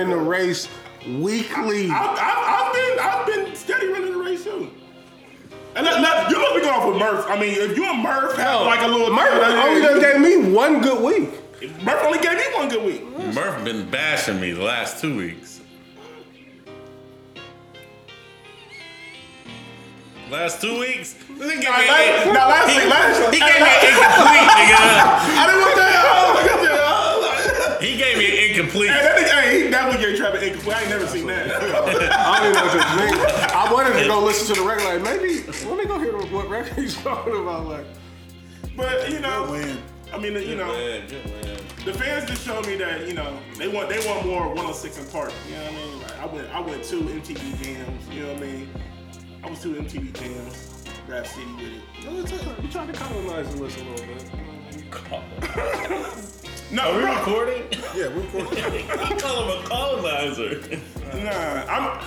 running the race weekly. I, I, I've been I've been steady running the race too. And that, that, you must be going off with Murph. I mean, if you and Murph have like a little Murph only done gave me one good week. Murph only gave me one good week. Murph been bashing me the last two weeks. Last two weeks? He gave me Now, last- now, last week- last- he gave me an incomplete, nigga. I didn't want that. Oh, He gave me an incomplete. Hey, that nigga, hey, he definitely gave Travis incomplete. I ain't never seen that. I don't even know what this means. I wanted to go listen to the record. Like maybe let me go hear what record he's talking about. Like but you know, Win. I mean, you know, Man, good man. the fans just showed me that you know they want they want more 106 & Park. You know what I mean? Like I went I went two MTV jams. You know what I mean? I was two MTV jams. Rap City with it. you know, it's like, trying to colonize the list a little bit. No, Are we bro, recording? Yeah, we're recording. I call him a colonizer. nah. I'm.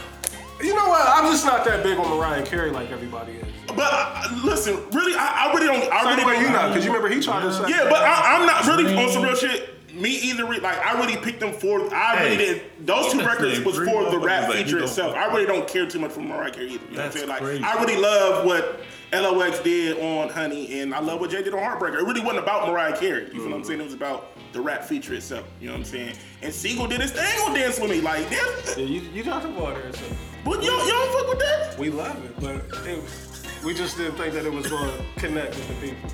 You know what? I'm just not that big on Mariah Carey like everybody is. But uh, listen, really, I, I really don't. I Same really way don't. you not, because you remember he tried to say. Yeah, but I, I'm not really on some real shit. Me either. Like I really picked them for. I really Hey. did. Those two records was for the rap like feature itself. I really don't care too much for Mariah Carey either. You know That's what I'm saying? crazy. Like I really love what LOX did on Honey, and I love what Jay did on Heartbreaker. It really wasn't about Mariah Carey. You know what I'm saying? It was about the rap feature itself. You know what I'm saying? And Sigel did his thing on Dance with Me. Like, damn, Yeah, you, you got the water. So but you, don't- you don't fuck with that? we love it, but it, we just didn't think that it was going to connect with the people.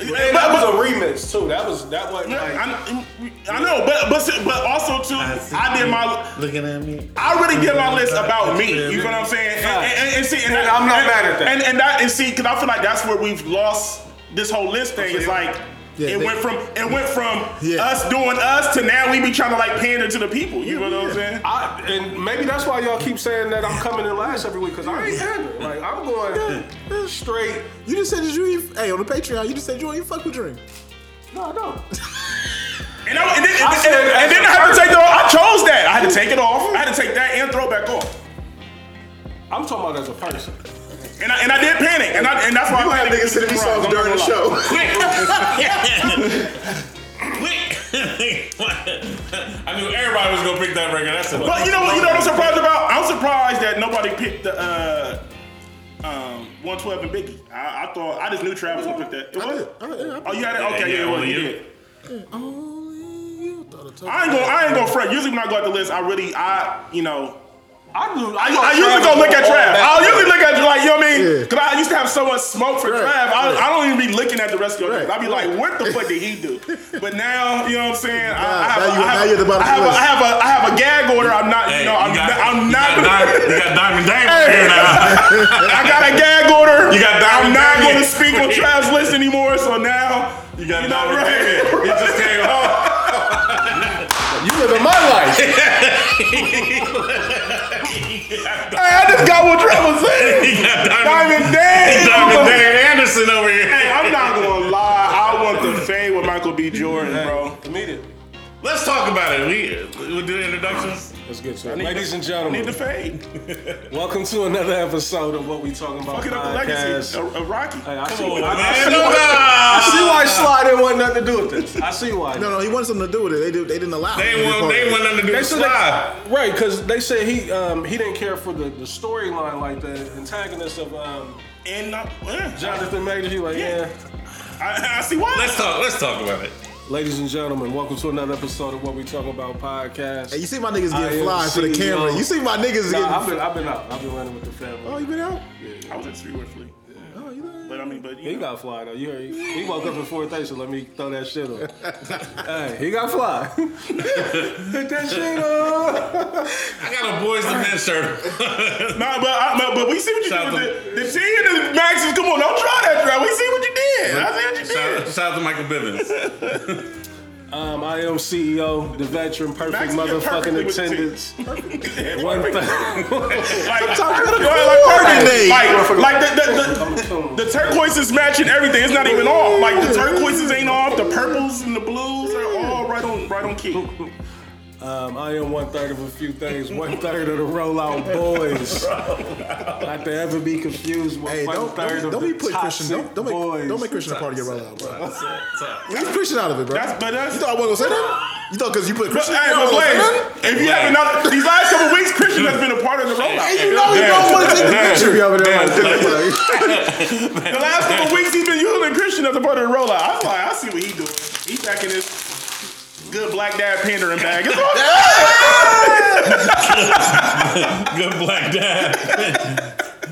And that was a remix too. That was that wasn't Yeah, like. I, I know, but but but also too, I did my Looking at me. I really did my list about me. You know what I'm saying? And, and, and see, and, And I'm not and, mad at that. And and that and see, because I feel like that's where we've lost this whole list thing. It's like Yeah, it they- went from it went from Yeah. us doing us to now we be trying to like pander to the people. You know what I'm saying? I, and maybe that's why y'all keep saying that I'm coming in last every week because I ain't pandering. Like I'm going straight. You just said that you ain't, hey, on the Patreon, you just said you don't even fuck with Dream. No, I don't. And, I, and, then, and, I and- said- and then I had to take it off. I chose that. I had to take it off. I had to take that and throw it back off. I'm talking about as a person. And I, and I did panic. And, I, and that's why You I had panicked. niggas sending me Right, songs during the gonna. Quick! I knew everybody was gonna pick that record. That's it. But you know what? You know what I'm surprised about? I'm surprised that nobody picked the uh, um, 112 and Biggie. I, I thought I just knew Travis would pick that. It was. did. I did. I Oh, you had it. Okay, Yeah, yeah, it was. only You you. did. Only you thought I ain't gonna. I ain't gonna fret. Usually when I go at the list, I really, I, you know, I do. I, I usually go look at Trav. I usually look at like, you know what I mean? Yeah. Because I used to have so much smoke for Right, Trav. I, right. I don't even be looking at the rest of your Right, list. I be like, what the fuck did he do? But now, you know what I'm saying? I, I have, you- I have, now you're at the bottom I have, a, I have a, I have a gag order. I'm not, Hey, you know, I'm, got, not, I'm you not. got Diamond, you got Diamond Dame over here now. I got a gag order. You got diamond. I'm not going to speak on Trav's list anymore. So now, You got You know, Diamond right. Damian. He just came home. You living my life. Hey, I just got what Trav was saying. He got Diamond, Diamond Dame. Diamond Dame Anderson over Hey, here. I'm not gonna lie. I want the fame with Michael B. Jordan, bro. Immediately. Let's talk about it. We we'll do the introductions. Let's get to it. Ladies the- and I gentlemen, need the fade. welcome to another episode of what we talking about Fucking up the legacy of, of Rocky. Hey, I see, Come on, I, I man. see why. I see why Sly didn't want nothing to do with this. I see why. No, no, he wanted something to do with it. They, did, they didn't allow They him want they of it. want nothing to do They with said Sly. that, right, because they said he um, he didn't care for the, the storyline, like the antagonist of um, And uh, Jonathan Major. He like, yeah. I, I see why. Let's talk. Let's talk about it. Ladies and gentlemen, welcome to another episode of What We Talk About podcast. Hey, you see my niggas getting am fly for the CEO. camera. You see my niggas Nah, I've getting. been I've been out. I've been running with the family. Oh, you been out? Yeah. I was at Street with Flea. You been But I mean, but He know, got fly though. You heard he, he woke up at four thirty, so let me throw that shit on. hey, he got fly. Hit that shit on. I got a Boyz II Men shirt. nah, but I, no, but we see what you Shout did with the, the T and the Maxes. Come on, don't try that trap. We see what you did. I see what you Shout, did. shout out to Michael Bivins. Um, I am CEO, the veteran, perfect Max, you're perfectly motherfucking attendance. One thing. Like, talking about a like, like, name. like, like the, the, the, the turquoise is matching everything. It's not even off. Like the turquoises ain't off. The purples and the blues are all right on right on key. Um, I am one third of a few things, one third of the rollout boys. Not to ever be confused with Hey, one don't, third don't, of don't the be put Christian. Don't, don't, boys. make, don't make Christian a part of your rollout, bro. So- Leave Christian out of it, bro. That's but that's You thought I wasn't gonna say that? You thought because you put Christian Hey, Ronaldo, but Blaze, man? if you haven't noticed, these last couple weeks, Christian has been a part of the rollout. Hey, you know he don't want to take the picture. Be over there like this, The last couple weeks, he's been using Christian as a part of the rollout. I'm like, I see what he doing. He's back in his good black dad pandering bag. It's Good black dad.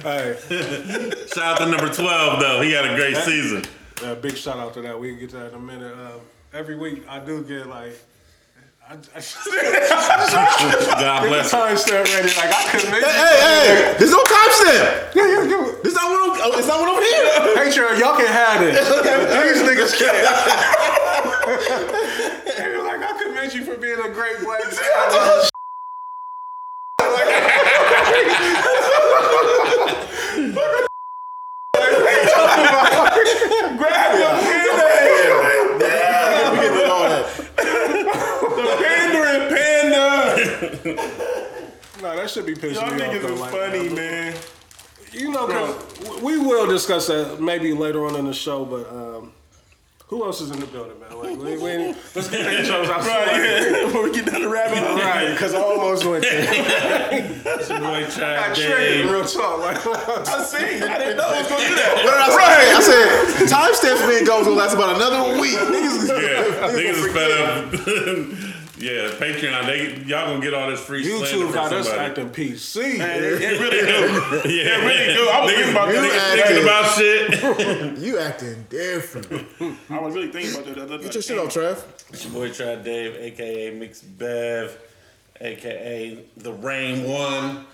hey, Shout out to number 12, though. He had a great season. uh, big shout out to that. We can get to that in a minute. Um, every week I do get like. I, I God bless him. time stamp ready. Like I couldn't make Hey, hey, there's no timestamp. Yeah, yeah, give it. There's not one. Over, oh, it's not one over here. Patreon, y'all can have it. These niggas can't. They were like, I commend you for being a great black grab your panda. We get all that. The pandering panda. No, that should be pissing Y'all me off. niggas is like, funny, man. You know, we will discuss that maybe later on in the show, but um, who else is in the building, man? Like, we, we, let's get the intros out. Right, yeah. Before we get down the rabbit hole. Right, because I almost went there. It's your boy I Chad triggered real talk. Like, I see. I didn't know it was gonna do that. What did I say? I said timestamp for me and goes gonna last about another week. Niggas, is- Yeah, niggas is fed up. yeah, Patreon, they y'all gonna get all this free slander YouTube from got us somebody. acting PC. Man, it, it really do. Yeah, It really do. I was thinking about you that. thinking about shit. you acting different. I was really thinking about that. the other Get your shit off, Trev. It's your boy Chad Dave, aka Mix Bev, aka The Rain One,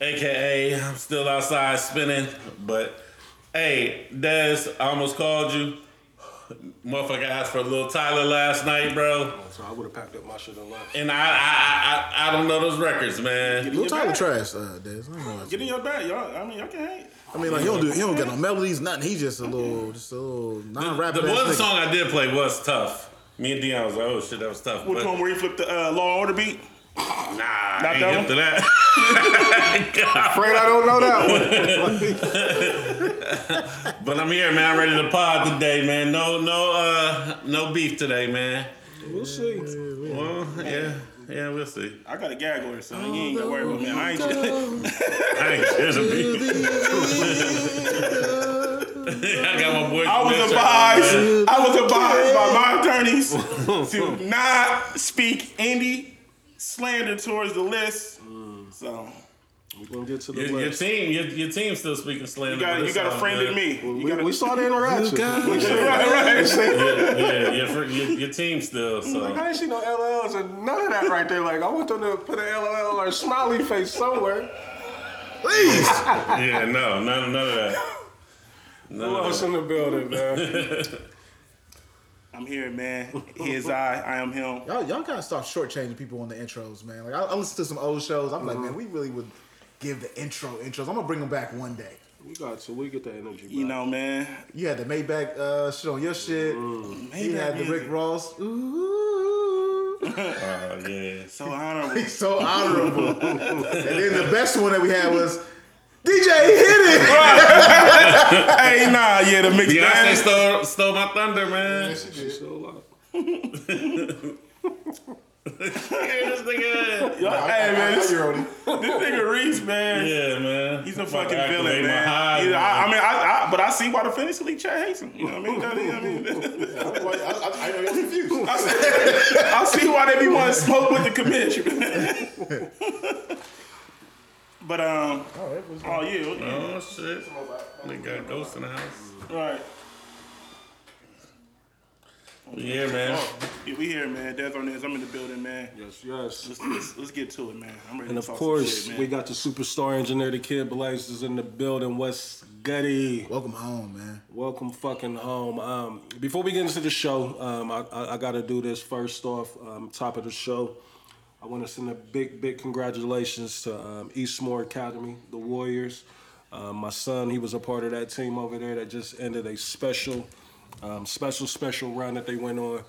aka I'm still outside spinning. But hey, Des, I almost called you. Motherfucker asked for a little Tyler last night, bro. So I would have packed up my shit and left. And I I, I, I, I don't know those records, man. Little Tyler trash, uh, Des. I don't know. Get in your bag, y'all. I mean, y'all can hate. I mean, like he don't do, he don't get no melodies, nothing. He just a little, just a little non-rapping. The one nigga. song I did play was tough. Me and Dion was like, oh shit, that was tough. Which But- one where he flipped the uh, Law Order beat? Nah, Not I ain't that hip one? to that. Afraid I don't know that one. but I'm here, man. I'm ready to pod today, man. No, no, uh, no beef today, man. We'll see. Well, yeah, yeah, we'll see. I got a gag order, so you ain't gotta worry about me. I ain't just. I ain't scared of beef. I got my boy. I was advised. I was advised by my attorneys to not speak any slander towards the list. Mm. So We're going to get to the Your, your team, your, your team still speaking slander. you got you it's got a friend good. in me. You We, got we saw the interaction. We see- right, right. Yeah, yeah, your, fr- your, your team still. Mm, so Like, I ain't see no LLs and none of that right there. Like, I want them to put an LOL or a smiley face somewhere. Please. yeah, no, none, none of that. None Who of else that. in the building, man? I'm here, man. He is I. I am him. Y'all, y'all gotta stop shortchanging people on the intros, man. Like I, I listen to some old shows. I'm like, man, we really would give the intro intros. I'm gonna bring them back one day. We got to. We get the energy. Back. You know, man. You had the Maybach uh, shit on your shit. You Maybach had the. Rick Ross. Ooh, Oh, yeah. So honorable. so honorable. and then the best one that we had was DJ hit it. hey, nah, yeah, the mixed Beyonce stole, stole my thunder, man. She's still alive. this nigga. Yo, hey, man, this, You're on it. this nigga Reese, man. Yeah, man. He's a About fucking villain, man. hive, He's- I, I mean, I, I, but I see why the fantasy league chat hates him. You know what I mean? You know what I mean? I, I, I know you're confused. I see, I see why they be wanting to smoke with the commission. but um, oh yeah, yeah. Oh, shit. Nigga got a ghost in the house. right. Yeah, man. Yeah, we here, man. Death on this. I'm in the building, man. Yes, yes. Let's, let's, let's get to it, man. I'm ready And to of talk course, some shit, we got the superstar engineer, the kid Blaze, is in the building. West Gutty. Welcome home, man. Welcome fucking home. Um, before we get into the show, um, I, I, I got to do this first off. Um, top of the show, I want to send a big, big congratulations to um, Eastmoor Academy, the Warriors. Um, my son, he was a part of that team over there that just ended a special, um, special, special run that they went on.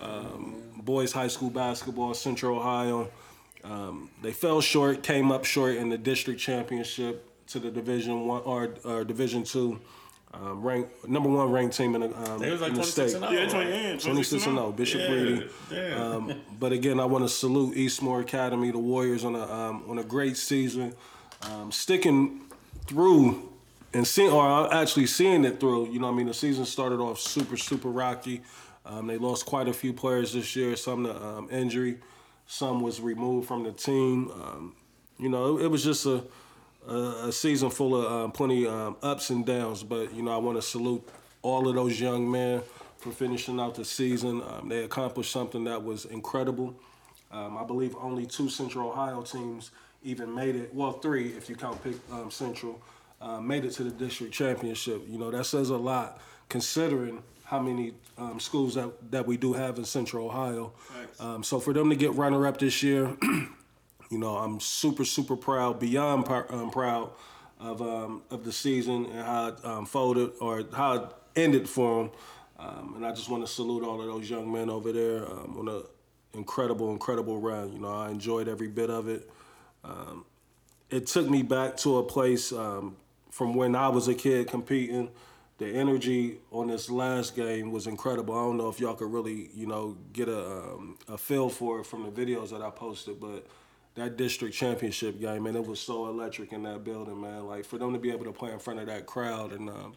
Um, boys high school basketball, Central Ohio. Um, they fell short, came up short in the district championship to the Division One or, or Division Two. Um, ranked number one ranked team in the, um, They was like in the 26 state. and 0. Yeah, 20, yeah, 26 and 0, Bishop Yeah, Ready. damn. Um, but again, I want to salute Eastmoor Academy, the Warriors, on a um, on a great season, um, sticking through and seeing, or actually seeing it through. You know, what I mean, the season started off super super rocky. Um, they lost quite a few players this year. Some to um, injury, some was removed from the team. Um, you know, it, it was just a a, a season full of um, plenty um, ups and downs. But you know, I want to salute all of those young men for finishing out the season. Um, they accomplished something that was incredible. Um, I believe only two Central Ohio teams even made it. Well, three if you count Pick, um, Central, uh, made it to the district championship. You know that says a lot considering how many um, schools that, that we do have in Central Ohio. Um, so for them to get runner up this year, you know, I'm super, super proud, beyond par- um, proud of um, of the season and how it um, folded or how it ended for them. Um, and I just want to salute all of those young men over there um, on a incredible, incredible run. You know, I enjoyed every bit of it. Um, it took me back to a place um, from when I was a kid competing. The energy on this last game was incredible. I don't know if y'all could really, you know, get a a feel for it from the videos that I posted, but that district championship game, man, it was so electric in that building, man. Like for them to be able to play in front of that crowd, and um,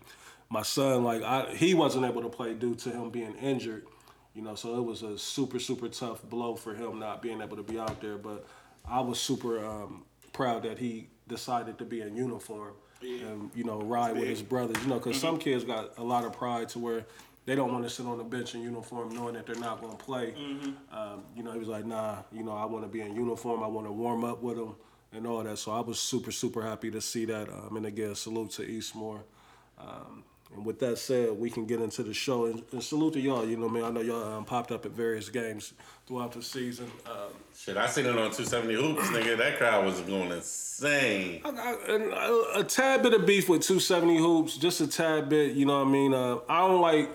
my son, like I, he wasn't able to play due to him being injured, you know. So it was a super, super tough blow for him not being able to be out there. But I was super um, proud that he decided to be in uniform and you know ride with his brothers. You know, because some kids got a lot of pride to where they don't want to sit on the bench in uniform knowing that they're not going to play. Um, you know, he was like, nah, you know, I want to be in uniform. I want to warm up with them and all that. So I was super, super happy to see that. Um, and again, salute to Eastmoor. Um, and with that said, we can get into the show. And, and salute to y'all. You know, man, I know y'all um, popped up at various games throughout the season. Um, Shit, I seen it on 270 Hoops, nigga. That crowd was going insane. I got and a, a tad bit of beef with 270 hoops, just a tad bit. You know what I mean? Uh, I don't like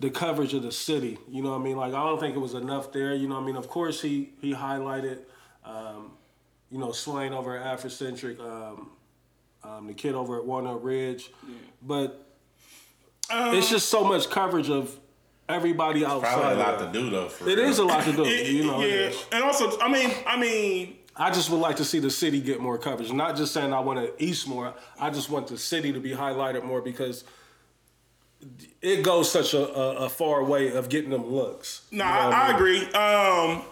the coverage of the city. You know what I mean? Like I don't think it was enough there. You know what I mean? Of course he he highlighted, um, you know, Swain over at Africentric, um, um, the kid over at Walnut Ridge, but it's just so much coverage of everybody outside. Probably a lot of to do though. For It real. is a lot to do. It- You know. yeah, and also, I mean, I mean, I just would like to see the city get more coverage. Not just saying I want to Eastmoor. I just want the city to be highlighted more because it goes such a, a, a far way of getting them looks. no, You know I, I mean? agree. Um,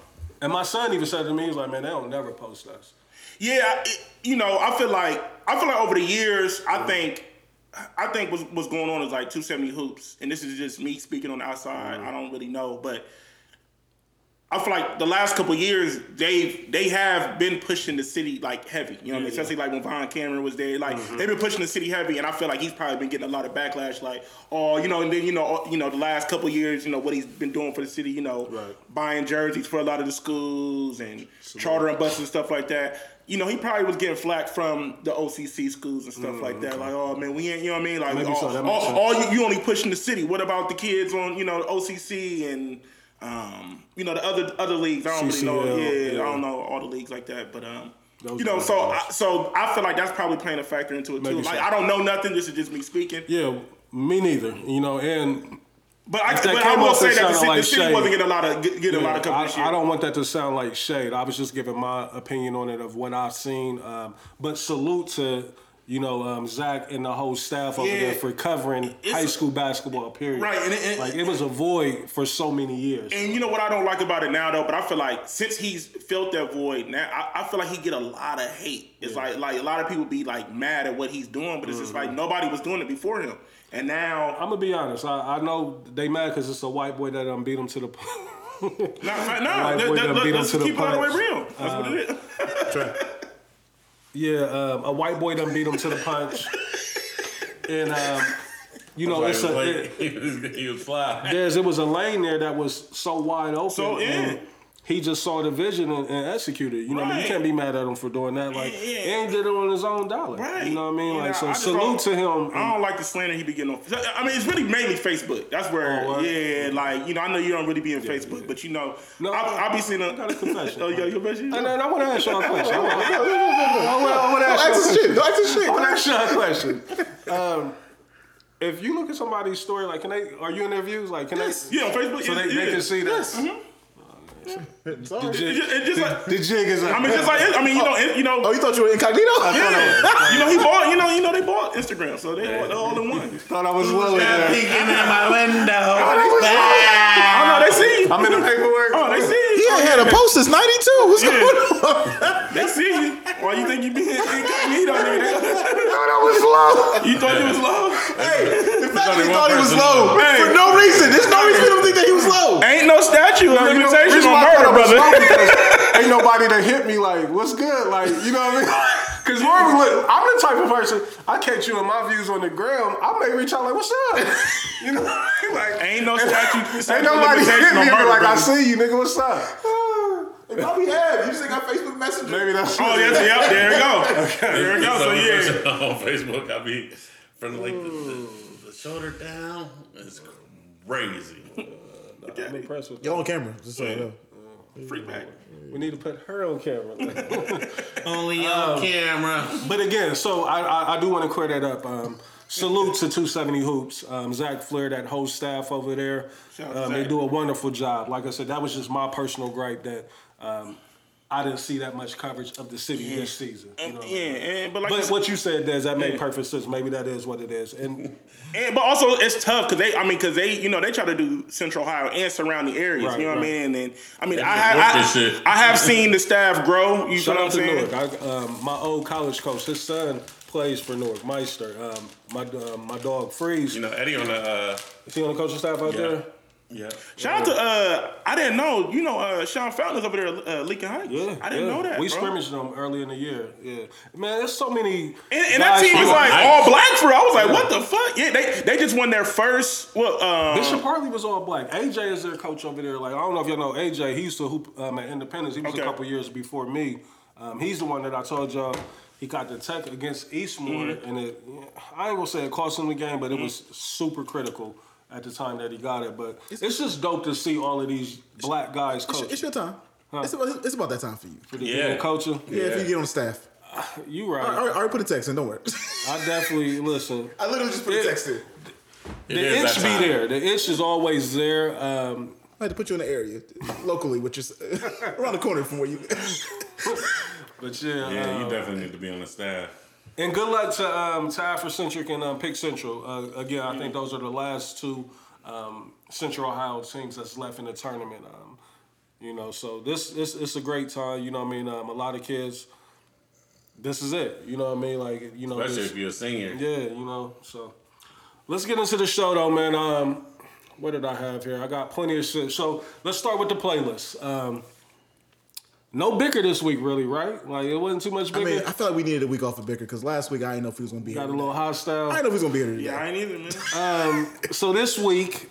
And my son even said to me, he's like, man, they don't never post us. yeah, it, you know, I feel like I feel like over the years, I think. I think what's, what's going on is like 270 hoops, and this is just me speaking on the outside. I don't really know, but I feel like the last couple of years they've they have been pushing the city like heavy. You know what I mean? Especially like when Von Cameron was there, like they've been pushing the city heavy, and I feel like he's probably been getting a lot of backlash. Like, oh, you know, and then you know, oh, you know, the last couple of years, you know, what he's been doing for the city, you know, Right. buying jerseys for a lot of the schools and chartering buses and stuff like that. You know, he probably was getting flack from the OCC schools and stuff like that. Like, oh man, we ain't, you know what I mean? Like, all, so, all, all you, you only pushing the city. What about the kids on, you know, OCC and um, you know the other other leagues? I don't really know. Yeah, yeah. I don't know all the leagues like that, but um, Those you know, so I, so I feel like that's probably playing a factor into it too. Maybe Like so. I don't know nothing. This is just me speaking. Yeah, me neither. You know, and But I, but I will say that the city, like the city wasn't getting a lot of get, getting a lot of I, coverage year. I don't want that to sound like shade. I was just giving my opinion on it of what I've seen. Um, but salute to you know um, Zach and the whole staff over Yeah. there for covering high school basketball. Period. Right, and it- and- like it was a void for so many years. And you know what I don't like about it now though, but I feel like since he's filled that void now, I, I feel like he get a lot of hate. It's like like a lot of people be like mad at what he's doing, but it's just Mm-hmm. like nobody was doing it before him, and now I'm gonna be honest. I, I know they mad because it's a white boy that um beat them to the. no, no, White that, boy that, done let, beat him us keep it all the way real. That's what it is. Yeah, um, a white boy done beat him to the punch, and um, you know it's a. it- he was he was fly. there's it was a lane there that was so wide open. So, yeah. He just saw the vision and, and executed. You know, what I mean, you can't be mad at him for doing that. Like, Yeah, yeah. and did it on his own dollar. Right. You know what I mean? You Like, know, so salute to him. I don't like the slander he be getting on. I mean, it's really mainly Facebook. That's where, Oh, word? yeah, like you know, I know you don't really be in Facebook, but you know, No, I, I be seeing a, got a confession. oh, yeah, your confession. and then I want to ask y'all a question. I want to ask y'all a shit. question. Don't ask want to ask y'all a question. Um, if you look at somebody's story, like, can they? Are you in their views? Like, can Yes. they? Yeah, on Facebook. So yeah, they, yeah. they can see that. Sorry. The jig, it just like, the jig is. I mean, just like I mean, you know, it- you know, Oh, you thought you were incognito? yeah. you know, he bought, you know, you know, they bought Instagram, so they bought all in one. thought I was low there. Peeking in my window. Oh no, they see you. I'm in the paperwork. Oh, they see He ain't had a post since '92. What's Yeah. going on? They see you. Why you think you being incognito, nigga? thought I was low. You thought you was low? Hey, the fact that he thought he was low Hey. for no reason. There's no reason to think that he was low. Ain't no statute of limitation on why I thought murder, brother. Low because ain't nobody that hit me like, what's good? Like, you know what I mean? Because normally, I'm the type of person, I catch you in my views on the gram. I may reach out like, what's up? You know, like, Ain't no statute. ain't nobody hit me on murder, like, I see you, nigga, what's up? They probably have. You just ain't got Facebook Messenger. Maybe that's Oh, yes, yep, there we go. There we go. So yeah. on Facebook, I be from like the, the, hmm. the shoulder down. It's crazy. I'm impressed with Y'all on camera. Just so you know. Freak back. We need to put her on camera. Only on camera. But again, so I, I, I do want to clear that up. Um, salute to 270 Hoops, um, Zach Flair, that whole staff over there. Shout out to Um, they do a wonderful job. Like I said, that was just my personal gripe that um, I didn't see that much coverage of the city this season. You know? Yeah, and, but like, But you what you said, Des, that made Yeah. perfect sense. Maybe that is what it is. And And, but also it's tough because they, I mean, because they, you know, they try to do Central Ohio and surrounding areas. Right, you know what. I mean? And I mean, I work have, I. I have seen the staff grow. You shout know out what I'm to saying? Newark. I, um, my old college coach, his son plays for Newark, Meister. Um, my um, my dog Freeze. You know, Eddie on the. Uh, Is he on the coaching staff out Yeah. there? Yeah. Shout out to, uh, I didn't know, you know, uh, Sean Fountain is over there, uh, Lincoln Heights. Yeah, I didn't yeah. know that. We bro. scrimmaged them early in the year. Yeah, man, there's so many. And, and that team was like Nice. all black for. I was like, what the fuck? Yeah, they they just won their first. Well, um, Bishop Hartley was all black. AJ is their coach over there. Like I don't know if y'all know AJ. He used to hoop um, at Independence. He was Okay. a couple years before me. Um, he's the one that I told y'all he got the tech against Eastmoor, Mm-hmm. and it. I ain't gonna say it cost him the game, but it was super critical at the time that he got it. But it's, just dope to see all of these black guys It's, coach. it's your time. It's, about, it's about that time for you. for the Yeah. coaching. Yeah, if you get on the staff. You I right. already, I already put a text in. Don't worry. I definitely listen. I literally just put a text in. It The is itch be there. The itch is always there. Um, I had to put you in the area locally, which is around the corner from where you. but yeah, Yeah, um, you definitely need to be on the staff. And good luck to um, to Africentric and um, Pick Central. Uh, again, I think those are the last two um, Central Ohio teams that's left in the tournament. Um, you know, so this this it's a great time. You know, what I mean, um, a lot of kids. This is it. You know what I mean? Like you know, Especially this- if you're a senior. yeah, you know. So let's get into the show though, man. Um, what did I have here? I got plenty of shit. So let's start with the playlist. Um, no bicker this week, really, right? Like it wasn't too much I bicker. mean, I felt like we needed a week off of Bicker because last week I didn't know if he was gonna be here. got a today. little hostile. I didn't know if he was gonna be here today. yeah, I ain't either, man. so this week,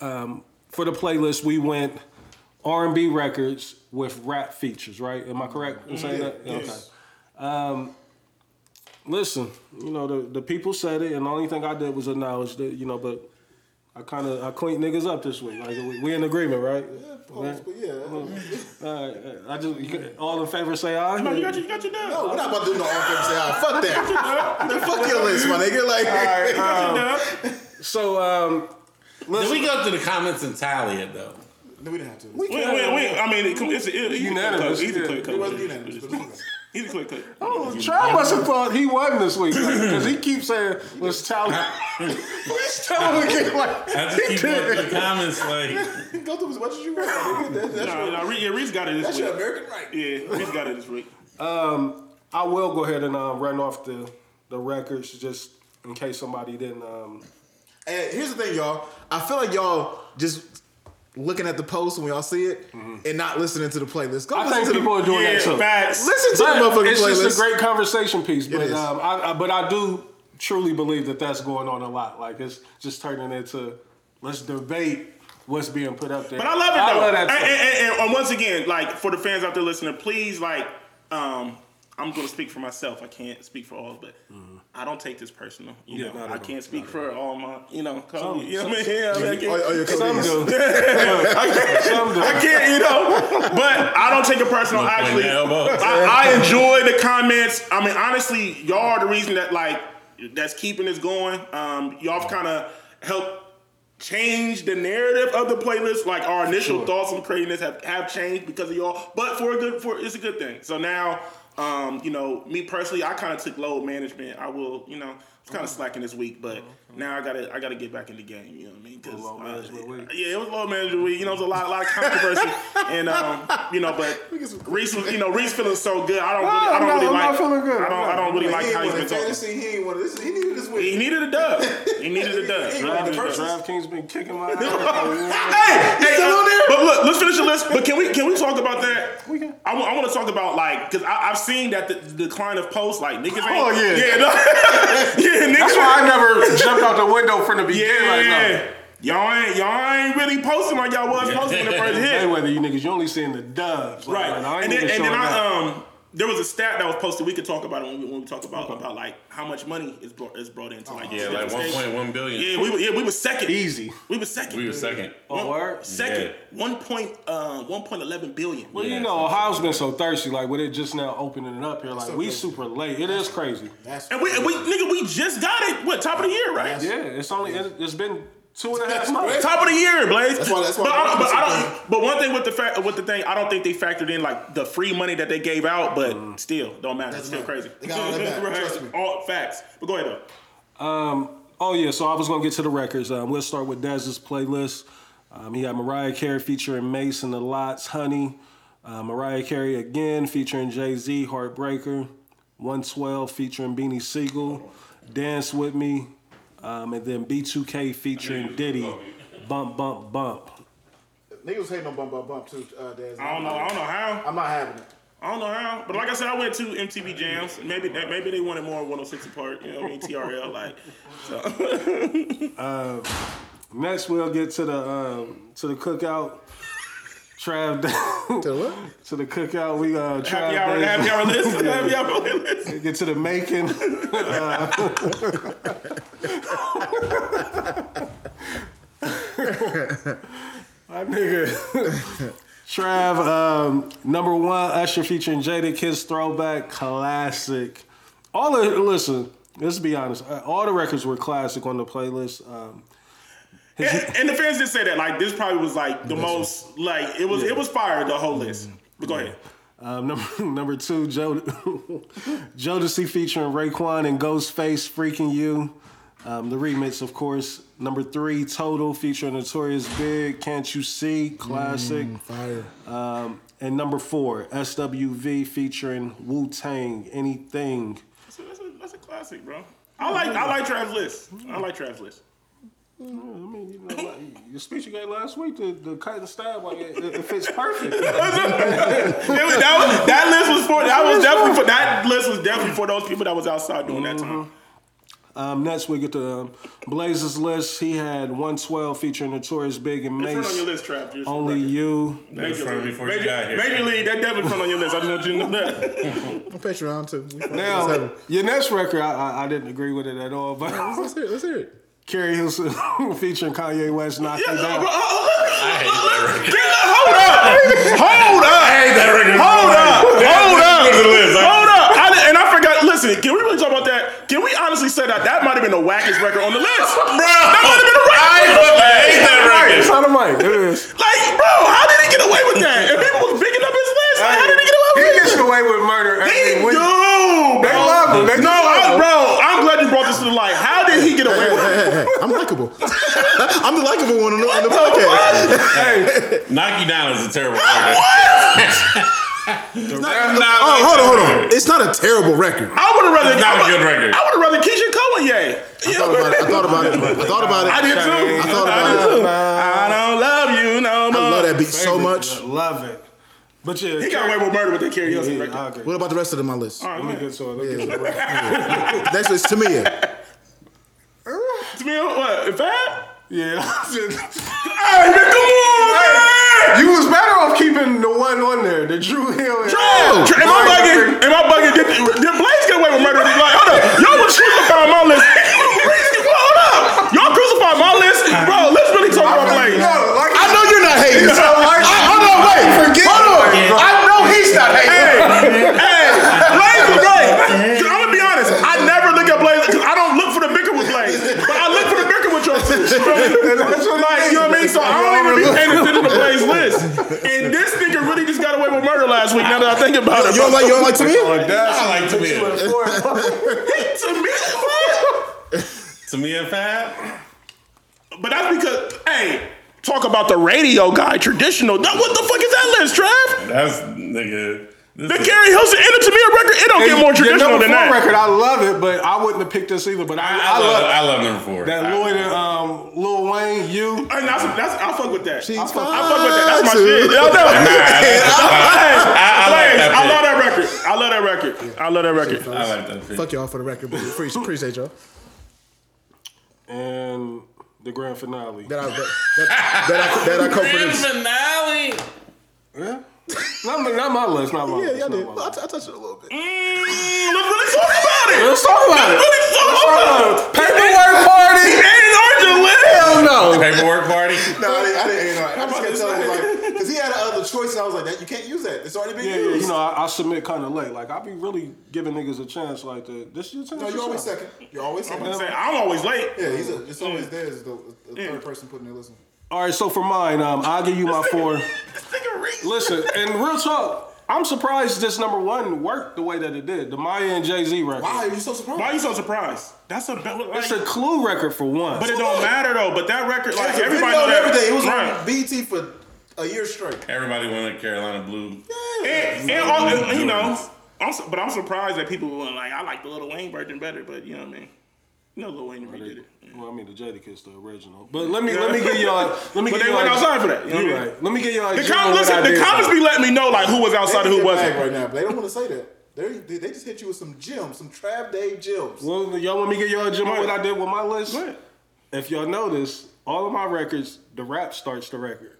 um, for the playlist, we went R and B records with rap features. Right? Am I correct in saying that? yes. Okay. Um, listen, you know the the people said it, and the only thing I did was acknowledge that. You know, but I kind of I cleaned niggas up this week. Like we, we in agreement, right? Yeah, But yeah. All right, I just you- all in favor say aye. No, you got your, you got your dub. No, we're not about to do no all in favor say, ah, fuck that. Man, fuck your list, my nigga. Like, You got your dub. So um, Did we go through the comments and tally it though? no, we didn't have to. Wait, wait, wait. I mean, it, it's a, it's Unanimous, Easy yeah. click, It wasn't unanimous. But it's okay. Easy click, click. Oh, Trav must have thought he won this week because he keeps saying, "Let's tally." Let's tell him again. Like, I just keep going the comments like Go through as much as you want. That- That's, No, your, no, Reese, yeah, Reese got it this that's week. your American right. Yeah, Reese got it this week. Um, I will go ahead and um, run off the the records just in case somebody didn't. Um, And here's the thing, y'all. I feel like y'all just looking at the post when y'all see it and not listening to the playlist. Go I listen think to people the, are doing Yeah, that too. facts. listen to But the motherfucking it's playlist. just a great conversation piece. But um, I, I, but I do truly believe that that's going on a lot. Like it's just turning into let's debate what's being put up there. But I love it though. I love that. and, and- and- and once again, like for the fans out there listening, please like um I'm gonna speak for myself. I can't speak for all, but I don't take this personal. You. Yeah, know, not I at all. can't speak for all my, you know, co- Some- you know what I mean? some- Yeah, I, mean, I Oh, can't, oh, your Some do. I can't, I can't, you know. But I don't take it personal. No Actually. I, I enjoy the comments. I mean, honestly, y'all are the reason that like that's keeping this going. Um, y'all kind of helped change the narrative of the playlist. Like our initial Sure. thoughts on creating this have, have changed because of y'all, but for a good for it's a good thing. So now, um, you know, me personally, I kind of took load management. I will, you know, was kind of slacking this week, but now I gotta I gotta get back in the game. You know what I mean? 'Cause, Load uh, yeah, it was low management week. You know, it was a lot, a lot of controversy, and um, you know, but Reese was, you know, Reese feeling so good. I don't, really, I don't No, really I'm like. not feeling good. I don't, I don't really He like how he's won been in talking. fantasy. He ain't won this. He needed this win. He needed a dub. He needed a dub. He Hey, won the Draft, first. DraftKings been kicking my ass. hey, still uh, on there? But look, let's finish the list. But can we can we talk about that? We can. I want to talk about like because I've seen that the, the decline of posts like niggas. Ain't, Oh, yeah. yeah, no. That's why I never jumped out the window from the beginning. Like, no. yeah, y'all ain't y'all ain't really posting like y'all was posting in the first hit. Mayweather, you niggas, you only seeing the dubs. Like, Right. like, I ain't and then, and then. I um there was a stat that was posted. We could talk about it when we, when we talk about about like how much money is brought is brought into like Yeah, like state. 1.1 billion. Yeah, we were yeah we were second. Easy. We were second. We were second. Oh, word? Second. One point uh one point eleven billion. Well, Yeah, you know, Ohio's been so thirsty. Like, with it just now opening it up here, like, we super late. It is crazy. That's And we, and we nigga we just got it. What top of the year, right? Yeah, it's only, it, it's been two and a half months. Top of the year, Blaze. That's why- that's why but, I but, I don't, but one thing with the fact with the thing, I don't think they factored in like the free money that they gave out. But Mm. still, don't matter. It's still crazy. They got all that back, trust me. All facts. But go ahead though. Um. Oh yeah, so I was gonna get to the records. Um, we'll start with Dez's playlist. Um, he had Mariah Carey featuring Mason, The LOX, Honey. Uh, Mariah Carey again featuring Jay Z, Heartbreaker. 112 featuring Beanie Sigel, Dance with Me, um, and then B2K featuring Diddy, Bump Bump Bump. niggas was hating on bump bump bump too. Uh, Dez. I don't know. I don't know how. I'm not having it. I don't know how. But like I said, I went to MTV Jams. Maybe they, maybe they wanted more 106 & Park. You know what I mean? TRL like. So Next, we'll get to the um, to the cookout. Trav, To what? to the cookout. We uh, Trav happy hour, Days- happy hour list. Happy hour list. Get to the making. My nigga. Trav, um, number one, Usher featuring Jadakiss throwback classic. All the listen, let's be honest. uh, All the records were classic on the playlist. Um, And, and the fans did say that. Like this probably was like the most like it was it was fire the whole list. But go ahead. Um, number number two, Joe Jodeci featuring Raekwon and Ghostface, "Freek'n You." Um, the remix, of course. Number three, Total featuring Notorious Big, "Can't You See," classic. Fire. Um, and number four, SWV featuring Wu Tang, "Anything." That's a, that's, a, that's a classic, bro. I like I like Trav's list. I like Trav's list. I mean, you know, like, your speech you gave last week, the, the cut and stab, like it, it fits perfect. It was- that, was- that list was for that was definitely for that list was definitely for those people that was outside during that time. Um, next, we get to um, Blazes list. He had 112 featuring Notorious Big and Front on your list, Trav. just for Only the record. you. Major front League. Major, got. Major League, that definitely front on your list. I just want you to know that. I'm Patreon too. We fucking- Now, let's, have it. your next record, I, I, I didn't agree with it at all, but let's hear it. Let's hear it. Keri Hilson featuring Kanye West knocked Yeah, it down. bro, oh, I hate that record. Hold up! Hold up! I hate that record. Hold up! Hold up! Look at the list. Hold up! I did- and I forgot. Listen, can we really talk about that? Can we honestly say that that might have been the wackest record on the list? Bro, that might have been the I wackest. fucking hate that record. It's record. on the mic. It is. Like, bro, how did he get away with that? And people was picking up his list. Like, how did he get away He gets away with murder He every week. do, bro. They love him. They no, just love I, him. bro, I'm glad you brought this to the light. How did he get away with it? I'm likable. I'm the likable one on the, on the podcast. Knock You Down is a terrible record. Oh, hold on, hold on. It's not a terrible record. I would have rather. It's not I a good record. I would have rather Keyshia Cole, yeah. I thought about it. I thought about it. I thought about it. I did too. I thought about did it. too. I don't love you no more. I love that beat so much. Love it. But yeah, He got away with murder with that Keri Hilson Yeah, record. I. What about the rest of them on my list? All right, Let me get to it. Let me get to it. Next is Tamia. To me, what? Fat? Yeah. Hey, man, come on, man! you was better off keeping the one on there, the Drew Hill. and- Bro, Am I bugging? Am I bugging? Did, did Blaze get away with murder? Like, hold up. Y'all was crucifying my list. hold up. Y'all crucified my list. Bro, let's really talk about Blaze. I know you're not hating. I, hold on, wait. Forget hold on. I know he's not hating. Hey, hey, That's what like, you know what I mean? So I don't even be paying attention to Blaze list. And this nigga really just got away with murder last week. Now that I think about it, you don't like you don't like Tamia? Like oh, that. I like Tamia. Tamia, what? and Fab. But that's because, hey, talk about the radio guy, traditional. That, what the fuck is that list, Trav? That's nigga. This The is- Keri Hilson and the Tamia record, it don't get more Your traditional number than four that. record, I love it, but I wouldn't have picked this either. But I, I, I, I, love, love I love number four. that I- Lloyd and um, Lil Wayne. You. And that's, that's, I fuck with that. She's I fuck, I fuck with that. That's my shit. Y'all know. I, I like Hey, that I love that record. I love that record. I love that record. I like that pick. Fuck y'all for the record, but appreciate, appreciate y'all. and the grand finale. That I that, that, that I that I Grand co-produced. finale. Yeah. not, my- not my list. Not my Yeah, list. y'all did. my I, list. t- I touched it a little bit. Mm, let's really talk about it. Let's talk about it. Let's talk about it. Paperwork party. Ain't on your. Hell no. Paperwork party. No, I didn't. I didn't. You know, I just about kept to telling him like, because he had other choices. I was like, that you can't use that. It's already been Yeah, yeah, you know, I, I submit kind of late. Like, I be really giving niggas a chance. Like, the, this is your chance. no, you're always second. You're always I'm second. I'm always late. Yeah, he's a, it's always there as the, the third person putting their listen. All right, so for mine, um, I'll give you my four. This nigga Reese. Listen, and real talk, I'm surprised this number one worked the way that it did. The Mya and Jay Z record. Why are you so surprised? Why are you so surprised? That's a like, It's a Clue record for one. but it don't matter though. But that record, like everybody video know and everything. It was right. on BT for a year straight. Everybody wanted Carolina Blue. And, and all, you know, I'm, su- but I'm surprised that people were like, I like the Lil Wayne version better. But you know what I mean? Know, Lil Wayne redid it. Well, I mean, the Jadakiss, the original. But let me let me give y'all. Let me But give they y'all. went outside for that. You know You what I mean? right. Let me give y'all. The, com- listen, the comments be letting me know like who was outside and who wasn't. right now, but they don't want to say that. They, they, they just hit you with some gems, some Trav Day gems. Well, y'all want me to give y'all a gem of what I did with my list? If y'all notice, all of my records, the rap starts the record.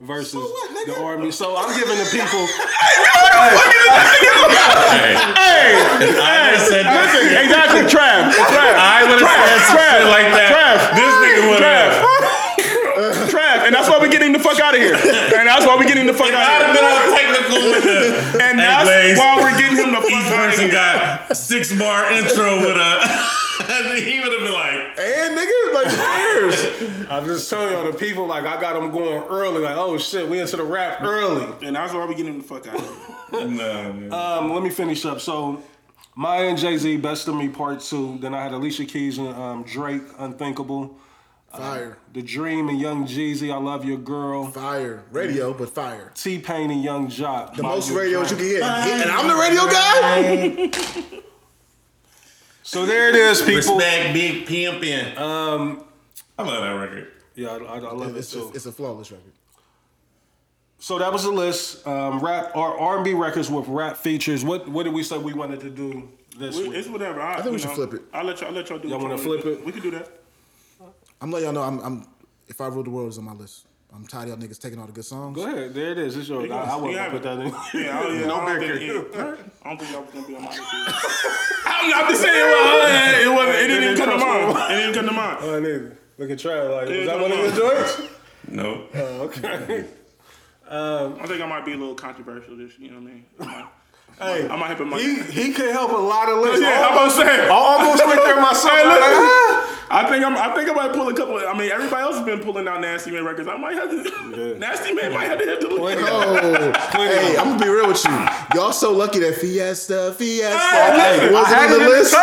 Versus what, the R&B. So I'm giving the people. Hey, Hey, I would've said that. listen, exactly, Trav, Trav, I would have said some Trav, shit like that. Trav, This nigga would Trav, have. Trav, and that's why we're getting the fuck out of here. And that's why we're getting the fuck out of been here. all technical with the. And Hey, that's why we're getting him the Each fuck out of person got six bar intro with a. he would have been like, And nigga, like years. I'm just telling y'all, the people, like, I got them going early. Like, oh shit, we into the rap early. And that's why we're getting the fuck out of here. no, man. Um, let me finish up. So, Mya and Jay Z, Best of Me Part Two. Then I had Alicia Keys and um, Drake, Unthinkable. Fire, The Dream and Young Jeezy, I Love Your Girl. fire, radio, but fire. T Pain and Young Joc. The most radios you can hit, and I'm the radio guy. So there it is, people. Respect Big Pimpin'. Um, I love that record. Yeah, I, I, I love it It's a, too. it's a flawless record. So that was the list. Um, rap or R and B records with rap features. What what did we say we wanted to do this We- week? It's whatever. I, think we should know, flip it. I'll let y'all, I'll let y'all do Y'all wanna wanna flip it? We can do that. I'm letting y'all know. I'm, I'm if I rule the world is on my list. I'm tired of y'all niggas taking all the good songs. Go ahead. There it is. It's yours. I, I You wasn't put that in. Yeah, oh, yeah. no I don't bicker. think, yeah. I don't think y'all was gonna be on my list. either. I'm not just saying. Well, it wasn't. It didn't even come to mind. It didn't come to mind. Oh, I need Look at Trav. Like, Yeah, is that one of on. your joints? No. Oh, okay. I think I might be a little controversial. This, you know what I mean? I might, Hey, I might have my. he he can help a lot of lists. yeah, I'm about to say. I almost went there myself. Hey, Like, listen, ah. I think I'm. I think I might pull a couple. Of, I mean, everybody else has been pulling out Nasty Man records. I might have to. Yeah. Nasty Man might have to hit the list. Oh, hey, I'm gonna be real with you. Y'all so lucky that Fiesta, Fiesta Hey, wasn't on the in the list.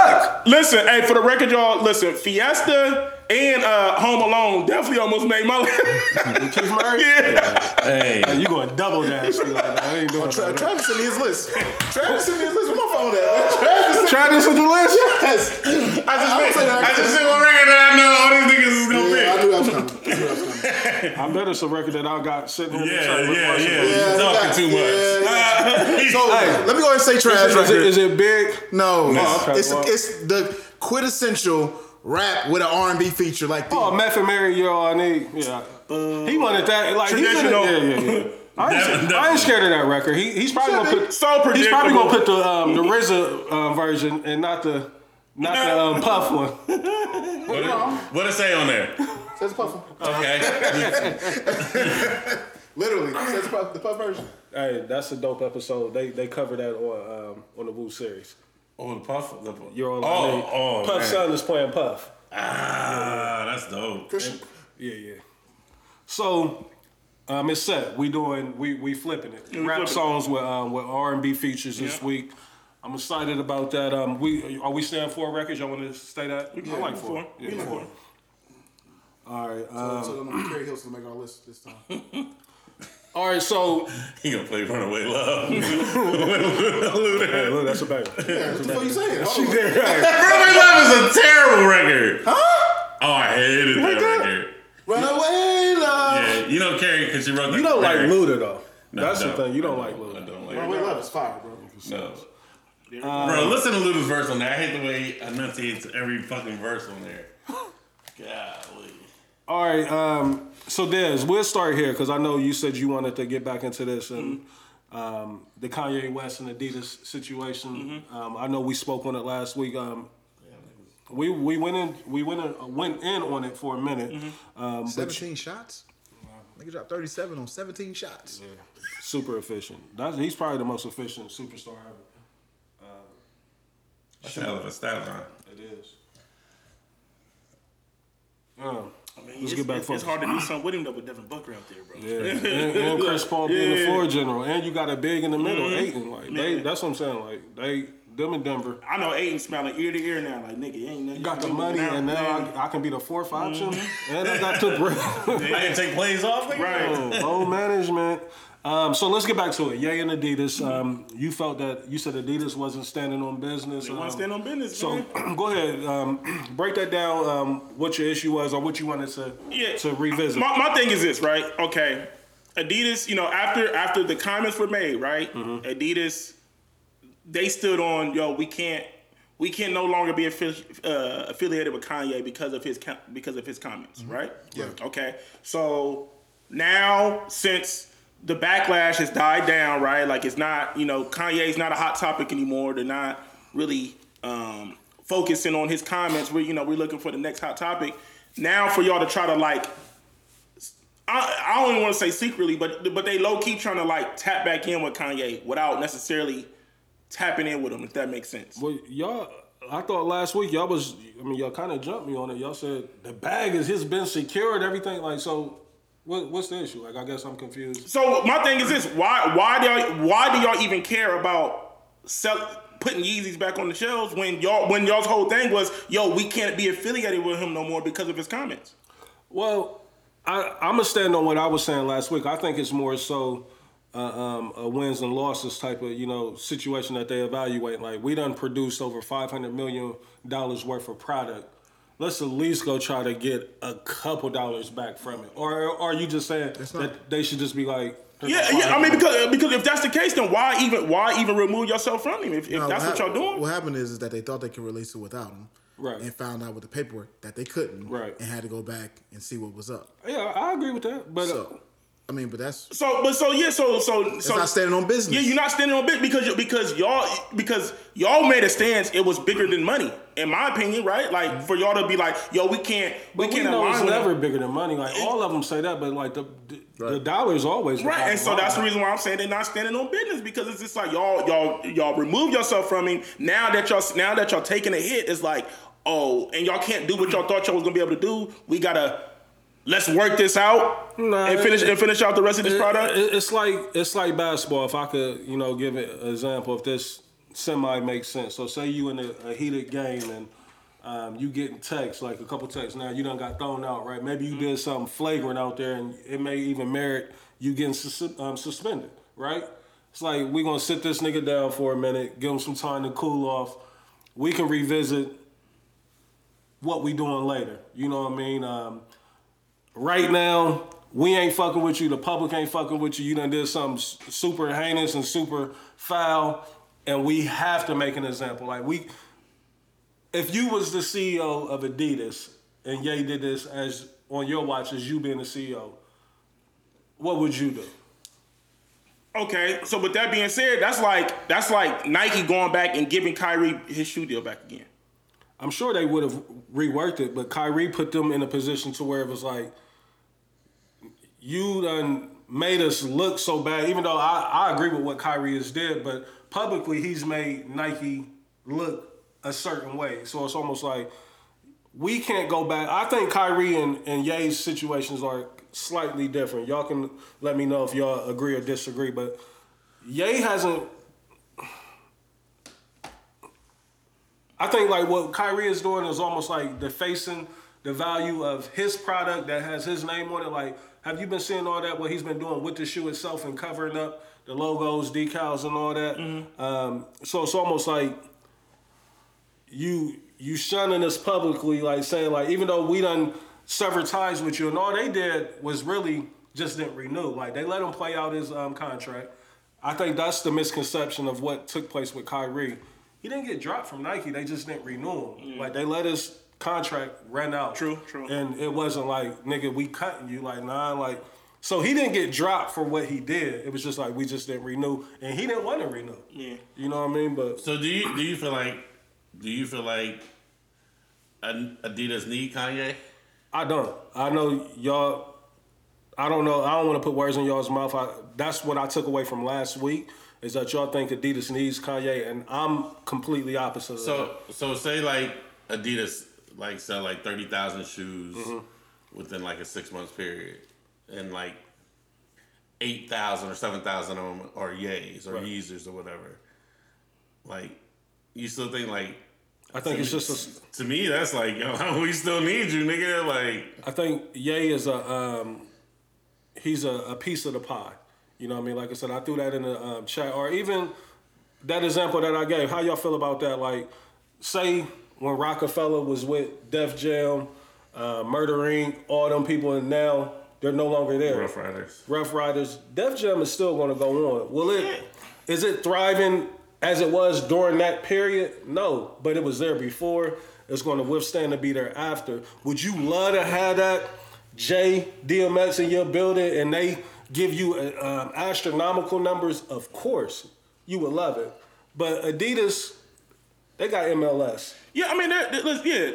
Listen, hey, for the record, y'all. Listen, Fiesta and uh, Home Alone definitely almost made my list. Keith Murray? yeah. Hey. You going double dash? Like, I ain't doing Tra- that. Travis sent me his list. Travis sent me his list. Where my phone at? Travis sent Travis with the list? Yes. I just, I'm saying. I just see one record that I know all these niggas is gonna Yeah, I pick. knew that was coming. I was coming. I bet it's a record that I got sitting in the Yeah, truck. yeah, my- yeah. Yeah, You talking yeah, too much. yeah, So let me go ahead and say Travis Is, right it, here. is it big? No, Oh, okay, it's well. it's the quintessential rap with an R and B feature like the. Oh, Meth and Mary, you all I need. Yeah. he wanted that. Like, he's in it. Traditional. Yeah, yeah, yeah. I ain't, Definitely. I ain't scared of that record. He, he's probably gonna put. So He's probably gonna put the um, the RZA um, version and not the not the um, Puff one. What it, what it say on there? Says Puff. Okay. Literally, says Puff, the Puff version. Hey, that's a dope episode. They they cover that on um, on the Wu series. Oh, the puff. The, You're all I oh, need. oh, Puff man. son is playing Puff. Ah, that's dope. Christian. Yeah, yeah. So Um, it's set. We doing we we flipping it. we Rap flipping songs with um, with R and B features this Yeah. week. I'm excited about that. Um, we are we staying four records? Y'all want to stay that? I like four. Four. Yeah, Yeah, four. four. All right. So, Um, so then Keri Hilson to make our list this time. all right. So He gonna play Runaway Love. Runaway hey, look, that's a banger. Yeah, what the fuck you saying? Oh, Love is a terrible record. Huh? Oh, I hated that record. Runaway love. Yeah, you know Keri because she wrote. You don't like record. Luda though. No, that's I the thing. You don't I like I Luda. don't like Runaway love is fire, bro. No. Uh, Bro, listen to Luda's verse on there. I hate the way he enunciates every fucking verse on there. Golly. All right. Um, so Des, we'll start here because I know you said you wanted to get back into this and um, the Kanye West and Adidas situation. Um, I know we spoke on it last week. Um, we we went in we went in, went in on it for a minute. Um, but 17 shots? Nigga dropped 37 on 17 shots. Yeah. super efficient. That's, he's probably the most efficient superstar ever. That's a hell of a stat line. It is. Yeah. I mean, Let's it's, get back it's, it's hard to do something with him though with Devin Booker out there, bro. Yeah, and, and Chris Paul being the Yeah. floor general, and you got a big in the middle, Mhm. Ayton. Like they, Yeah. that's what I'm saying. Like they, them in Denver, I know Ayton smelling ear to ear now. Like nigga, ain't nothing. You got the money, do and now I, I can be the fourth option, and I got the bread. I didn't take plays off, nigga. Right. Whole management. Um, so let's get back to it. Ye and Adidas. Um, you felt that you said Adidas wasn't standing on business. They want to um, stand on business, So go ahead, um, break that down. Um, what your issue was, or what you wanted to Yeah. to revisit. My, my thing is this, right? Okay, Adidas. You know, after after the comments were made, right? Mm-hmm. Adidas, they stood on, yo, we can't. We can no longer be affi- uh, affiliated with Kanye because of his because of his comments, right? Yeah. Okay. So now, since the backlash has died down, right? Like it's not, you know, Kanye's not a hot topic anymore. They're not really um, focusing on his comments. We're, you know, we're looking for the next hot topic. Now, for y'all to try to like I, I don't even want to say secretly, but but they low key trying to like tap back in with Kanye without necessarily tapping in with him, if that makes sense. Well, y'all, I thought last week y'all was, I mean, y'all kind of jumped me on it. Y'all said the bag is has been secured, everything. Like, so what, what's the issue? Like, I guess I'm confused. So my thing is this: why why do y'all why do y'all even care about sell, putting Yeezys back on the shelves when y'all when y'all's whole thing was yo we can't be affiliated with him no more because of his comments? Well, I, I'm gonna stand on what I was saying last week. I think it's more so uh, um, a wins and losses type of you know situation that they evaluate. Like we done produced over 500 million dollars worth of product. Let's at least go try to get a couple dollars back from it. Or, or are you just saying not- that they should just be like? Yeah, yeah. I mean, because because if that's the case, then why even why even remove yourself from him if, if No, that's what y'all doing? What happened is, is that they thought they could release it without him. Right. And found out with the paperwork that they couldn't. Right. And had to go back and see what was up. Yeah, I agree with that. But uh, So, I mean, but that's So, but so yeah, so so it's so not standing on business. Yeah, you're not standing on business because you- because y'all because y'all made a stance. It was bigger than money, in my opinion, right? Like for y'all to be like, yo, we can't we But we can't know it's with never him. bigger than money. Like all of them say that, but like the the, the Right. dollar's always Right, and so bottom that's the reason why I'm saying they're not standing on business because it's just like y'all, y'all, y'all remove yourself from him. Now that y'all, now that y'all taking a hit, it's like, oh, and y'all can't do what y'all thought y'all was gonna be able to do. We gotta let's work this out Nah, and finish it- and finish out the rest of this It- product. it- it's like it's like basketball. If I could, you know, give an example, if this semi makes sense. So say you in a, a heated game and um, you getting texts, like a couple texts. Now you done got thrown out, right? Maybe you did something flagrant out there, and it may even merit you getting sus- um, suspended, right? It's like we gonna sit this nigga down for a minute, give him some time to cool off. We can revisit what we doing later. You know what I mean? Um, right now, we ain't fucking with you. The public ain't fucking with you. You done did something super heinous and super foul, and we have to make an example. Like we, if you was the CEO of Adidas and Ye did this as on your watch as you being the CEO, what would you do? Okay, so with that being said, that's like that's like Nike going back and giving Kyrie his shoe deal back again. I'm sure they would have reworked it, but Kyrie put them in a position to where it was like, you done made us look so bad. Even though I, I agree with what Kyrie has did, but publicly he's made Nike look a certain way. So it's almost like we can't go back. I think Kyrie and, and Ye's situations are slightly different. Y'all can let me know if y'all agree or disagree. But Ye hasn't. I think like what Kyrie is doing is almost like defacing the value of his product that has his name on it. Like, have you been seeing all that? What he's been doing with the shoe itself and covering up the logos, decals, and all that. Um, so it's almost like you you shunning us publicly, like saying like even though we done severed ties with you, and all they did was really just didn't renew. Like they let him play out his um, contract. I think that's the misconception of what took place with Kyrie. He didn't get dropped from Nike. They just didn't renew him. Like they let his contract ran out. True, true. And it wasn't like nigga, we cutting you. Like nah, like. So he didn't get dropped for what he did. It was just like we just didn't renew, and he didn't want to renew. Yeah. You know what I mean? But So do you do you feel like do you feel like Adidas need Kanye? I don't. I know y'all. I don't know. I don't want to put words in y'all's mouth. I, that's what I took away from last week is that y'all think Adidas needs Kanye, and I'm completely opposite. of that. So so say like Adidas like sell like thirty thousand shoes within like a six months period, and like eight thousand or seven thousand of them are Yays or Right. Yeezers or whatever. Like you still think like I think it's just. A, to me that's like yo we still need you nigga like I think Ye is a. Um, he's a, a piece of the pie. You know what I mean? Like I said, I threw that in the um, chat, or even that example that I gave. How y'all feel about that? Like, say when Rockefeller was with Def Jam, uh, Murder Inc., all them people, and now they're no longer there. Ruff Ryders. Ruff Ryders. Def Jam is still going to go on. Will it? Is it thriving as it was during that period? No, but it was there before. It's going to withstand to be there after. Would you love to have that J DMX in your building and they give you uh, um, astronomical numbers? Of course, you would love it. But Adidas, they got MLS. Yeah, I mean, that, that- let's- yeah.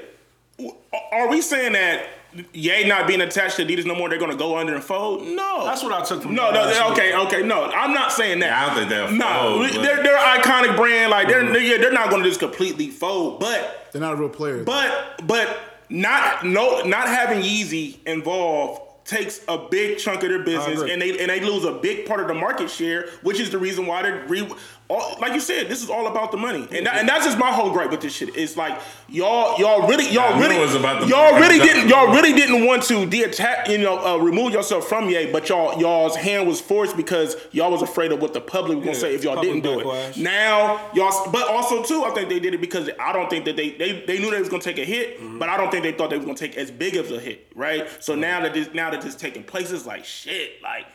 Are we saying that Ye not being attached to Adidas no more, they're going to go under and fold? No. That's what I took from No, no, okay, okay, no. I'm not saying that. I don't think they'll No, fold, but- they're they're an iconic brand. Like they're they're, yeah, they're not going to just completely fold, but They're not a real player. but but not no not having Yeezy involved takes a big chunk of their business and they and they lose a big part of the market share, which is the reason why they're re, all, like you said, this is all about the money. And that, and that's just my whole gripe with this shit. It's like y'all y'all really y'all really was about the- y'all really didn't y'all really didn't want to detach you know uh, remove yourself from Ye, but y'all y'all's hand was forced because y'all was afraid of what the public was gonna Yeah, say if y'all didn't do backlash. it. Now y'all, but also too, I think they did it because I don't think that they they, they knew they was gonna take a hit, Mm-hmm. but I don't think they thought they was gonna take as big of a hit, right? So now that this now that this taking place, it's like shit, like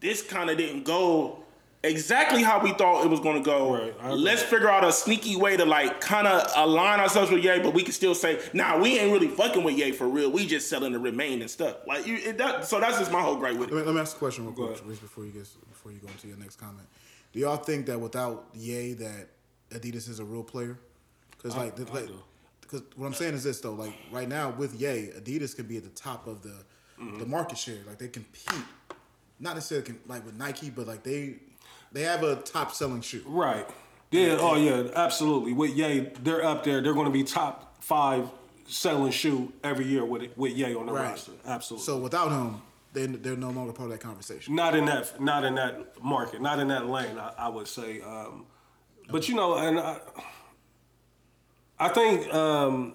this kind of didn't go exactly how we thought it was gonna go. Right, Let's figure out a sneaky way to like kind of align ourselves with Ye, but we can still say, nah, we ain't really fucking with Ye for real. We just selling the remaining stuff. Like you, it, that, so that's just my whole gripe with Let me, let me ask a question real quick, ahead. Reese, before you get before you go into your next comment. Do y'all think that without Ye, that Adidas is a real player? Because like, the, like, because what I'm saying is this though, like right now with Ye, Adidas could be at the top of the Mm-hmm. the market share. Like they compete, not necessarily like with Nike, but like they they have a top selling shoe. Right. Yeah. Oh, yeah. Absolutely. With Ye, they're up there. They're going to be top five selling shoe every year with it, with Ye on the Right. roster. Absolutely. So without him, they they're no longer part of that conversation. not in that, not in that market, not in that lane. I, I would say. Um, but you know, and I, I think um,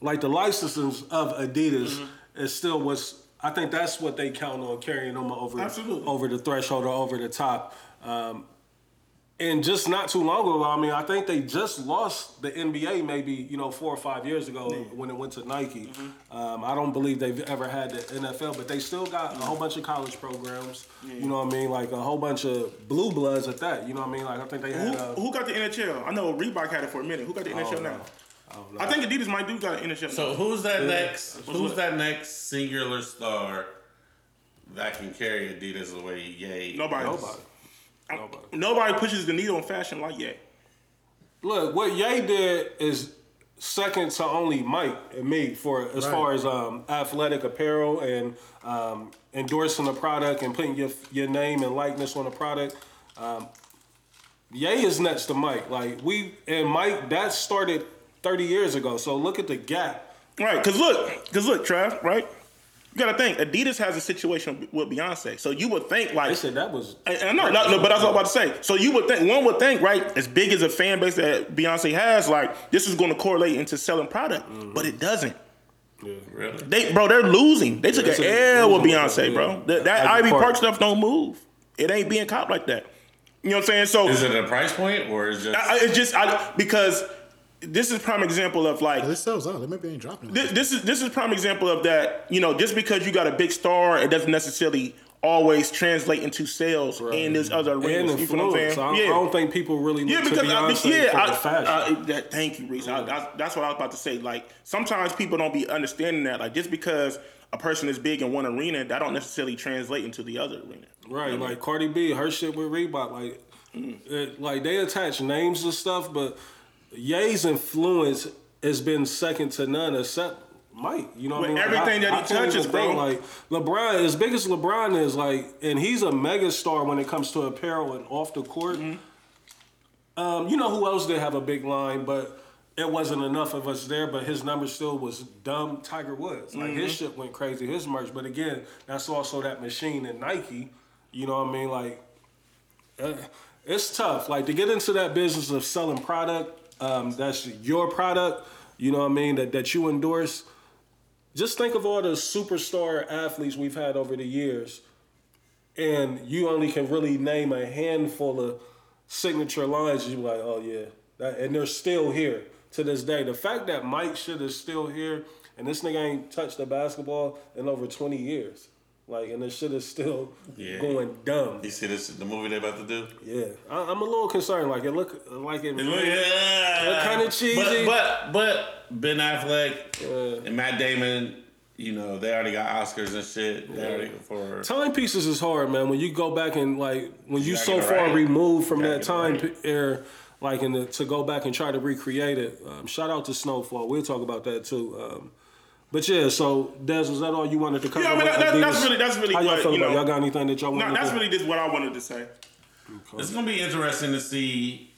like the licenses of Adidas is still what's. I think that's what they count on carrying them over Absolutely. over the threshold or over the top. Um, and just not too long ago, I mean, I think they just lost the NBA maybe you know four or five years ago when it went to Nike. Um, I don't believe they've ever had the NFL, but they still got a whole bunch of college programs. You know what I mean? Like a whole bunch of blue bloods at that. You know what I mean? Like I think they Who, had. Uh, who got the NHL? I know Reebok had it for a minute. Who got the NHL now? know. I don't know. I think Adidas might do got an NHL. So now. who's that next? What's Who's what? that next singular star that can carry Adidas the way Ye? nobody. nobody. Nobody. Nobody pushes the needle in fashion like Ye. Look, what Ye did is second to only Mike and me for as Right. far as um, athletic apparel and um, endorsing the product and putting your your name and likeness on the product. Um, Ye is next to Mike. Like we and Mike, that started 30 years ago. So look at the gap. Right, cause look, cause look, Trav, right? You gotta think Adidas has a situation with Beyonce, so you would think like They said that was. I, I know, no, no, but that's what I'm about to say. So you would think one would think, right, as big as a fan base that Beyonce has, like this is going to correlate into selling product, mm-hmm. but it doesn't. Really? They, bro, they're losing. They took it's an a- L with Beyonce, yeah. bro. That, that Ivy Ivy Park. Park. stuff don't move. It ain't being cop like that. You know what I'm saying? So Is it a price point or is it just I, it's just I because this is prime example of like This sells out. They maybe ain't dropping. this, this is this is prime example of that. You know, just because you got a big star, it doesn't necessarily always translate into sales in this other And arenas. You know what I'm influence. saying? I, I don't think people really look Yeah, to because I, Beyonce yeah, for I, the fashion. I- that- thank you, Reese. I, that's, that's what I was about to say. Like sometimes people don't be understanding that. Like just because a person is big in one arena, that don't necessarily translate into the other arena. Right, like Cardi B, her shit with Reebok, like, mm. it, like they attach names and stuff, but Ye's influence has been second to none except Mike. You know what I With mean? Like, everything I- that he I touches, bro. Like LeBron, as big as LeBron is, like, and he's a mega star when it comes to apparel and off the court. Mm-hmm. Um, you know who else did have a big line, but it wasn't enough of us there. But his number still was dumb. Tiger Woods, like his Mm-hmm. shit went crazy. His merch, but again, that's also that machine in Nike. You know what I mean? Like, uh, it's tough. Like to get into that business of selling product, um, that's your product. You know what I mean? That that you endorse. Just think of all the superstar athletes we've had over the years, and you only can really name a handful of signature lines. You're like, oh yeah, that, and they're still here to this day. The fact that Mike shit is still here, and this nigga ain't touched a basketball in over 20 years. Like, and this shit is still Yeah. going dumb. you see this the movie they're about to do? Yeah, I, I'm a little concerned. Like it look like it. Yeah. kinda cheesy. But, but but Ben Affleck and Matt Damon, you know, they already got Oscars and shit. They already for Timepieces is hard, man. When you go back and like when you gotta so far right. removed from that time right. era, like in the, to go back and try to recreate it. Um, shout out to Snowfall. We'll talk about that too. Um, but yeah, so Des, was that all you wanted to cover? Yeah, I mean, with that- that- that's really- that's really How y'all what, feel you about? know- Y'all got anything that y'all want? No, that's really just what I wanted to say. It's gonna be interesting to see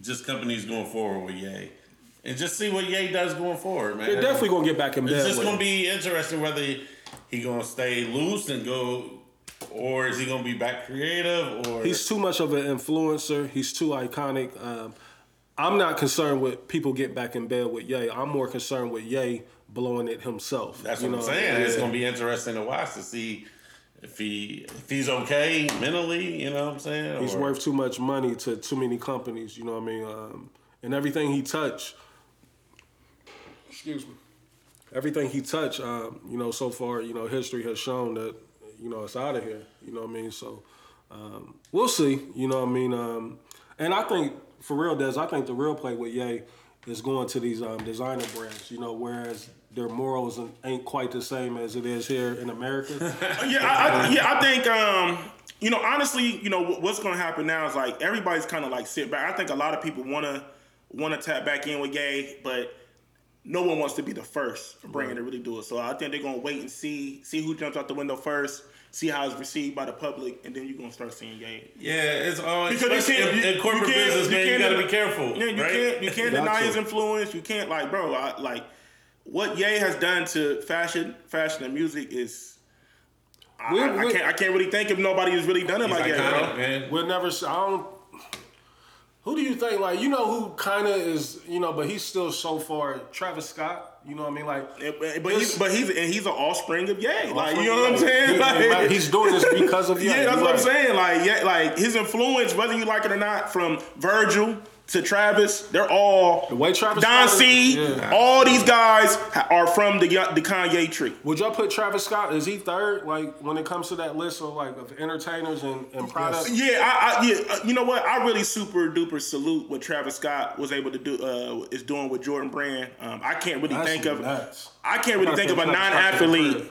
just companies going forward with Ye. And just see what Ye does going forward, man. They're definitely gonna get back in bed. It's just with gonna be interesting whether he gonna stay loose and go, or is he gonna be back creative, or He's too much of an influencer. He's too iconic. Um, I'm not concerned with people get back in bed with Ye. I'm more concerned with Ye blowing it himself. That's what I'm saying. It's gonna be interesting to watch to see if he if he's okay mentally. You know what I'm saying? He's Or- worth too much money to too many companies. You know what I mean? Um, and everything he touched, excuse me, everything he touched, um, you know, so far, you know, history has shown that, you know, it's out of here. You know what I mean? So um, we'll see. You know what I mean? Um, and I think for real, Des, I think the real play with Ye is going to these um, designer brands. You know, whereas their morals ain't quite the same as it is here in America. Yeah, I, I, yeah, I think um, you know, honestly, you know, what's going to happen now is like everybody's kind of like sit back. I think a lot of people want to want to tap back in with Gay, but no one wants to be the first brand to really do it. So I think they're going to wait and see see who jumps out the window first, see how it's received by the public, and then you're going to start seeing Gay. Yeah, it's all Because you can't- in, in corporate you can't- business, you man. You can't- gotta be careful. Yeah, you right? can't you can't deny to. his influence. You can't like, bro, I, like what Ye has done to fashion, fashion and music is. I, We- I- I can't. I can't really think if nobody has really done it like that, bro. man. We'll never. s- I don't. Who do you think? Like you know who kind of is you know, but he's still so far. Travis Scott. You know what I mean? Like But, but he's but he's and he's an offspring of Ye. Like you know what I'm saying? Like, he's doing this because of Ye. yeah, that's what I'm saying. Like yeah, like his influence, whether you like it or not, from Virgil to Travis, they're all The way Travis Don Scott C. is- yeah. All these guys are from the the Kanye tree. Would y'all put Travis Scott? Is he third? Like when it comes to that list of like of entertainers and, and products? Yeah, I, I yeah, uh, you know what? I really super duper salute what Travis Scott was able to do uh, is doing with Jordan Brand. Um, I can't really That's think of nuts. I can't really I think of a non-athlete third.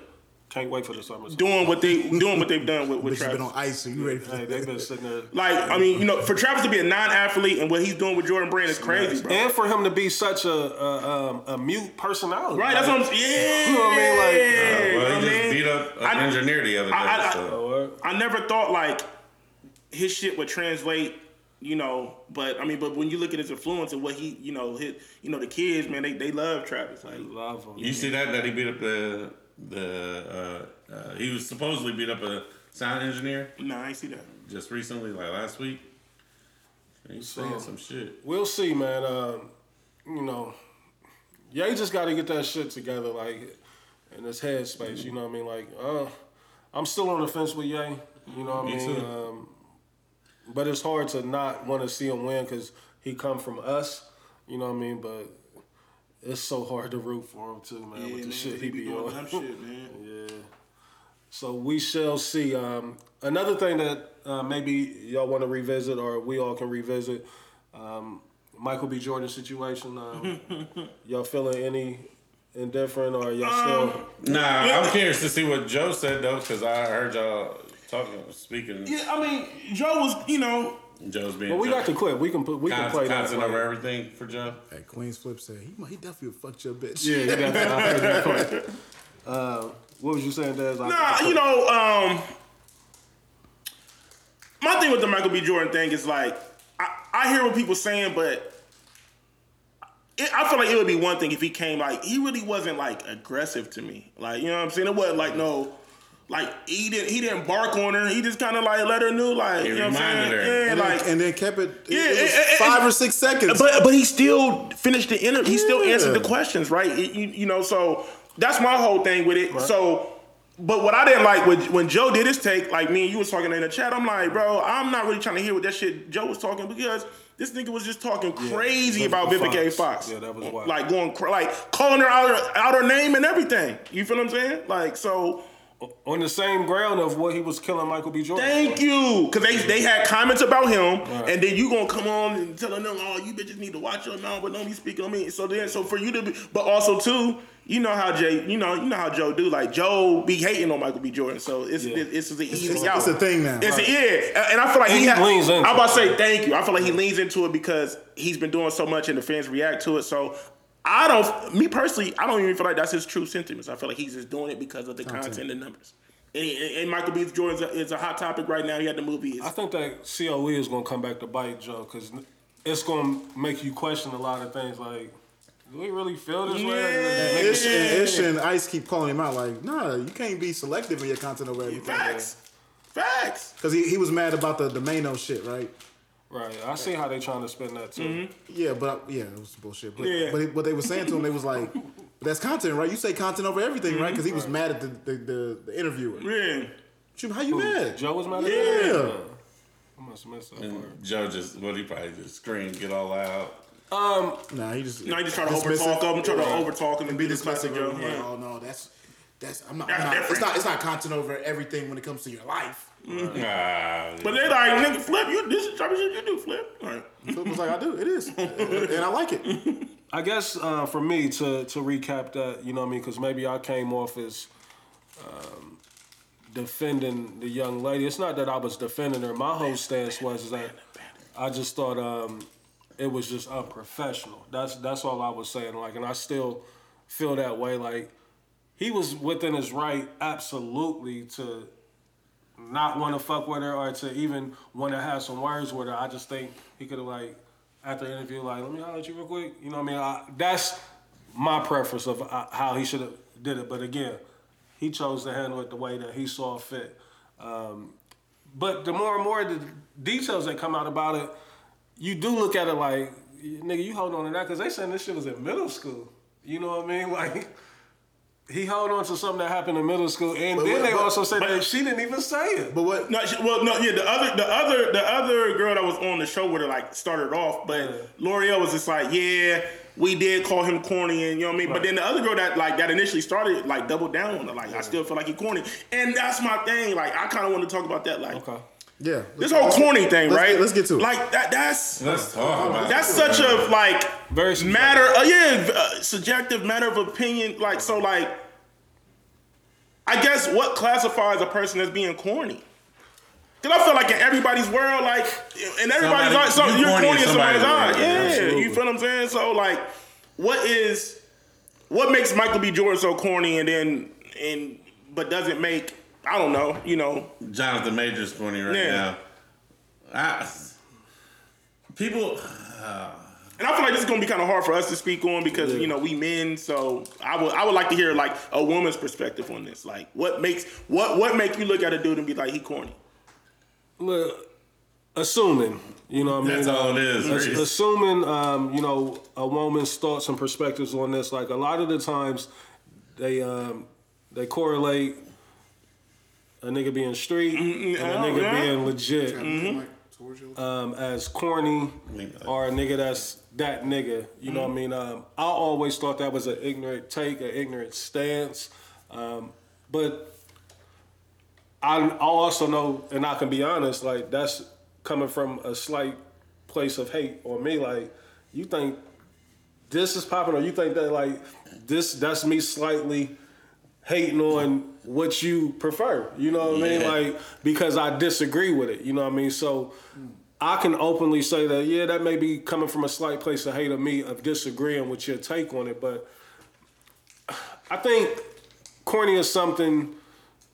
Can't wait for the summer. doing what they doing what they've done with, with Bitch has Travis. been on ice, so you ready for Hey, they've been sitting there. Like, I mean, you know, for Travis to be a non-athlete and what he's doing with Jordan Brand is crazy, bro. And for him to be such a a, um, a mute personality, Right? That's what I'm saying. Yeah. You know what I mean? Like, uh, Well, he I just mean? beat up an I- engineer the other day. I- I- so. Or- I never thought like his shit would translate, you know. But I mean, but when you look at his influence and what he, you know, his, you know, the kids, man, they, they love Travis. Like, Love him. You see that that he beat up the The uh, uh, he was supposedly beat up a sound engineer No, I see that. just recently, like last week. He's saying some shit. We'll see, man. Um, you know, yeah, he just got to get that shit together, like in his headspace. You know what I mean? Like, uh, I'm still on the fence with Ye. You know what I Me mean? too. Um, but it's hard to not want to see him win because he come from us. You know what I mean? But it's so hard to root for him too, man. Yeah, with the man, shit he be doing on. dumb shit, man. Yeah. So we shall see. Um, another thing that uh, maybe y'all want to revisit, or we all can revisit, um, Michael B. Jordan situation. Um, y'all feeling any indifferent, or y'all still? Nah, I'm curious to see what Joe said though, because I heard y'all talking, speaking. Yeah, I mean, Joe was, you know, Joe's being. Well, we Joe. got the clip. We can put. We can Con- play that. content over everything for Joe. Hey, Queenzflip said he he definitely fucked your bitch. Yeah, you got that. I heard that part. Uh, what was you saying, Des? I- Nah, you know, um, my thing with the Michael B. Jordan thing is like, I, I hear what people saying, but it, I feel like it would be one thing if he came like he really wasn't like aggressive to me, like you know what I'm saying. It wasn't like no. Like he didn't, he didn't bark on her. He just kind of like let her know, like He you know what I'm saying. her. Yeah, And, like, then, and then kept it. it Yeah, was it- it- five it- or six seconds. but but he still finished the interview. He still answered the questions, right? It- you, you know, so that's my whole thing with it. So, but what I didn't like when when Joe did his take, like me and you was talking in the chat, I'm like, bro, I'm not really trying to hear what that shit Joe was talking because. This nigga was just talking crazy Vivica about Vivica A. Fox. Fox. Yeah, that was wild. Like going, cra- like calling her out, her out her name and everything. You feel what I'm saying? Like so. On the same ground of what he was killing Michael B. Jordan. Thank for. you, because they they had comments about him, and then you gonna come on and telling them, oh, you bitches need to watch your mouth, but don't be speaking on me. So then, so for you to be, but also too, you know how Jay, you know, you know how Joe do. Like Joe be hating on Michael B. Jordan, so it's Yeah. it, it's, an easy it's- out. it's a thing now. It's a, yeah, and I feel like And he, he ha- leans into I'm about to say thank you. I feel like he leans into it because he's been doing so much, and the fans react to it. So. I don't, me personally, I don't even feel like that's his true sentiments. I feel like he's just doing it because of the content, and numbers. And, he- and Michael B. Jordan is a, is a hot topic right now. He had the movie. I think that COE is going to come back to bite Joe because it's going to make you question a lot of things. Like, do we really feel this way? Yeah. Ish, and Ish and Ice keep calling him out like, nah, you can't be selective in your content over everything. Facts. Facts. Because he, he was mad about the, the Mano shit, right? Right. I see how they trying to spin that too. Yeah, but yeah, it was bullshit. But, Yeah. but what they were saying to him, they was like, that's content, right? You say content over everything, right? Because he was mad at the, the, the, the interviewer. Yeah. Shoot, How you mad? Joe was mad at Yeah. that? I must have missed that part. And Joe just, well, he probably just screamed, get all out. Um, nah, he just No, he just try to dismissive. overtalk him, try to overtalk him and be be this classic dismissive. Joe. Like, Yeah. oh no, that's that's I'm not. That's I'm not- it's not. It's not content over everything when it comes to your life. Ah, But they're like, nigga, Flip, you, this is the type of shit you do, Flip. All right. Flip was like, I do. It is, and I like it. I guess uh, for me to to recap that, you know what I mean, because maybe I came off as um, defending the young lady. It's not that I was defending her. My whole stance was that I just thought um, it was just unprofessional. That's that's all I was saying. Like, and I still feel that way. Like, he was within his right, absolutely, to not want to fuck with her or to even want to have some words with her. I just think he could have like after the interview, like, let me holler at you real quick. You know what I mean? I, that's my preference of uh, how he should have did it. But again, he chose to handle it the way that he saw fit. Um, but the more and more the details that come out about it, you do look at it like, nigga, you hold on to that because they saying this shit was in middle school. You know what I mean? Like. He held on to something that happened in middle school, and But then what- they but- also said but- that she didn't even say it. But what? No, she, well, no, yeah. The other, the other, the other girl that was on the show with her like started off, but Yeah. Lore'l was just like, yeah, we did call him corny, and you know what I mean. But then the other girl that like that initially started like doubled down on her, like I still feel like he corny, and that's my thing. Like I kind of want to talk about that, like Okay. Yeah. this whole corny thing, let's right? Get, let's get to it. Like that. That's let's talk about that's such a like Very matter. Uh, yeah, uh, subjective matter of opinion. Like so, like I guess what classifies a person as being corny. Cause I feel like in everybody's world, like in everybody's Somebody- eyes, so, you you're corny corny in in somebody's somebody's eyes. world. Yeah, Absolutely. you feel what I'm saying? So like, what is what makes Michael B. Jordan so corny, and then and but doesn't make I don't know, you know, Jonathan Majors corny right Yeah. now. I, people, uh, And I feel like this is gonna be kind of hard for us to speak on because Yeah. you know we men. So I would I would like to hear like a woman's perspective on this. Like what makes what what make you look at a dude and be like he corny? Look, assuming, you know what I mean? That's all it is, Reese. Assuming, um, you know, a woman's thoughts and perspectives on this, like a lot of the times they um, they correlate a nigga being street and a nigga yeah. being legit Like, towards um, as corny or a nigga that's that nigga. You know what I mean? Um, I always thought that was an ignorant take, an ignorant stance. Um, but I, I also know, and I can be honest, like that's coming from a slight place of hate on me. Like, you think this is popping, or you think that like this that's me slightly hating on what you prefer. You know what I mean? Like because I disagree with it. You know what I mean? So I can openly say that yeah, that may be coming from a slight place of hate of me of disagreeing with your take on it, but I think corny is something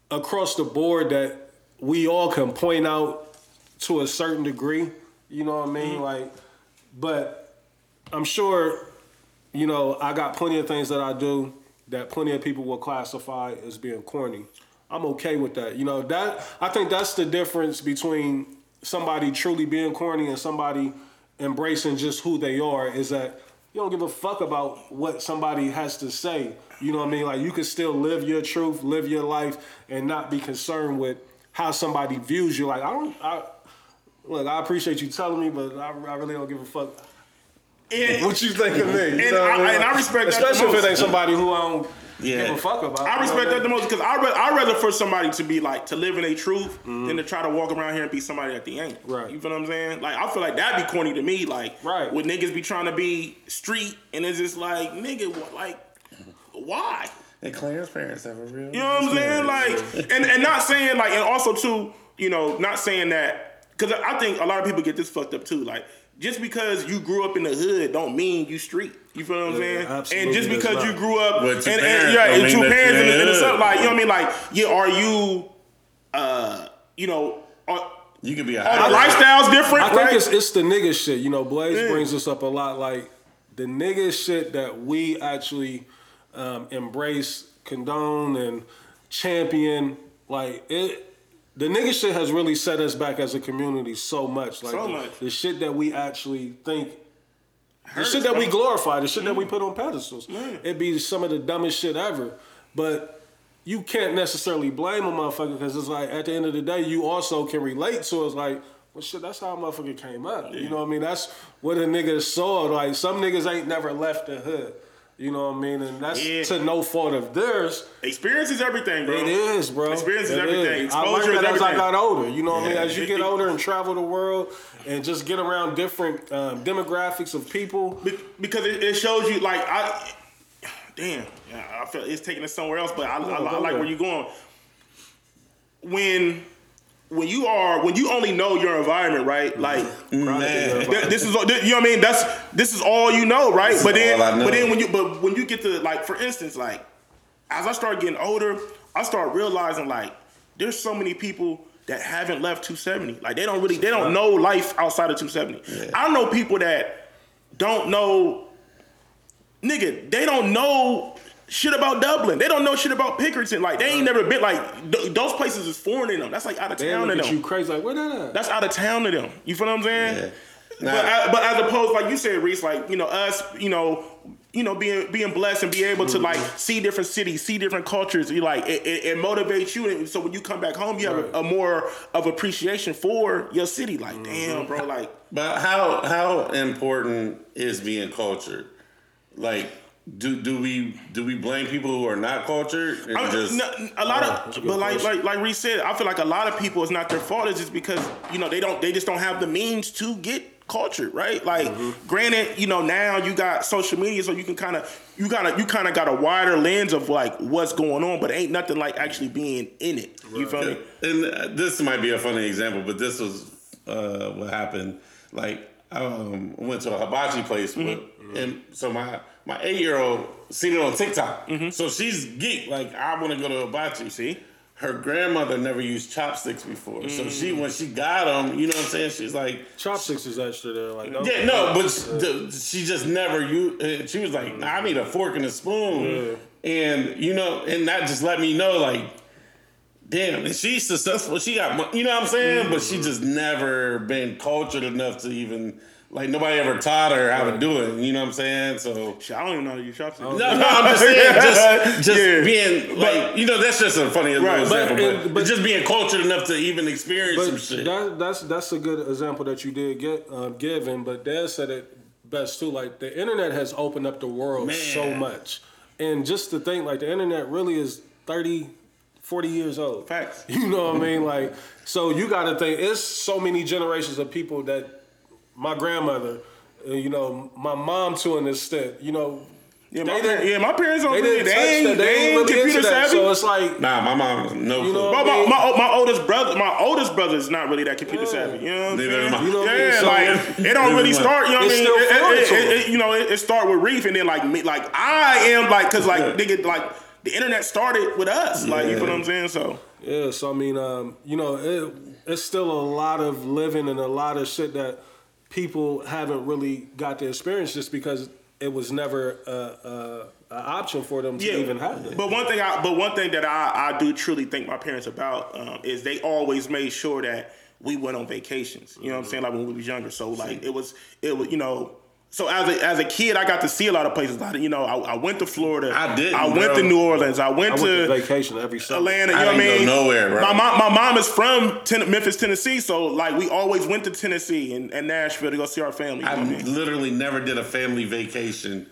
across the board that we all can point out to a certain degree. You know what I mean? Mm-hmm. Like, but I'm sure, you know, I got plenty of things that I do that plenty of people will classify as being corny. I'm okay with that. You know, that I think that's the difference between somebody truly being corny and somebody embracing just who they are is that you don't give a fuck about what somebody has to say. You know what I mean? Like you can still live your truth, live your life, and not be concerned with how somebody views you. Like I don't, I look, I appreciate you telling me, but I, I really don't give a fuck And what you think of me. You And know what I- mean? and I respect that the especially if it ain't somebody who I don't Yeah. give a fuck about. I respect that the most because I re- I rather for somebody to be like to live in a truth Mm-hmm. than to try to walk around here and be somebody that they ain't. Right. You feel what I'm saying? Like I feel like that'd be corny to me. Like Right. When niggas be trying to be street and it's just like nigga, what, like why? And Claire's parents have a real. You know what I'm saying? Like, and, and not saying like, and also too, you know, not saying that because I think a lot of people get this fucked up too. Like, just because you grew up in the hood don't mean you street. You feel what I'm Yeah, saying? absolutely And just because not. you grew up With and, two and parents yeah, and two parents in the, in the in hood. like you know what I mean? Like, yeah, are you, uh, you know, are, You could be a. are the lifestyles different? I think right? it's it's the nigga shit. You know, Blaze brings this up a lot. Like the nigga shit that we actually um, embrace, condone, and champion. Like it. The nigga shit has really set us back as a community so much. Like So the, much. the shit that we actually think the shit that we glorify, the shit that we mm-hmm. put on pedestals. It'd be some of the dumbest shit ever. But you can't necessarily blame a motherfucker because it's like at the end of the day, you also can relate to it. It's like, well, shit, that's how a motherfucker came up. You know what I mean? That's what a nigga saw. Like some niggas ain't never left the hood. You know what I mean? And that's Yeah. to no fault of theirs. Experience is everything, bro. It is, bro. Experience is It everything. I Exposure learned is that as I got older. You know what I mean? As you get older and travel the world and just get around different um, demographics of people. Be- because it, it shows you like I damn yeah, I feel it's taking us somewhere else but I, I, I like where you're going when when you are when you only know your environment right? Mm-hmm. Like Man. th- this is all- th- you know what I mean? That's this is all you know right? But then all I know. but then when you but when you get to like for instance like as I start getting older I start realizing like there's so many people that haven't left 270 like they don't really they don't know life outside of 270 I know people that don't know nigga, they don't know shit about Dublin. They don't know shit about Pickerington. Like they ain't never been like th- those places is foreign to them. That's like out of They town to at you them. crazy like, where that at? That's out of town to them. You feel what I'm saying? Yeah. But, Nah. uh, but as opposed, like you said, Reese, like you know us, you know, you know, being being blessed and be able to like see different cities, see different cultures. You like it, it, it motivates you, and so when you come back home, you have Right. a, a more of appreciation for your city. Like, damn, bro, like But how how important is being cultured? Like, do do we do we blame people who are not cultured and I- just no, a lot Oh, of, that's a good but like question. like like Reese said, I feel like a lot of people it's not their fault. It's just because you know they don't they just don't have the means to get cultured, right? Like, Mm-hmm. granted, you know now you got social media, so you can kind of you gotta you kind of got a wider lens of like what's going on, but ain't nothing like actually being in it. You feel me? and uh, this might be a funny example, but this was uh, what happened. Like, um, I went to a hibachi place, with, and so my my eight year old seen it on TikTok. Mm-hmm. So she's geek. Like, I want to go to hibachi. See? her grandmother never used chopsticks before, so she mm. when she got them, you know what I'm saying? She's like, Chopsticks is extra there. Like, no, yeah, no, but the, she just never used. Uh, she was like, nah, I need a fork and a spoon, and you know, and that just let me know like. Damn, and she's successful. She got, you know what I'm saying, mm. but she just never been cultured enough to even like nobody ever taught her how to do it. You know what I'm saying? So Shit, I don't even know how to use chopsticks. no, no, I'm just saying, just, just Yeah. being like, you know, that's just a funny little Right, but- example, but, and- but but- just being cultured enough to even experience some shit. that, that's that's a good example that you did get uh, given. But Dad said it best too. Like the internet has opened up the world so much, and just to think like the internet really is 30, 40 years old. Facts. You know what I mean? Like so you got to think it's so many generations of people that my grandmother, uh, you know, my mom to an extent, you know. Yeah, my, didn't- yeah, my parents don't They really, didn't they touch ain't, that. they They ain't ain't really computer into that. savvy. So it's like nah, my mom, no You know- But my, my, my oldest brother, my oldest brother is not really that computer Yeah. savvy. You know what I'm saying? You know what mean? yeah, So- like it don't really start. You know what I mean? still It- it- it- it- you know, it, it start with Reef, and then like me, like I am like because like nigga, like the internet started with us. Like you know what I'm saying? So Yeah, so I mean, um, you know, it, it's still a lot of living and a lot of shit that people haven't really got to experience just because it was never a, a, a option for them to yeah, even have it. but one thing, I but one thing that I I do truly thank my parents about um, is they always made sure that we went on vacations. You know what I'm saying? Like when we was younger. So like it was it was you know. So as a as a kid, I got to see a lot of places. Like, you know, I, I went to Florida. I didn't, I went bro. to New Orleans. I I went, went to to vacation every summer. Atlanta. You I know what I mean? go nowhere, bro. My mom, my mom is from ten- Memphis, Tennessee. So like we always went to Tennessee and, and Nashville to go see our family. I mean? literally never did a family vacation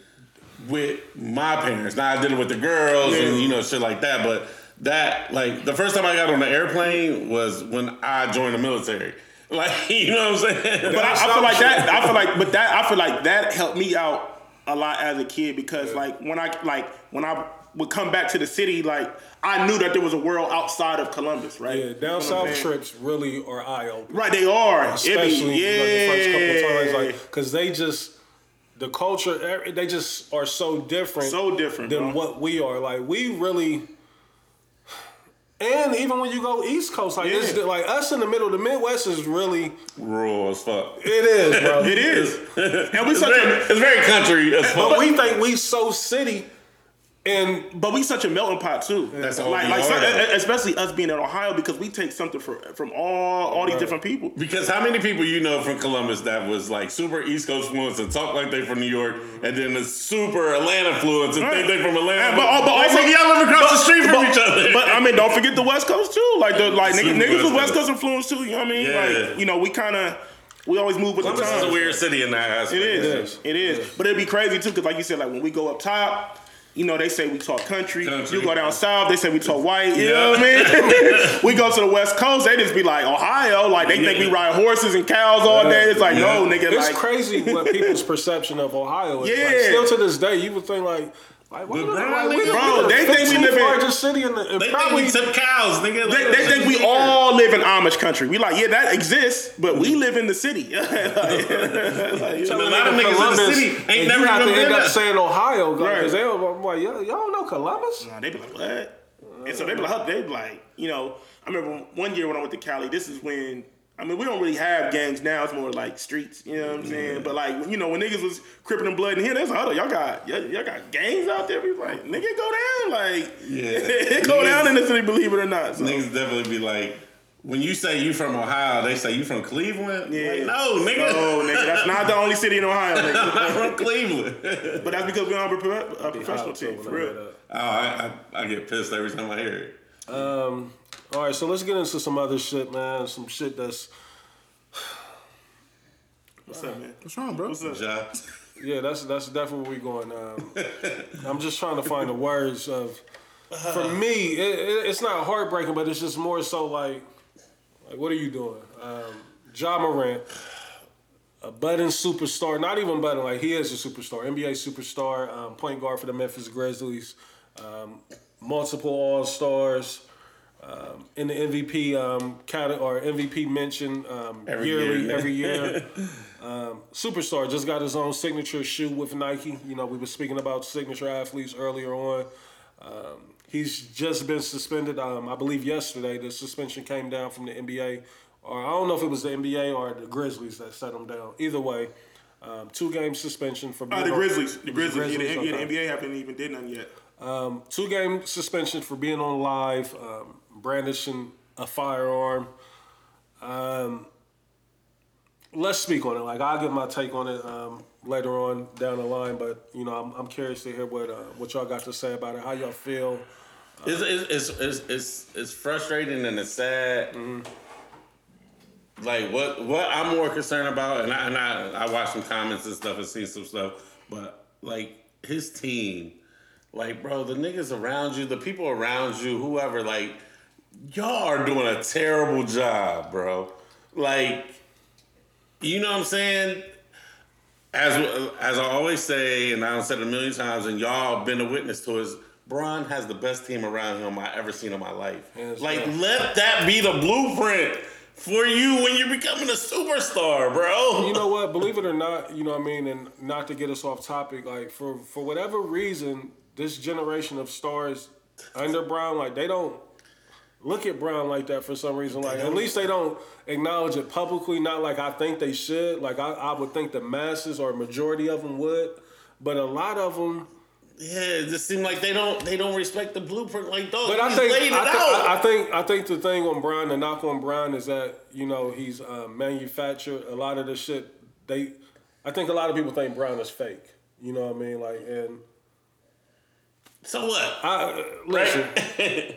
with my parents. Now I did it with the girls Yeah. and you know shit like that. But that like the first time I got on the airplane was when I joined the military. Like you know what I'm saying? But I, I feel like that. I feel like, but that I feel like that helped me out a lot as a kid because like when I like when I would come back to the city, like I knew that there was a world outside of Columbus, right? Yeah, You know down south trips really are eye opening. Right, they are. Be- Especially yeah. like, the first couple times, like because they just the culture, eh, they just are so different, So different, than bro. what we are. Like we really, and even when you go East Coast, like it's Yeah. like us in the middle, the Midwest is really Rural as fuck. it is, bro. It is, and we It's such very, a it's very country as fuck. But we think we so city, and but we such a melting pot too. That's all like, like are, so- though. especially us being in Ohio because we take something from from all all these different people. Because how many people you know from Columbus that was like super East Coast fluent and talk like they from New York, and then the super Atlanta fluent and think they from Atlanta, And- but- oh, but like, also- y'all live across the street from each other. But I mean, don't forget the West Coast too. Like the like niggas, Super niggas with West Coast. Influence too. You know what I mean? Yeah. Like you know, we kind of we always move with Columbus the is times. a weird city in that aspect. It is. It is. It is. But it'd be crazy too, because like you said, like when we go up top. You know, they say we talk country. Country. You go down south, they say we talk white. You Yeah. know what I mean? we go to the West Coast, they just be like Ohio. Like they think we ride horses and cows all day. It's like Yeah. no, nigga. it's like crazy what people's perception of Ohio is. Like, Yeah. still to this day, you would think like. Like, The not? brown Like, we niggas- the- Bro, they think we live in- the largest city in the and They probably think we tip cows, nigga. they, Like, they think we all live in Amish country. We like, yeah, that exists, but we live in the city. Like, like, you A lot of niggas in the Columbus, city ain't never you have even to end been up saying Ohio because Right. they don't, I'm like, y'all, y'all don't know Columbus? Nah, they be like, what? And so they be uh. like, they be like, you know, I remember one year when I went to Cali, this is when, I mean, we don't really have gangs now. It's more like streets, you know what I'm saying? But like, you know, when niggas was cripping and blood in here, that's like, hold y'all got, y'all, y'all got gangs out there? We like, nigga, go down. Like, Yeah. it go Niggas- down in the city, believe it or not. So. Niggas definitely be like, when you say you from Ohio, they say you from Cleveland. Yeah. Like, no, nigga. No, nigga, that's not the only city in Ohio, nigga. I'm from Cleveland. But that's because we're on a, pro- a professional team, for real. oh, I, I, I get pissed every time I hear it. Um, all right, so let's get into some other shit, man. Some shit that's What's up, man? What's wrong, bro? What's up? Ja. yeah, that's that's definitely where we going. Um, I'm just trying to find the words of. For me, it, it, it's not heartbreaking, but it's just more so like, like what are you doing? Um, Ja Morant, a budding superstar, not even budding, like he is a superstar, NBA superstar, um, point guard for the Memphis Grizzlies, um, multiple All Stars. Um, in the MVP um, cate- or MVP mention um, Every yearly year. every year. um, superstar just got his own signature shoe with Nike. You know, we were speaking about signature athletes earlier on. Um, he's just been suspended. Um, I believe yesterday the suspension came down from the NBA, or I don't know if it was the NBA or the Grizzlies that set him down. Either way, um, two game suspension for Uh, the Grizzlies. The It was Grizzlies. Yeah, the, the NBA haven't even did nothing yet. Um, two game suspension for being on live, um, brandishing a firearm. Um, let's speak on it. Like I'll give my take on it um, later on down the line, but you know I'm, I'm curious to hear what uh, what y'all got to say about it. How y'all feel? It's, it's, it's, it's, it's, it's frustrating and it's sad. Like what what I'm more concerned about, and I and I, I watched some comments and stuff and seen some stuff, but like his team, like bro, the niggas around you, the people around you, whoever, like y'all are doing a terrible job, bro. Like, you know what I'm saying? as as I always say, and I've said it a million times, and y'all been a witness to is Bron has the best team around him I ever seen in my life. Like, let that be the blueprint for you when you're becoming a superstar, bro. You know what? Believe it or not, you know what I mean, and not to get us off topic, like for for whatever reason, this generation of stars under Brown, like they don't look at Brown like that for some reason. Like at least they don't acknowledge it publicly. Not like I think they should. Like I, I would think the masses or majority of them would, but a lot of them. yeah, it just seems like they don't they don't respect the blueprint. Like, dog, But I think I, out. I, think I think the thing on Brown, the knock on Brown is that you know he's uh, manufactured a lot of the shit. They, I think a lot of people think Brown is fake. You know what I mean? Like, and so what? I listen.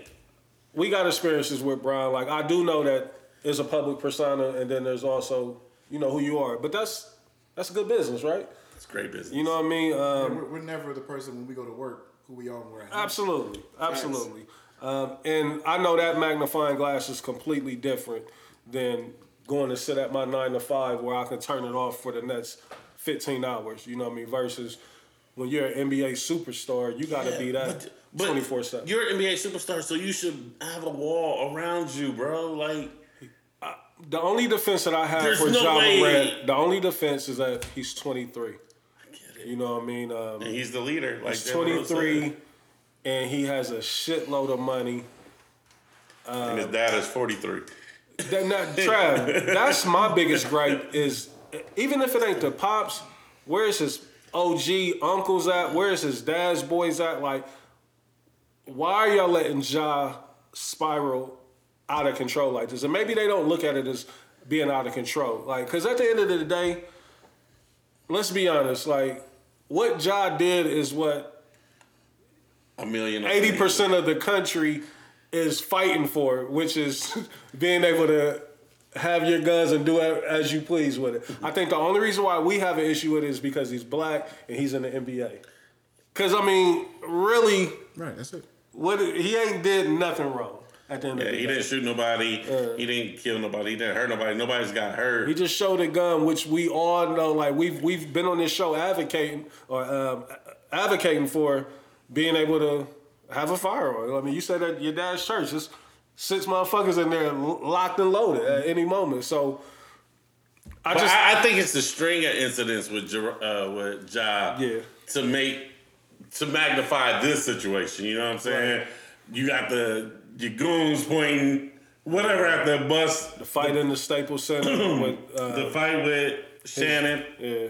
we got experiences with Brian. Like I do know that there's a public persona, and then there's also you know who you are. But that's that's good business, right? It's great business. You know what I mean? Um, We're, we're never the person when we go to work who we are when we're at home. Absolutely, absolutely. Um, and I know that magnifying glass is completely different than going to sit at my nine to five where I can turn it off for the next fifteen hours. You know what I mean? Versus when you're an NBA superstar, you got to be that twenty four seven. You're an NBA superstar, so you should have a wall around you, bro. Like, The only defense that I have There's for no Ja Morant, the only defense is that he's twenty three. You know what I mean? Um, and he's the leader. Like he's Jalen Rose twenty said. three, and he has a shitload of money. and his dad is 43. That not Trav. That's my biggest gripe is even if it ain't the pops, where's his OG uncles at? Where's his dad's boys at? Like, why are y'all letting Ja spiral out of control like this? And maybe they don't look at it as being out of control. Like, cause at the end of the day, let's be honest, like what Ja did is what A million. eighty percent of the country is fighting for, which is being able to have your guns and do it as you please with it. I think the only reason why we have an issue with it is because he's black and he's in the NBA. Because I mean, really, Right, that's it. what he ain't did nothing wrong at the end Yeah, of the day. he day. didn't shoot nobody. he didn't kill nobody. He didn't hurt nobody. Nobody's got hurt. He just showed a gun, which we all know. Like we've we've been on this show advocating or um, advocating for being able to have a firearm. I mean, you said at your dad's church, there's six motherfuckers in there locked and loaded at any moment. So I But just I, I think it's the string of incidents with uh, with Ja Yeah. to make to magnify this situation. You know what I'm saying? Right. You got the your goons pointing whatever at the bus. the fight in the Staples Center with uh, The fight with Shannon. yeah.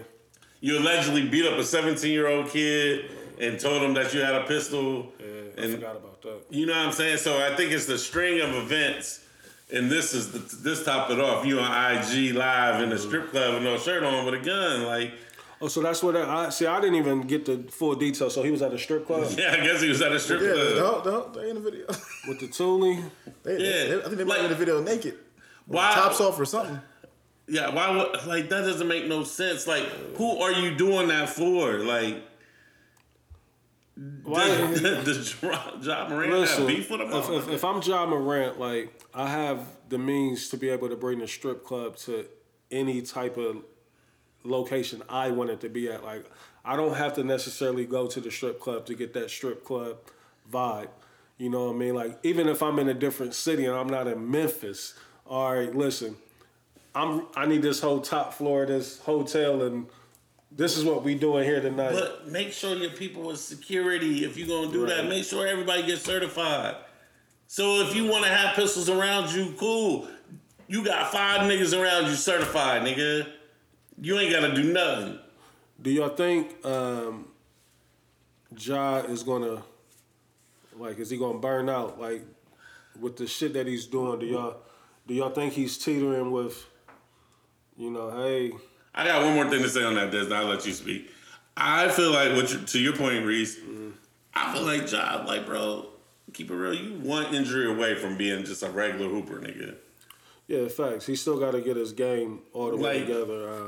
You allegedly beat up a 17 year old kid and told him that you had a pistol. Yeah, I and forgot about that. You know what I'm saying? So I think it's the string of events, and this is the, this topped it off. You on IG live in a mm-hmm. strip club with no shirt on with a gun, like Oh, so that's what I, I see. I didn't even get the full details. So he was at a strip club yeah, I guess he was at a strip Yeah, club. no, no, they in the video. with the Thule. they, Yeah, they- I think they might like- be in the video naked. Why? Tops off or something. Yeah, why? Like that doesn't make no sense. Like, who are you doing that for? Like, Why? does, does Ja Morant Listen, have beef with him? if, if, if I'm Ja Morant, like I have the means to be able to bring the strip club to any type of location I want it to be at. Like I don't have to necessarily go to the strip club to get that strip club vibe. You know what I mean? Like even if I'm in a different city and I'm not in Memphis, all right, listen, I'm I need this whole top floor of this hotel and this is what we doing here tonight. But make sure your people with security. If you're gonna do that, make sure everybody gets certified. So if you want to have pistols around you, cool. You got five niggas around you certified, nigga. You ain't gotta do nothing. Do y'all think um, Ja is gonna like? Is he gonna burn out? Like with the shit that he's doing? Do y'all do y'all think he's teetering with? You know, hey, I got one more thing to say on that, Des. I'll let you speak. I feel like, what you, to your point, Reese, I feel like Ja, like, bro, keep it real. You one injury away from being just a regular hooper, nigga. yeah, facts. He still got to get his game all the way Like- together. Uh,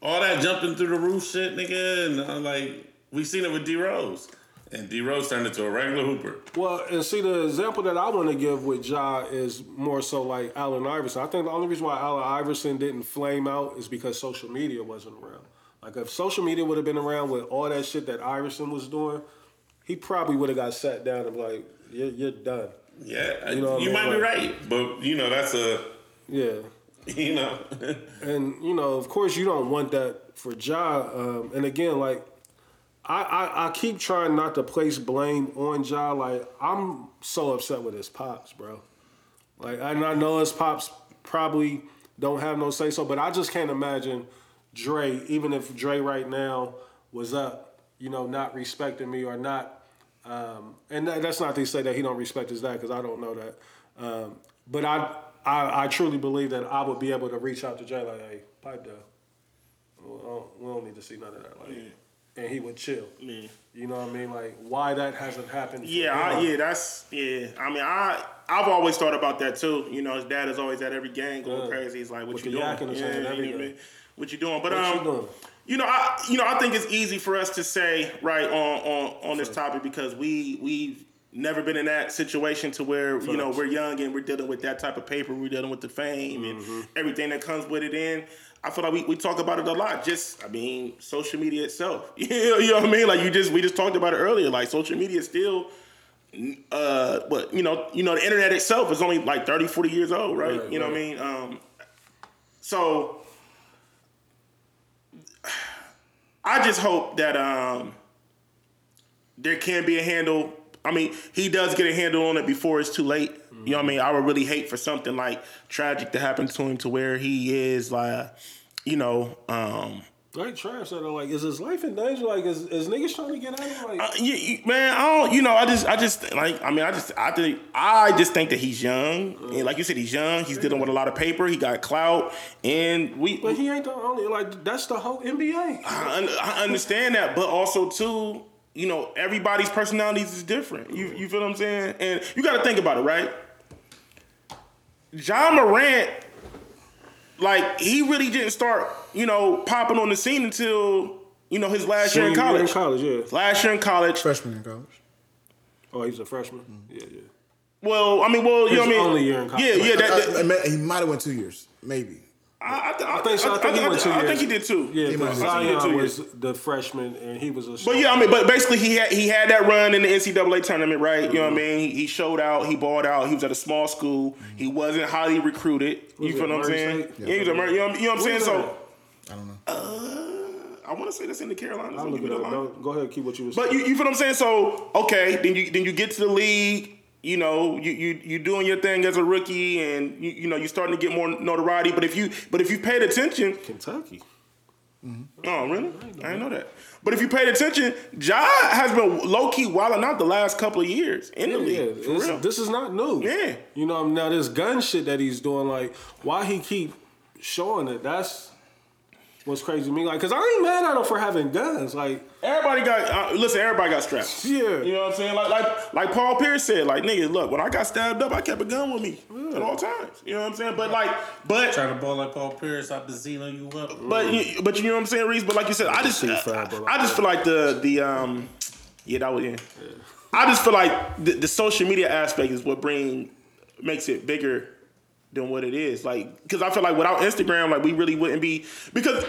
all that jumping through the roof shit, nigga, and uh, like we seen it with D Rose, and D Rose turned into a regular hooper. Well, and see, the example that I want to give with Ja is more so like Allen Iverson. I think the only reason why Allen Iverson didn't flame out is because social media wasn't around. Like, if social media would have been around with all that shit that Iverson was doing, he probably would have got sat down and be like, you're, you're done. Yeah, You you, know I mean? might be right, but you know that's a Yeah. you know. And, you know, of course, you don't want that for Ja. Um, and again, like, I, I, I keep trying not to place blame on Ja. Like, I'm so upset with his pops, bro. Like, and I know his pops probably don't have no say so, but I just can't imagine Dre, even if Dre right now was up, you know, not respecting me or not. Um, and that, that's not to say that he don't respect his dad because I don't know that. Um, but I, I I truly believe that I would be able to reach out to Dre like, hey, pipe down. We don't, we don't need to see none of that. Like, and he would chill. Yeah. You know what I mean? Like why that hasn't happened? Yeah, I, yeah, that's yeah. I mean, I I've always thought about that too. You know, his dad is always at every game going Yeah. crazy. He's like, "What With you doing? saying you know what I mean? What you doing?" But What you um, doing? you know, I you know, I think it's easy for us to say right on on on this topic because we we've never been in that situation to where you know we're young and we're dealing with that type of paper. We're dealing with the fame Mm-hmm. and everything that comes with it. In I feel like we, we talk about it a lot. Just I mean, social media itself. you know what I mean? Like you just we just talked about it earlier. Like social media is still uh what you know you know the internet itself is only like 30 40 years old right, Right, you know what i mean um so i just hope that um there can be a handle i mean he does get a handle on it before it's too late you know what i mean i would really hate for something like tragic to happen to him to where he is like you know um Like Trav said, like, is his life in danger? Like, is, is niggas trying to get out? Like, Uh, you, you- man, I don't. You know, I just, I just like. I mean, I just, I think, I just think that he's young, and like you said, he's young. He's dealing with a lot of paper. He got clout, and we. but he ain't the only. Like, that's the whole NBA. I, I understand that, but also too, you know, everybody's personalities is different. You, you feel what I'm saying? And you got to think about it, right? Ja Morant, like he really didn't start, you know, popping on the scene until you know his last year in Senior college. In college, yeah. Last year in college. Freshman in college. Oh, he's a freshman. Yeah, yeah. Well, I mean, well, you know what I mean. only year in college. Yeah, yeah. That, Uh, that, I mean, he might have went two years, maybe. I, I, th- I think so. I think he went two I years. think he did too. Yeah, He might because two Zion years. was the freshman and he was a. But yeah, I mean, but basically he had he had that run in the NCAA tournament, right? You know what I mean? He, he showed out, he balled out. He was at a small school. He wasn't highly recruited. You feel what I'm saying? State? Yeah, he was at Murray. You know, you know what I'm saying? So was I don't know. uh, I want to say that's in the Carolinas. I'll Let me look it up. line. Don't- Go ahead, and keep what you was. But you, you feel what I'm saying? So okay, then you then you get to the league. You know, you you you doing your thing as a rookie, and you, you know you're starting to get more notoriety. But if you but if you paid attention, Kentucky. Mm-hmm. Oh, really? I didn't know that. But if you paid attention, Ja has been low key wilding out the last couple of years in the Yeah, league. for real. this is not new. Yeah. You know, now this gun shit that he's doing, like, why he keep showing it? That's what's crazy to me. Like, cause I ain't mad at him for having guns. Like, everybody got uh, listen. Everybody got strapped. yeah, You know what I'm saying? Like like like Paul Pierce said, like nigga, look, when I got stabbed up, I kept a gun with me at all times. You know what I'm saying? But like, but Try to ball like Paul Pierce, I Zeno you up. but you, but you know what I'm saying, Reese. But like you said, I just see fire, I just feel like the the um yeah that was yeah. I just feel like the, the social media aspect is what bring makes it bigger than what it is. Like, because I feel like without Instagram, like we really wouldn't be. Because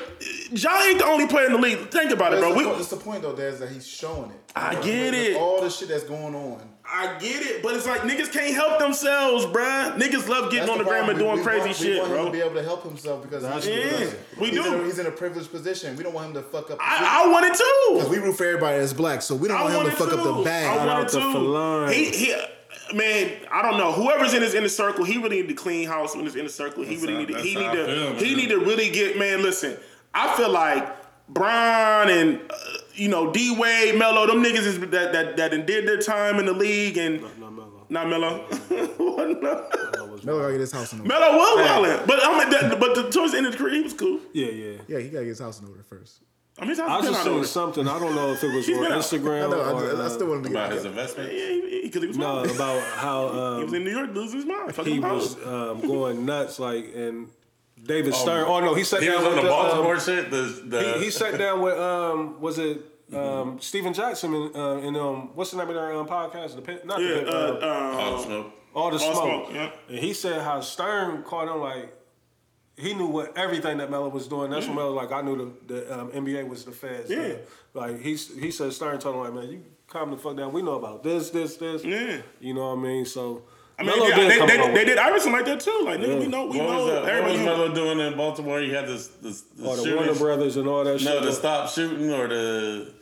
Ja ain't the only player in the league. Think about it, bro. the, We, point, that's the point though, Dez, that he's showing it. I With- get with it. All the shit that's going on. I get it, but it's like niggas can't help themselves, bruh. Niggas love getting That's on the gram and doing we crazy want, shit, we want him bro. to be able to help himself because he's, Yeah, we he's do. In a, he's in a privileged position. We don't want him to fuck up. the I, I want it too. Because we root for everybody that's black, so we don't I want him to it fuck up too. the I want it too. He, he, man, I don't know. Whoever's in his inner circle, he really need to clean house in his inner circle. He really how- need to. He need to. feel, he man. need to really get. Man, listen. I feel like Brian and uh, you know D Wade, Melo, them niggas is that that that done did their time in the league and Not Melo. not Melo. Melo gotta get his house in order. Melo was wildin', but I mean, that, but the, towards the end of the career, he was cool. Yeah, yeah. Yeah, he gotta get his house in order first. I mean, I just seen something. I don't know if it was on. Instagram I know. I, or I, I still uh, want him to About his investment. because he was no wildin'. about how He was um, in New York losing his mind. Fucking he was um, going nuts. Like and David Stern. Oh no, he sat He down was on with the the, Baltimore um, shit. The, the he, he sat down with um was it um Stephen Jackson and uh, and um what's the name of their um, podcast? The pit, not Yeah, the pit, uh, uh, all uh, the smoke. all the All smoke. Smoke, yeah. And he said how Stern caught him like he knew what everything that Melo was doing. That's when Melo was like I knew the, the um, NBA was the feds. Yeah. Like he he said Stern told him like man you calm the fuck down. We know about this this this. Yeah. You know what I mean? So I mean, Melo yeah, did they, come they, along they did Iverson like that too. Like, nigga, Yeah. we know, we What know. was that? What was. Melo doing in Baltimore? He had this, this, this all the shooting- Warner Brothers and all that shit. No, the stop shooting or the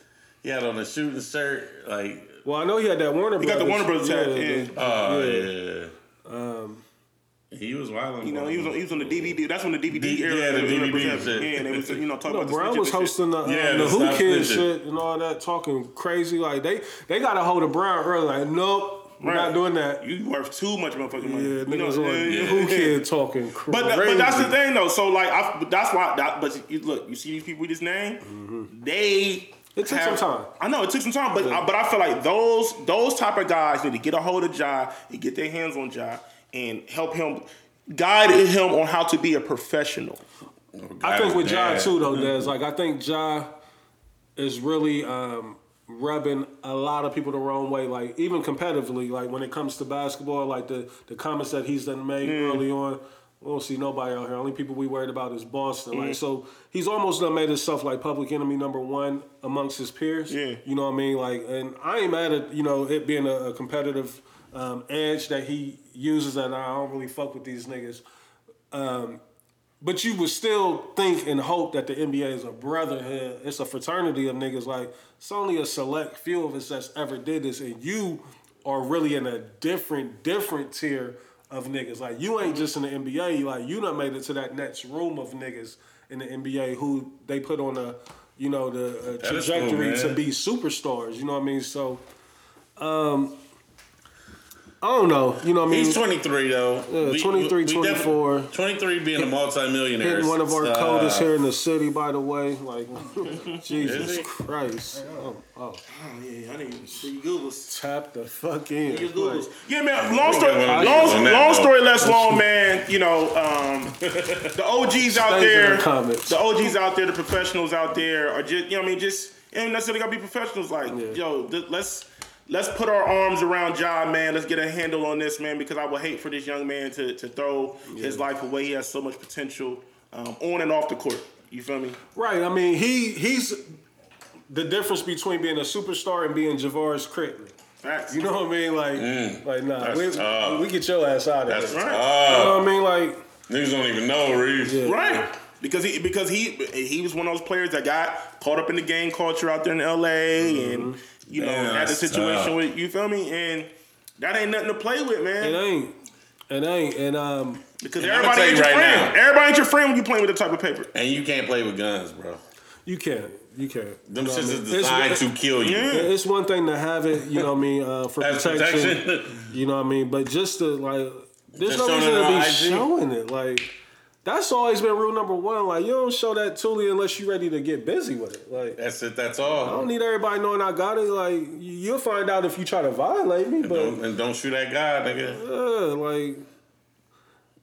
he had on a shooting shirt. Like, Well, I know he had that Warner. He got the Warner Brothers tag, yeah. the- oh yeah. yeah. Um, he was wild. You know, he was on, he was on the DVD. That's when the DVD D- era. yeah, the DVD represented. shit. Yeah, and they was you know talking No, about Brown was and shit. hosting the, Yeah, um, the the Who Stop Kids shit and all that, talking crazy. Like they they got a hold of Brown early. Like, nope, we're Right. not doing that. You worth too much motherfucking money. Yeah, You niggas know, on yeah, Who yeah. Kid talking crazy. But, that, but that's the thing though. So like, I, that's why. That, but you, look, you see these people we just named. They. It took some time. I know it took some time, but I, but I feel like those those type of guys need to get a hold of Ja and get their hands on Ja and help him guide him on how to be a professional. I think with Ja too though, there's like I think Ja is really um, rubbing a lot of people the wrong way. Like even competitively, like when it comes to basketball, like the the comments that he's done made early on. We don't see nobody out here. Only people we worried about is Boston. Like so, he's almost done made himself like public enemy number one amongst his peers. Yeah. you know what I mean. Like, and I ain't mad at you know it being a, a competitive um, edge that he uses, and I don't really fuck with these niggas. Um, but you would still think and hope that the NBA is a brotherhood. It's a fraternity of niggas. Like it's only a select few of us that's ever did this, and you are really in a different, different tier of niggas. Like you ain't just in the NBA. Like you done made it to that next room of niggas in the NBA who they put on a, you know, the trajectory cool, to be superstars. You know what I mean? So, um, I don't know. You know what I mean? He's 23 though. Yeah, 23, 24. 23 being a multimillionaire. Hitting one of our Uh, coldest here in the city, by the way. Like, Jesus Christ. Oh, oh. Oh yeah, I need to you Googles. Tap the fuck in. You Like, Googles. Yeah, man. Long story, We'll get one of long, these on that long story less long, man. You know, um, the OGs out there, the the OGs out there, the professionals out there are just, you know, what I mean, just you ain't necessarily gotta be professionals. Like, Yeah. yo, th- let's let's put our arms around Ja, man. Let's get a handle on this, man, because I would hate for this young man to to throw his life away. He has so much potential um, on and off the court. You feel me? Right. I mean, he he's the difference between being a superstar and being Javaris Crittenton. Facts. You know what I mean? Like, like nah, That's we, tough. we get your ass out of That's here. right. You know what I mean? Like, Niggas don't even know, Reeves. Yeah. Right. Because he because he he was one of those players that got caught up in the gang culture out there in LA and you know Man, had the situation tough. with you feel me and that ain't nothing to play with man. it man ain't. It ain't. And um, because And everybody ain't you your right friend now. everybody ain't your friend when you playing with the type of paper And you can't play with guns, bro. you can't. You can't. Them You know shits what I is mean? designed It's- to kill you. Yeah. It's one thing to have it, you know what I mean, uh, for protection, protection. You know what I mean? But just to like there's Just no reason to be IG? showing it. Like that's always been rule number one. Like you don't show that Thule unless you're ready to get busy with it. Like That's it. That's all. I don't need everybody knowing I got it. Like you- you'll find out if you try to violate me. But Don't, and don't shoot that guy, nigga. yeah, like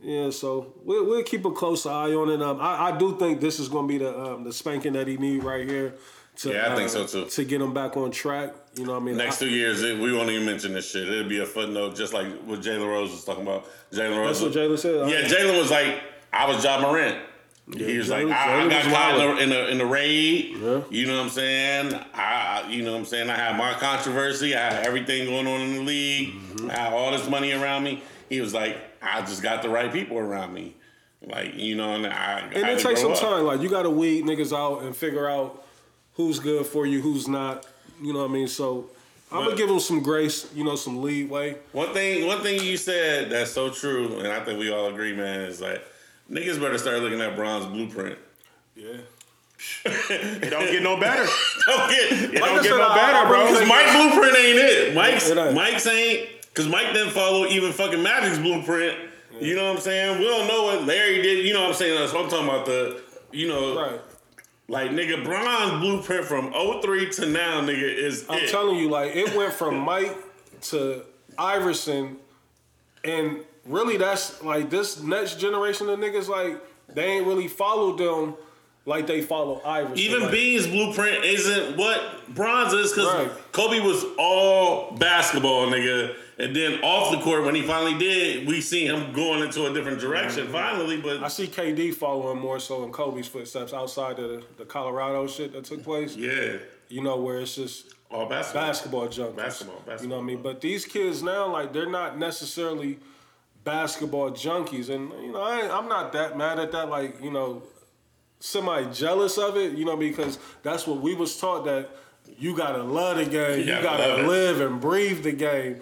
yeah. So we'll, we'll keep a close eye on it. Um, I, I do think this is going to be the um, the spanking that he need right here. To, Yeah, I think uh, so, too. To get him back on track, you know what I mean? Next I- two years, it, we won't even mention this shit. It'll be a footnote, just like what Jalen Rose was talking about. Jalen Rose. That's what Jalen said. Yeah, Jalen was like, I was Ja Morant. he was Jalen- like, I, I got was caught in the, in the in the raid. Yeah. You know what I'm saying? I, you know what I'm saying? I had my controversy. I had everything going on in the league. Mm-hmm. I had all this money around me. He was like, I just got the right people around me. Like you know, and I. And I it takes some up. time. Like you got to weed niggas out and figure out who's good for you, who's not. You know what I mean? So I'm gonna give him some grace. You know, some leeway. One thing, one thing you said that's so true, and I think we all agree, man, is like niggas better start looking at Bron's blueprint. Yeah. It don't get no better. Don't get, It Like don't get said, no I- better, I bro. Cause think- Mike blueprint ain't it. Mike's It ain't. Mike's ain't because Mike didn't follow even fucking Magic's blueprint. You know what I'm saying? We don't know what Larry did. You know what I'm saying? So I'm talking about the, you know, Right. like nigga Bron's blueprint from 03 to now, nigga is I'm it. telling you, like it went from Mike to Iverson, and really that's like this next generation of niggas. Like they ain't really followed them like they follow Iverson. Even like, Bean's blueprint isn't what Bron's is because Right. Kobe was all basketball, nigga. And then off the court, when he finally did, we see him going into a different direction mm-hmm. finally. But I see KD following more so in Kobe's footsteps outside of the, the Colorado shit that took place. yeah, You know where it's just all basketball. basketball junkies. Basketball, You know what I mean? But these kids now, like, they're not necessarily basketball junkies, and you know, I, I'm not that mad at that. Like, you know, semi jealous of it. You know, because that's what we was taught that you gotta love the game, you, gotta gotta it. live and breathe the game,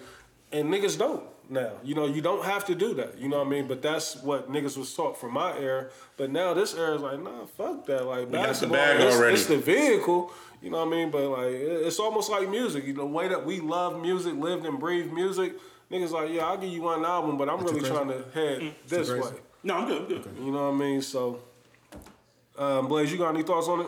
and niggas don't. Now, you know, you don't have to do that. You know what I mean? But that's what niggas was taught from my era. But now this era is like, nah, fuck that. Like got the basketball, bag it's, already. it's the vehicle. You know what I mean? But like, it's almost like music. You know, the way that we love music, lived and breathed music. Niggas like, yeah, I'll give you one album, but I'm really trying to head this way. No, I'm good. I'm good. You know what I mean? So, um, Blaze, you got any thoughts on it?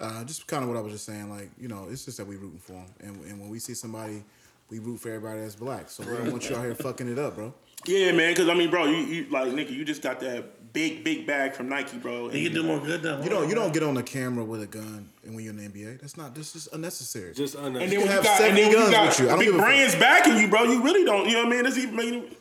Uh, just kind of what I was just saying, like you know, it's just that we rooting for them, and, and when we see somebody, we root for everybody that's black. So we don't want you out here fucking it up, bro. Yeah, man. Because I mean, bro, you, you like nigga, you just got that big, big bag from Nike, bro. He can do more good than You don't you don't get on the camera with a gun and when you're in the NBA. That's not this is unnecessary. Just unnecessary. And unnecessary. then when you have got, 70 and then when guns you got with you. I don't big give a fuck. brands backing you, bro, you really don't. You know what I mean? That's even making.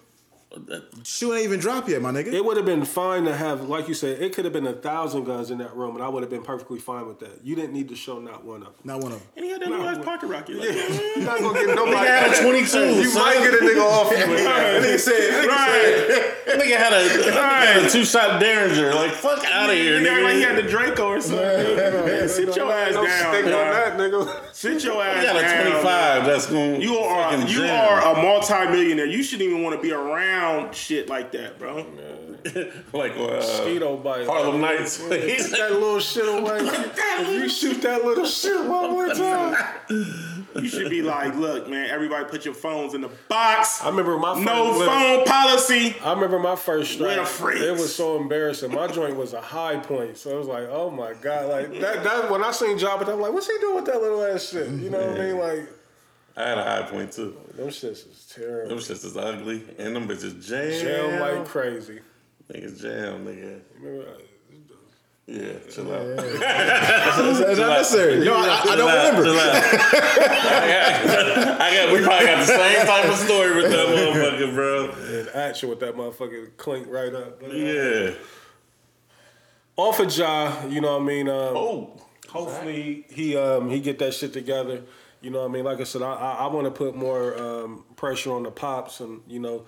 Shoe ain't even dropped yet, my nigga. It would have been fine to have, like you said, it could have been a thousand guns in that room, and I would have been perfectly fine with that. You didn't need to show not one of them. not one of them. And he had that little ass pocket rocket. Like, You're not gonna get nobody. had a 22. You son. might get a nigga off you. with that. Nigga said, right. Nigga had a, nigga had a two shot Derringer. Like fuck out of here, Nigga, act like he had the Draco or something. Man, sit your ass No down. stick on that, nigga. Sit your ass He got a twenty five. That's going. You are you are a multi-millionaire. You shouldn't even want to be around shit like that, bro. like uh, Mosquito bite. Harlem Nights. He's that little shit away. If you shoot that little shit one more time. You should be like, look, man, everybody put your phones in the box. I remember my No first, phone policy. I remember my first strike. It was so embarrassing. My joint was a Hi-Point, so it was like, oh my god, like that. That when I seen Jabba, I'm like, what's he doing with that little ass shit? You know what I mean? Like I had a Hi-Point too. them shits is terrible. Them terrible. shits is ugly, and them bitches jam. Jam like crazy. Niggas jam, nigga. Remember, Yeah, chill out. It's not necessary. No, I, I don't out, remember. chill out. I got, I got, we probably got the same type of story with that motherfucker, bro. and action with that motherfucker clink right up. But, uh, Yeah. Off of Ja, you know what I mean? Um, Oh, hopefully he um he get that shit together. You know what I mean? Like I said, I I, I want to put more um, pressure on the pops and you know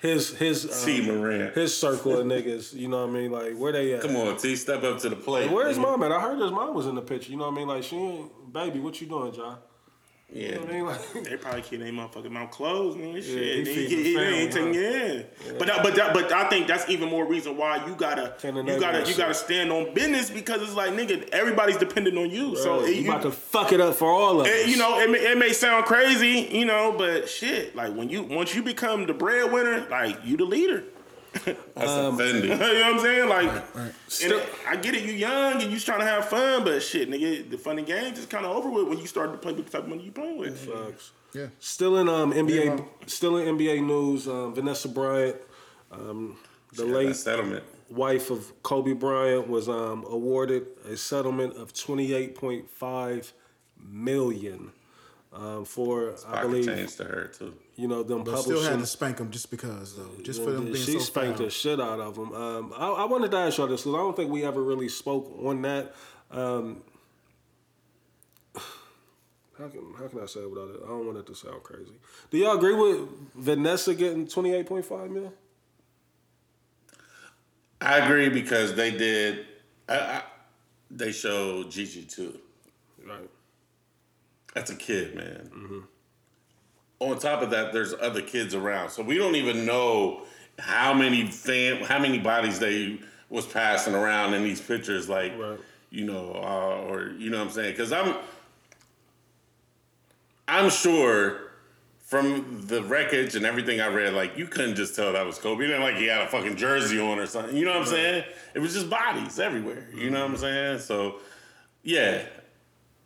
his his T. um, Moran. his circle of niggas. You know what I mean? Like where they at? Come on, T, step up to the plate. Where his mom at? I heard his mom was in the picture. You know what I mean? Like she ain't baby. What you doing, John? You Yeah. know what I mean? Like They probably keep their motherfucking mouth closed, man. Shit. he They feeding get- the they ain't family, taking- yeah. But that, but that, but I think that's even more reason why you gotta you gotta that you gotta stand on business because it's like nigga, everybody's dependent on you. So it, you you, about to fuck it up for all of us. you know, it may, it may sound crazy, you know, but shit, like when you once you become the breadwinner, like you the leader. That's Um, offended. you know what I'm saying? Like, and Still- it- I get it, you young and you just trying to have fun, but shit, nigga, the fun and games is kind of over with when you start to play with the type of money you playing with. Facts. Yeah. Still in um NBA, Yeah. still in NBA news. Um, Vanessa Bryant, um, the Yeah, late settlement. wife of Kobe Bryant was um, awarded a settlement of twenty eight point five million um, for I believe change to her too. You know them But still had to spank them just because, though. Just for them being so she so spanked foul. the shit out of them. Um, I, I wanted to ask y'all this because I don't think we ever really spoke on that. Um, how can how can I say it without it? I don't want it to sound crazy. Do y'all agree with Vanessa getting twenty eight point five mil? I agree because they did. I, I, they showed Gigi too. Right. That's a kid, man. On top of that, there's other kids around, so we don't even know how many fam, how many bodies they was passing around in these pictures. Like, Right. you know, uh, or you know what I'm saying? Because I'm, I'm sure from the wreckage and everything I read, like you couldn't just tell that was Kobe. It didn't like he had a fucking jersey on or something. You know what I'm saying? It was just bodies everywhere. You know what I'm saying? So, yeah,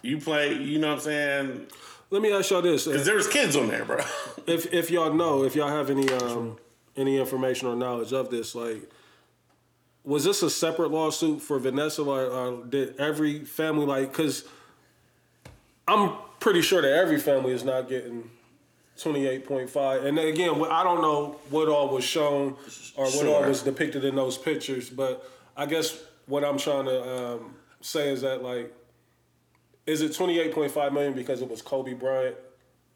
you play. You know what I'm saying? Let me ask y'all this: Because there was kids on there, bro. if if y'all know, if y'all have any um any information or knowledge of this, like was this a separate lawsuit for Vanessa? Like, or did every family like? Because I'm pretty sure that every family is not getting twenty eight point five. And then again, I don't know what all was shown or what all was depicted in those pictures, but I guess what I'm trying to um, say is that like. Is it twenty eight point five million because it was Kobe Bryant?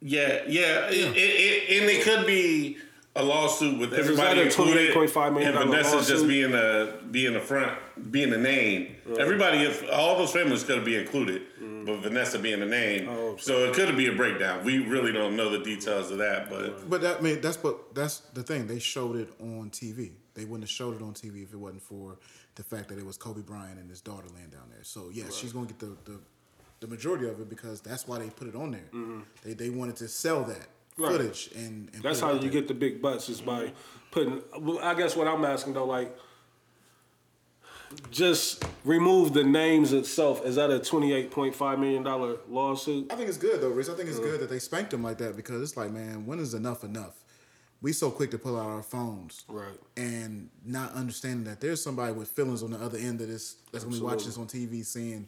Yeah, yeah, It, it, it, and it could be a lawsuit with Is everybody included, $28.5 million and Vanessa just being the being the front, being the name. Everybody, if all those families could be included, but Vanessa being the name, Mm. Oh, so it could be a breakdown. We really don't know the details of that, but But that I mean that's what that's the thing. They showed it on TV. They wouldn't have showed it on TV if it wasn't for the fact that it was Kobe Bryant and his daughter laying down there. So yes, she's gonna get the, the the majority of it because that's why they put it on there. They they wanted to sell that Mm-hmm. Right. footage and, and That's how you there. get the big butts is by putting. Well, I guess what I'm asking though, like, just remove the names itself. Is that a 28.5 million dollar lawsuit? I think it's good though, Rich. I think it's good that they spanked him like that because it's like, man, when is enough enough? We so quick to pull out our phones, Right. And not understanding that there's somebody with feelings on the other end of this that's gonna be watching this on TV, seeing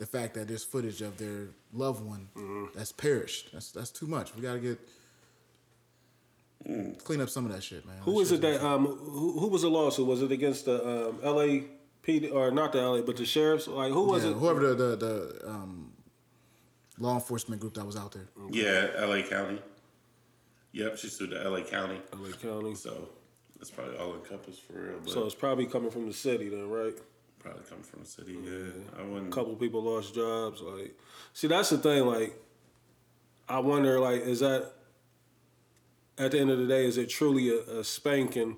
the fact that there's footage of their loved one Mm-hmm. that's perished. That's that's too much. We gotta get clean up some of that shit, man. Who Who is it that um who, who was the lawsuit? Was it against the um, L.A. PD or not the L.A. but the sheriffs? Like who was Yeah, it? whoever the the, the um, law enforcement group that was out there. yeah, L.A. County. Yep, she sued the L.A. County, L.A. County. so that's probably all encompassed for real. But So it's probably coming from the city then, right? Probably come from the city. Yeah, I wouldn't. A couple people lost jobs. Like, see, that's the thing. Like, I wonder, like, is that at the end of the day, is it truly a, a spanking?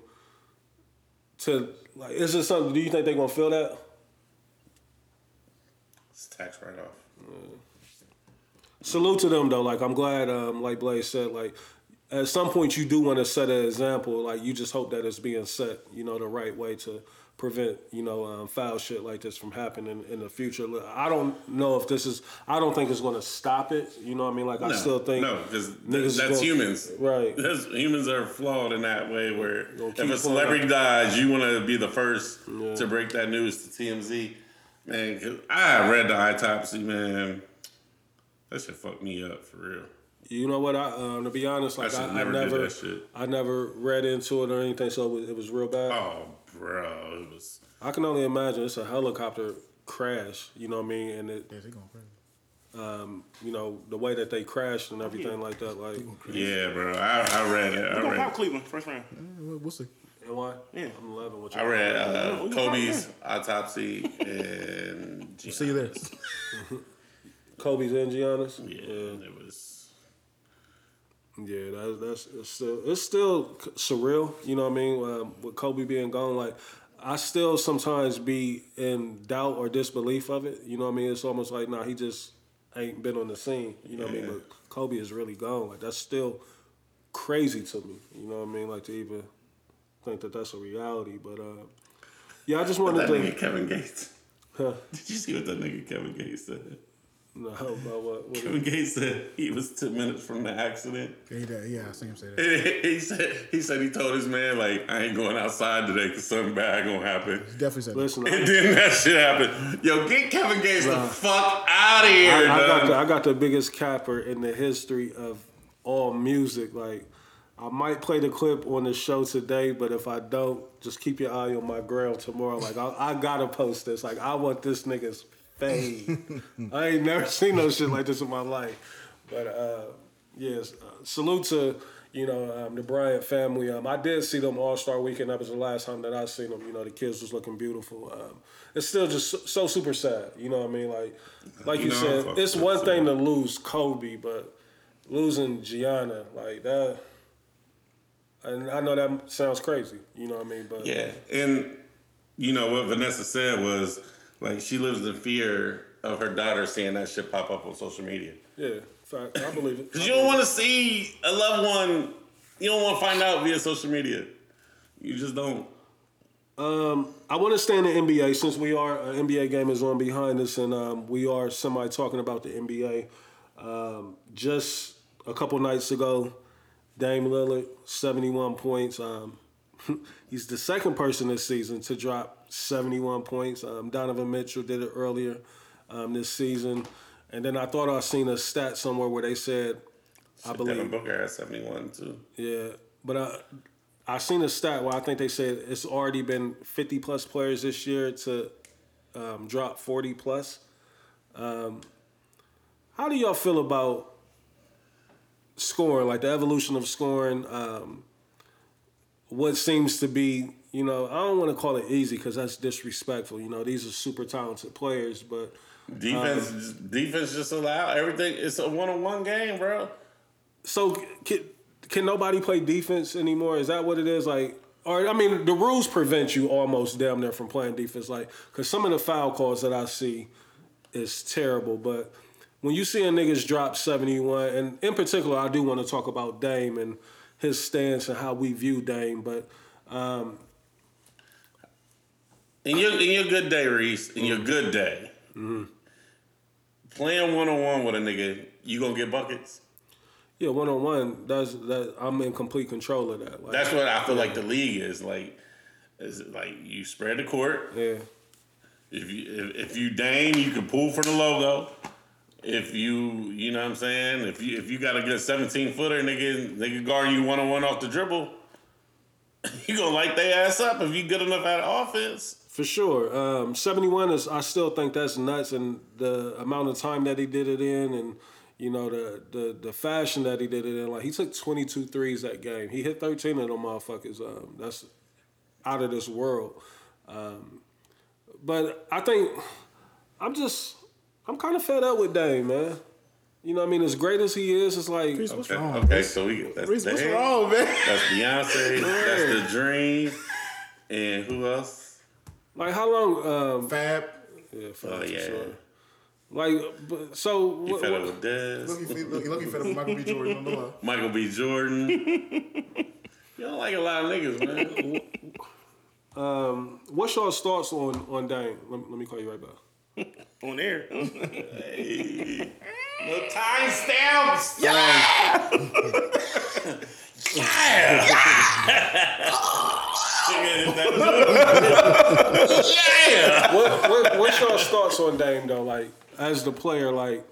To like, is it something? Do you think they're gonna feel that? It's tax write off. Salute to them though. Like, I'm glad. Um, like Blaze said, like. At some point, you do want to set an example. Like you just hope that it's being set, you know, the right way to prevent, you know, um, foul shit like this from happening in the future. I don't know if this is. I don't think it's going to stop it. You know what I mean? Like I still think no, because that's go- humans, Right. That's, humans are flawed in that way. Where if a celebrity dies, you want to be the first to break that news to TMZ. Man, I read the autopsy, man. That shit fucked me up for real. You know what? I um, to be honest, like I, I never never, that shit. I never read into it or anything, so it was, it was real bad. Oh, bro, it was. I can only imagine it's a helicopter crash. You know what I mean? And it, Yeah, they going crazy. um, you know, the way that they crashed and everything like that. Like, Yeah, bro. I, I read it. I We're gonna read. pop Cleveland first round. We'll, we'll see. and why? Yeah. I'm 11. What you I read uh, Kobe's autopsy and See you there. Kobe's and Gianna's. yeah, it was. Yeah, that's that's it's still it's still surreal. You know what I mean? Um, with Kobe being gone, like I still sometimes be in doubt or disbelief of it. You know what I mean? It's almost like nah, he just ain't been on the scene. You know what I mean? But Kobe is really gone. Like that's still crazy to me. You know what I mean? Like to even think that that's a reality. But uh, yeah, I just wanted That to. nigga Kevin Gates. Huh. Did you see what that nigga Kevin Gates said? No, but what? what Kevin Gates said he was ten minutes from the accident. Yeah, he did. yeah, I seen him say that. he said he said he told his man like I ain't going outside today because something bad gonna happen. He definitely said that. listen, And then that shit happened. Yo, get Kevin Gates the fuck out of here, I, I got the, I got the biggest capper in the history of all music. Like, I might play the clip on the show today, but if I don't, just keep your eye on my grill tomorrow. Like, I, I gotta post this. Like, I want this nigga's fade. I ain't never seen no shit like this in my life. But uh, yes, uh, salute to you know um, the Bryant family. Um, I did see them All Star Weekend. That was the last time that I seen them. You know, the kids was looking beautiful. Um, it's still just so, so super sad. You know what I mean? Like, like you, You know, said, it's one it, thing to lose Kobe, but losing Gianna like that. And I know that sounds crazy. You know what I mean? But Yeah, and you know what Vanessa said was like she lives in fear of her daughter seeing that shit pop up on social media. yeah, fact, I believe it. Cause you don't want to see a loved one. You don't want to find out via social media. You just don't. Um, I want to stay in the NBA since we are an NBA game is on behind us, and um, we are semi talking about the NBA. Um, just a couple nights ago, Dame Lillard, seventy-one points. Um, he's the second person this season to drop seventy-one points. Um, Donovan Mitchell did it earlier um, this season, and then I thought I seen a stat somewhere where they said, I believe. Devin Booker had seventy one too. yeah, but I I seen a stat where I think they said it's already been fifty plus players this year to um, drop forty plus. Um, how do y'all feel about scoring, like the evolution of scoring? Um, what seems to be, you know, I don't want to call it easy because that's disrespectful. You know, these are super talented players, but Defense, defense just allow everything. It's a one on one game, bro. So can, can nobody play defense anymore? Is that what it is? Like, or I mean, the rules prevent you almost damn near from playing defense. Like, because some of the foul calls that I see is terrible. But when you see a niggas drop seventy one, and in particular, I do want to talk about Dame and his stance and how we view Dame. But um, In your in your good day, Reese, in your mm. good day, mm-hmm. playing one on one with a nigga, you gonna get buckets. yeah, one on one, that's that. I'm in complete control of that. Like, That's what I feel like the league is like. Is like you spread the court. yeah. If you if, if you Dame, you can pull for the logo. If you you know what I'm saying, if you if you got a good 17 footer, nigga, they can guard you one on one off the dribble. You gonna light their ass up if you good enough at offense. For sure. Um, 71 is, I still think that's nuts. And the amount of time that he did it in and, you know, the, the, the fashion that he did it in. Like, he took 22 threes that game. He hit 13 of them motherfuckers. Um, that's out of this world. Um, but I think I'm just, I'm kind of fed up with Dame, man. You know what I mean? As great as he is, it's like, Reese, what's Okay, wrong? okay, so we that's Reese, what's wrong, man? That's Beyonce. that's the Dream. And who else? Like how long? Um, Fab. yeah, for, Oh yeah, sure. Like, but, so you what, fed up what, with Dez, Look, he, look, look, fed up with Michael B. Jordan on the. Michael B. Jordan. you don't like a lot of niggas, man. um, what's your thoughts on on Dame? Let, me- let me call you right back. on air. hey. No time stamps. Yeah. yeah. what, what, what's your thoughts on Dame though? Like as the player, like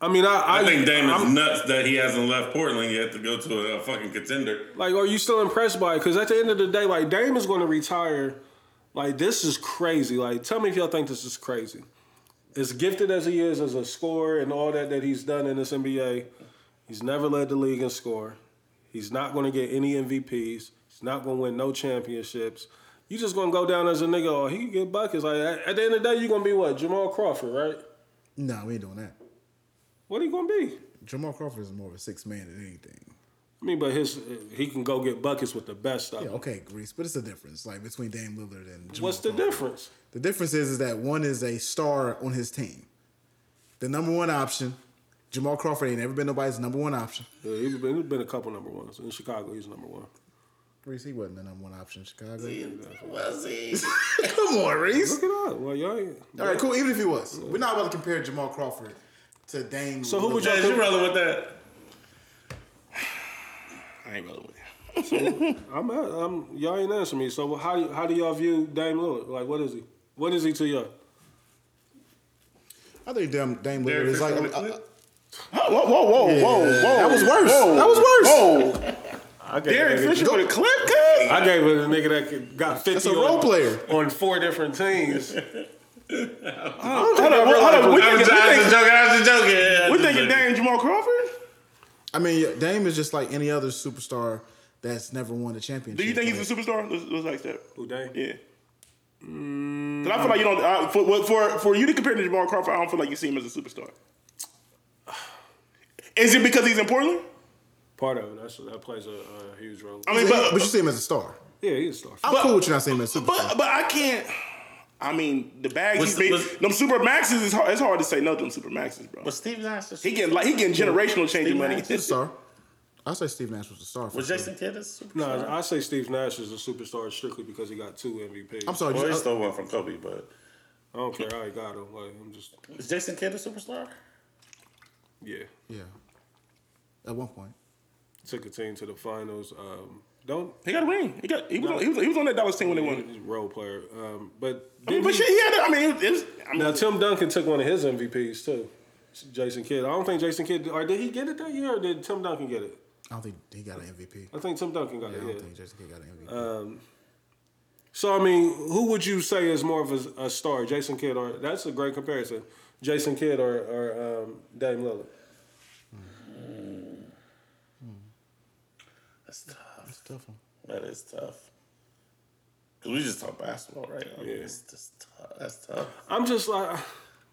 I mean, I I, I think Dame is I'm- nuts that he hasn't left Portland yet to go to a, a fucking contender. like, are you still impressed by it? Because at the end of the day, like Dame is going to retire. Like this is crazy. Like, tell me if y'all think this is crazy. As gifted as he is as a scorer and all that that he's done in this NBA, he's never led the league in score. He's not going to get any MVPs. He's not going to win no championships. You just going to go down as a nigga. Oh, he can get buckets. Like at, at the end of the day, you're going to be what Jamal Crawford, right? No, we ain't doing that. What are you going to be? Jamal Crawford is more of a six man than anything. I mean, but his he can go get buckets with the best of Yeah, okay, Greece, but it's a difference, like between Dame Lillard and Jamal What's the Crawford. difference? The difference is, is that one is a star on his team. The number one option, Jamal Crawford ain't never been nobody's number one option. Yeah, he's been, he's been a couple number ones in Chicago. He's number one. Reese, he wasn't the number one option in Chicago. Was he? Come on, Reese. Look it up. Well, y'all ain't. All right, cool. Even if he was, we're not about to compare Jamal Crawford to Dame. So who would Jazz, you rolling with that? I ain't rolling with it. I'm, at, I'm y'all ain't answering me. So how do- how do y'all view Dame Lillard? Like, what is he? What is he to y'all? I think Dame, Dame Lillard is like. Fisher on the. Whoa, whoa, whoa, whoa, whoa, whoa. That was worse. Whoa, That was worse. Whoa. I gave Derek Fisher nigga- with a clip cut? I gave it a nigga that got fifty. That's a role on, player. on four different teams. Hold on, hold on. We I was thinking, we just thinking, joking. I was just joking. We was just thinking joking. Dame Jamal Crawford? I mean, yeah, Dame is just like any other superstar that's never won a championship. Do you think he's a superstar? Let's, let's like that. Who Dame? Yeah. Cause I feel like you don't. Uh, for, for for you to compare to Jamal Crawford, I don't feel like you see him as a superstar. Is it because he's in Portland? Part of it. That's that plays a, a huge role. I mean, but, but you see him as a star. yeah, he's a star. I'm But- cool with you not seeing him as a superstar. but but I can't. I mean, the bag Was- he's made. was- them super maxes is hard. It's hard to say no to them super maxes, bro. But Steve Nash the He getting like he getting generational changing Steve money. Nash He's a star. I say Steve Nash was a star. For Was sure. Jason Kidd a superstar? No, I say Steve Nash is a superstar strictly because he got two MVPs. I'm sorry. Well, he just- uh, stole one from Kobe, but I don't care how he got him. Like, I'm just is Jason Kidd a superstar? yeah. yeah. At one point. Took a team to the finals. Um, don't He got a ring. He got. He was, on, he was. He was on that Dallas team when they won. he's a role player. Um, but I mean, but he- he had. I mean, it's. I mean, now Tim Duncan took one of his MVPs too. Jason Kidd. I don't think Jason Kidd. Or did he get it that year? or Did Tim Duncan get it? I don't think he got an MVP. I think Tim Duncan got Yeah, I don't Yeah. think Jason Kidd got an MVP. So I mean, who would you say is more of a, a star, Jason Kidd or that's a great comparison, Jason Kidd or, or um, Dame Lillard? That's tough. It's a tough one. That is tough. Cause we just talk basketball, right? I mean, Yeah. it's just tough. That's tough. I'm just like, uh,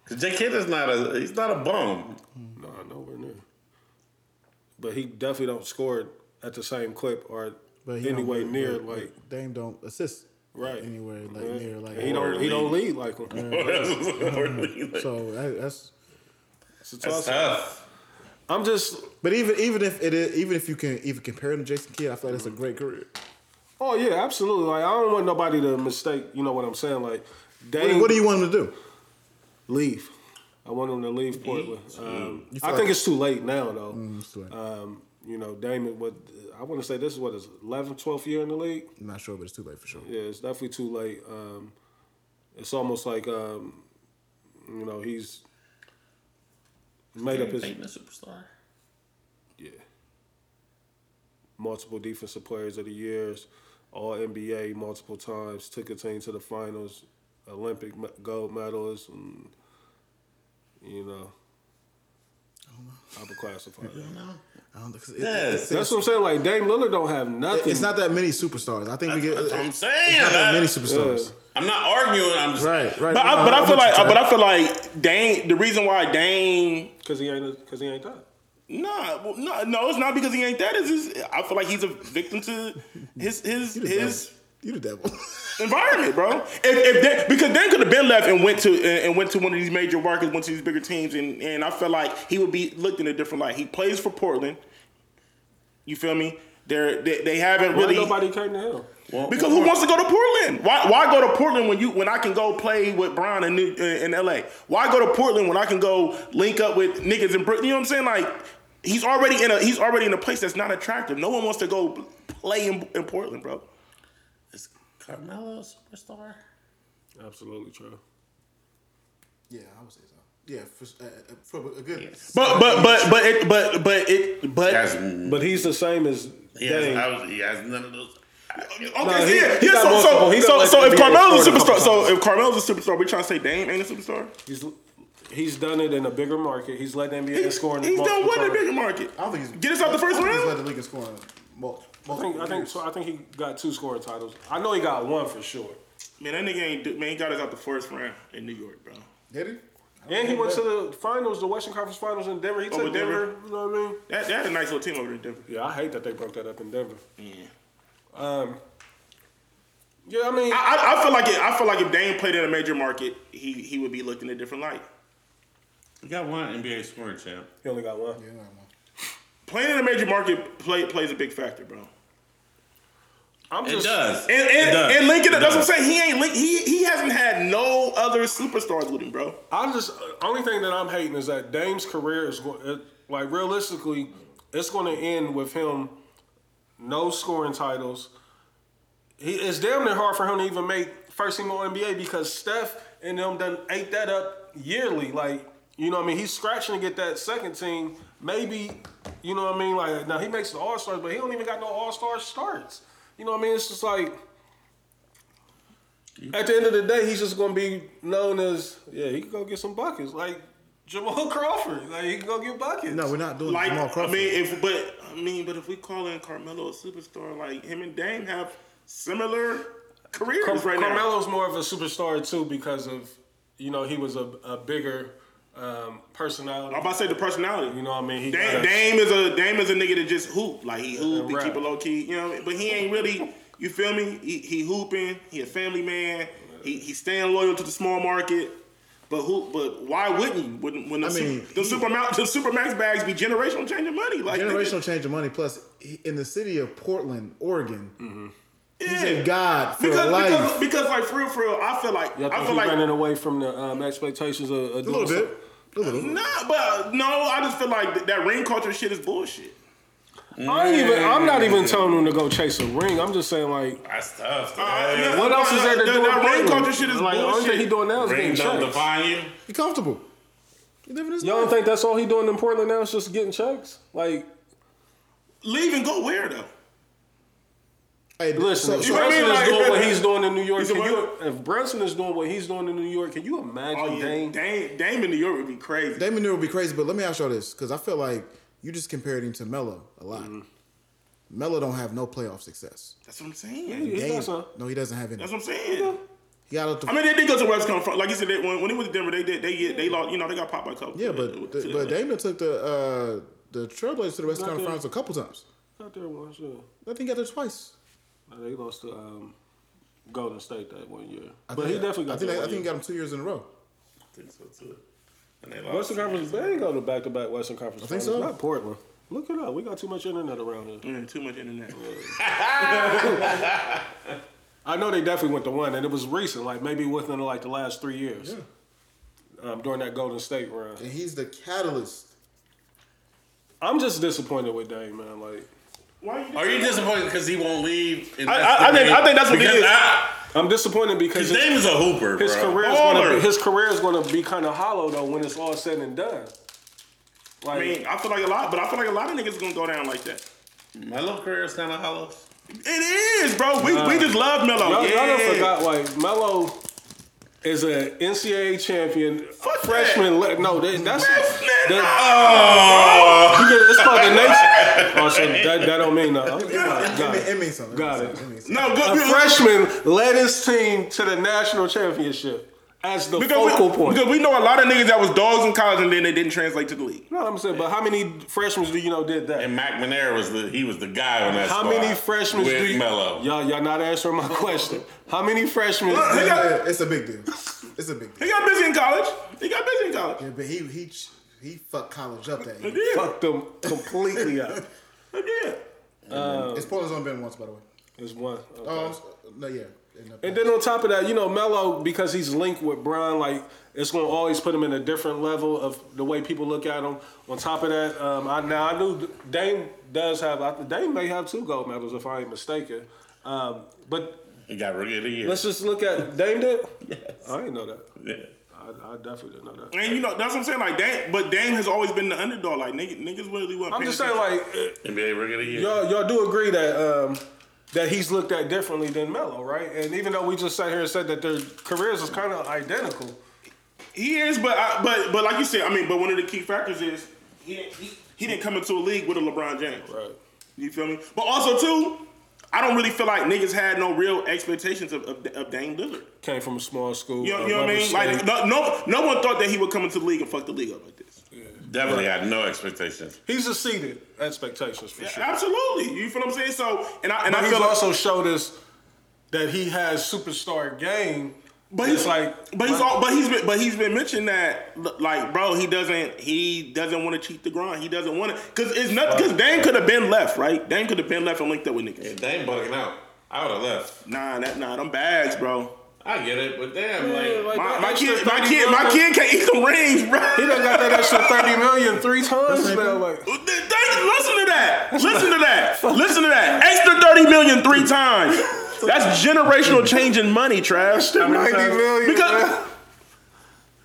Cause J Kidd is not a he's not a bum. Mm. no, nowhere near. But he definitely don't score at the same clip or But he anyway don't- near but- like but Dame don't assist right anywhere like Yeah. near like. he don't he don't lead like him. So that- that's. It's a That's toss up. tough. I'm just But even even if it is, even if you can even compare him to Jason Kidd, I feel like that's a great career. oh yeah, absolutely. Like I don't want nobody to mistake. You know what I'm saying? Like Dame, What, what do you want him to do? leave? I want him to leave Portland. Um, I think like- it's too late now though. It's too late. Um, you know, Damon, what I want to say this is what his 11th, 12th year in the league. I'm not sure, but it's too late for sure. Yeah, it's definitely too late. Um, it's almost like um, you know he's made up his Payton a superstar. yeah multiple defensive players of the years, all NBA multiple times, took a team to the finals, Olympic gold medalist, and you know. I would classify that. I don't, 'cause it- Yes. it's, That's what I'm saying. Like Dame Lillard don't have nothing. it's not that many superstars. I think we get. That's what I'm saying. It's saying. not that many I- superstars. I'm not arguing. I'm just Right, right. but I, but I I'm feel like, but I feel like Dame. The reason why Dane because he ain't because he ain't that. Nah, well, no, no, it's not because he ain't that. It's just, I feel like he's a victim to his his You the his devil. You the devil. environment, bro. If, if they, because Dan could have been left and went to and went to one of these major markets, went to these bigger teams, and and I felt like he would be looked in a different light. He plays for Portland. You feel me? They're, they they haven't Why really nobody came to him? Well, because who wants to go to Portland? Why why go to Portland when you when I can go play with Bron in New, in LA? Why go to Portland when I can go link up with niggas in Brooklyn? You know what I'm saying? Like he's already in a he's already in a place that's not attractive. No one wants to go play in, in Portland, bro. Is Carmelo a superstar? Absolutely true. yeah, I would say so. Yeah, for, uh, uh, for a good. But but but but it but but it but He But he's the same as he has, I was- he has none of those. Okay, No, he- yeah, he yeah. got So so so, so if NBA Carmelo's a scored a superstar, so if Carmelo's a superstar, we trying to say Dame ain't a superstar. He's he's done it in a bigger market. He's led the NBA scoring. In the month. He's done multiple what in a bigger market? I don't think he's Get us out the first round. He's round. led the league in scoring. Multiple, I think I think so. I think he got two scoring titles. I know he got one for sure. Man, that nigga ain't man. He got us out the first round in New York, bro. Did he? And he went to the finals, the Western Conference Finals in Denver. He took Oh, with Denver, Denver? You know what I mean? That that had a nice little team over there in Denver. Yeah, I hate that they broke that up in Denver. Yeah. Um, yeah, I mean, I, I, I feel like it, I feel like if Dame played in a major market, he he would be looked in a different light. We got one NBA scoring champ. he only got one. Yeah, no, no. Playing in a major market play, plays a big factor, bro. I'm It just, does. And It does. and Lincoln, It that's what I'm does. saying. He ain't link, he he hasn't had no other superstars with him, bro. I'm just uh, only thing that I'm hating is that Dame's career is going like realistically, it's going to end with him no scoring titles. He it's damn near hard for him to even make first team All NBA because Steph and them done ate that up yearly. Like you know, what I mean, he's scratching to get that second team. Maybe you know what I mean. Like now he makes the All Stars, but he don't even got no All Star starts. You know what I mean? It's just like. At the end of the day, he's just gonna be known as yeah. He can go get some buckets like Jamal Crawford. Like he can go get buckets. No, we're not doing Like Jamal I Crawford. mean, if but I mean, but if we call in Carmelo a superstar, like him and Dame have similar careers Car- right now. Carmelo's more of a superstar too because of you know he was a, a bigger um, personality. I'm about to say the personality. You know what I mean? He Dame, Dame is a Dame is a nigga that just hoop like he hoop, he keep it low key, you know. But he ain't really, you feel me? He, he hooping. He a family man. He he staying loyal to the small market. But who? But why wouldn't you? When when the, I mean, super, the he- super the super max bags be generational changing money like Generational change of money. Plus, in the city of Portland, Oregon, yeah. he's a god for because, life. because because like for real for real, I feel like Y'all I feel like running away from the um, expectations of, of a doing little bit. something? A. Nah, but no, I just feel like th- that ring culture shit is bullshit. I ain't even. I'm not even telling him to go chase a ring. I'm just saying like, That's tough. Uh, man. yeah. what else is there to That- do? that ring Portland? culture shit is like, The only bullshit. thing he doing now is Ring getting don't checks. define you. He comfortable. He living his Y'all don't think that's all he doing in Portland now is just getting checks? Like, Leave and go where though? Hey, listen, if you know what I Brunson mean? is doing what he's doing in New York, can you, if Brunson is doing what he's doing in New York, can you imagine Oh yeah, Dame? Dame, Dame in New York would be crazy. Damon Neal would be crazy, but let me ask y'all this because I feel like you just compared him to Melo a lot. Mm-hmm. Melo don't have no playoff success. That's what I'm saying. He Dame- got no, he doesn't have any. That's what I'm saying. He got out the I mean, they did go to West Conference. Like you said, they, when, when he was in Denver, they did. They get they lost. You know, they got popped by a couple. yeah, but the, but Damon took the uh, the Trailblazers to the West Not Conference. Finals a couple times. Got there once, yeah. I think he got there twice. No, They lost to um, Golden State that one year, I but think, he definitely got I think, there I one think he got him two years in a row. I think so too. And they lost. Western Conference. They ain't go to back to back Western Conference. I think finals, so. Not Portland. Look it up. We got too much internet around here. Mm, too much internet. I know they definitely went to one, and it was recent, like maybe within like the last three years. Um, during that Golden State run, And he's the catalyst. I'm just disappointed with Dame, man. Like, Why? Are you disappointed because he won't leave? I- I- I think- I think that's what it because is. I- I'm disappointed because His his, name is a hooper, his bro. career is gonna be, his career is going to be kind of hollow though when it's all said and done. Like, I mean, I feel like a lot, but I feel like a lot of niggas gonna go down like that. Melo career is kind of hollow. It is, bro. We, we just love Melo. y'all, yeah. y'all done forgot like Melo is an NCAA champion, Fuck freshman. Le- no, that, that's Freshman, that, oh. because it's called the nation. Oh, so that, that don't mean nothing. Got It, it. mean- it means something. Got means it. something. means something. No, good. A freshman led his team to the national championship as the because focal we, point. Because we know a lot of niggas that was dogs in college and then they didn't translate to the league. No, I'm saying, but how many freshmen do you know did that? And McNamara was the he was the guy on that How squad many freshmen with do you Melo? Y'all, y'all not answering my question. How many freshmen? He got, it's a big deal. It's a big deal. he got busy in college. He got busy in college. Yeah, but he he he fucked college up that year. He fucked them completely up. He did. It's Portland's only been once, by the way. Is one. Oh, okay. Oh, no, yeah. In the- And then on top of that, you know, Melo, because he's linked with Bron, like it's gonna always put him in a different level of the way people look at him. On top of that, um, I now I knew Dame does have. I, Dame may have two gold medals if I ain't mistaken. Um, but He got rookie of the year. let's just look at Dame did. Yes. I didn't know that. Yeah. I, I definitely didn't know that. And you know that's what I'm saying. Like Dame, but Dame has always been the underdog. Like niggas, niggas really want. I'm just saying, like uh, NBA rookie of the year. y'all, y'all do agree that um, that he's looked at differently than Melo, right? And even though we just sat here and said that their careers is kind of identical. he is, but I, but but like you said, I mean, but one of the key factors is he didn't, he, he didn't come into a league with a LeBron James. Right. You feel me? But also too, I don't really feel like niggas had no real expectations of, of, of Dame Lillard. Came from a small school. You know, you know what I mean? Like no, no no one thought that he would come into the league and fuck the league up like this. Definitely had no expectations. He's exceeded expectations for sure. Absolutely, you feel what I'm saying? So, and I and But I he's feel like, also showed us that he has superstar game. But he's like, like- but he's all, but he's been, but he's been mentioned that, like, bro, he doesn't, he doesn't want to cheat the grind. He doesn't want to, cause it's not, cause Dame could have been left, right? Dame could have been left and linked up with niggas. Yeah, Dame bugging out. I would have left. Nah, that nah, them bags, bro. I get it, but damn, Yeah, like, like- My, my kid, my 30 kid, my kid can't eat some rings, bro. He done got that extra thirty million three times That's now. Like, Listen to that. Listen to that. Listen to that. Extra 30 million three times. That's generational change in money, Trash. ninety million. Because, man.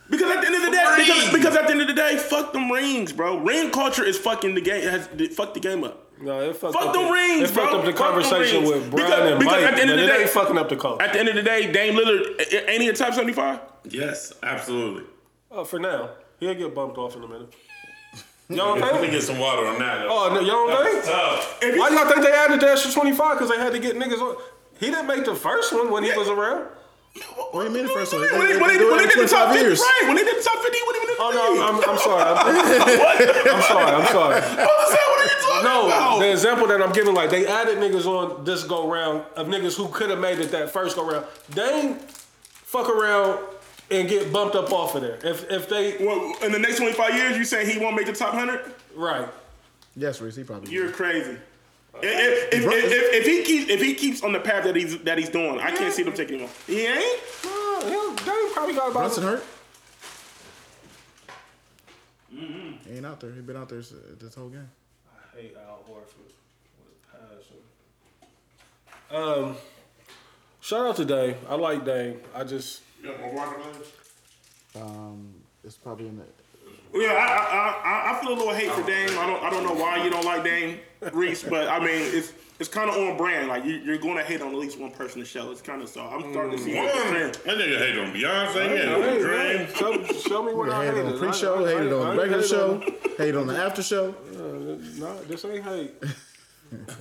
because at the end of the day, because, because at the end of the day, fuck them rings, bro. Ring culture is fucking the game. Has fuck the game up. No, it fucked Fuck up them the, rings, It fucked bro. up the Fuck them conversation rings. with Brian Because- and because Mike, at the end but of it the ain't day- fucking up the culture. At the end of the day, Dame Lillard ain't he a top 75? yes, absolutely. Oh, for now, he'll get bumped off in a minute. Y'all don't Let me think? get some water on that. Oh, no, y'all don't think? tough. Why y'all think they added the extra twenty five? Because they had to get niggas on. He didn't make the first one when he was around. What do you mean the first one? When they, They- when they they, do when they in did the top 50, years. right? When they did the top 50, what even Oh no, I'm, I'm sorry. I'm, I'm sorry. I'm sorry. No, the example that I'm giving, like they added niggas on this go round of niggas who could have made it that first go round. They fuck around and get bumped up off of there. If if they Well, in the next 25 years, you saying he won't make the top 100? right, Yes, Reese, he probably. You're crazy. If, if, if, if, if he keeps if he keeps on the path that he's that he's doing, I can't see them taking him on. He ain't. no, he'll, they probably got about Brunson hurt. He ain't out there. He been out there this whole game. I hate Al Horford with a passion. Um, shout out to Dame. I like Dame. I just Yeah, my water. Um, it's probably in the. Yeah, I, I, I, I feel a little hate for Dame. I don't I don't know why you don't like Dame Reese, but I mean it's it's kind of on brand. Like you, you're going to hate on at least one person to show. It's kind of so. I'm starting to see One, it. that nigga hate on Beyonce, Hey, yeah, man, Dream. Show, show me what I Hated hated. on pre-show, I- I- hated on the regular show, hate on the after show. No, this ain't hate.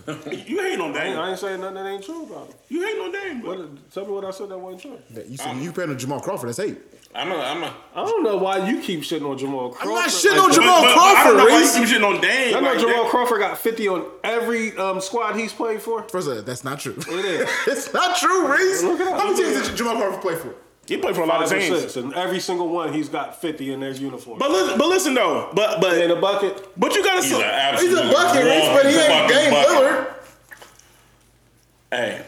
You hate on I ain't, I ain't saying nothing that ain't true about him. You hate on Dame. Bro. What, tell me what I said that wasn't true. That You said you paying on Jamal Crawford. That's hate. I'm a, I'm a, I don't know why you keep shitting on Jamal Crawford. I'm not shitting like on that. Jamal But- but I don't know why you keep shitting on Dame. I know like Jamal that. Crawford got 50 on every um, squad he's played for. First of all, that's not true. It is. it's not true, Reese. Look it up. How many teams did Jamal Crawford play for? He played for a lot of teams. six, and every single one he's got 50 in their uniform. But listen, but listen though. But but in a bucket, but you gotta. he's so- an absolute. He's a bucket, Reese, but he ain't fucking Dame. Lillard. Hey,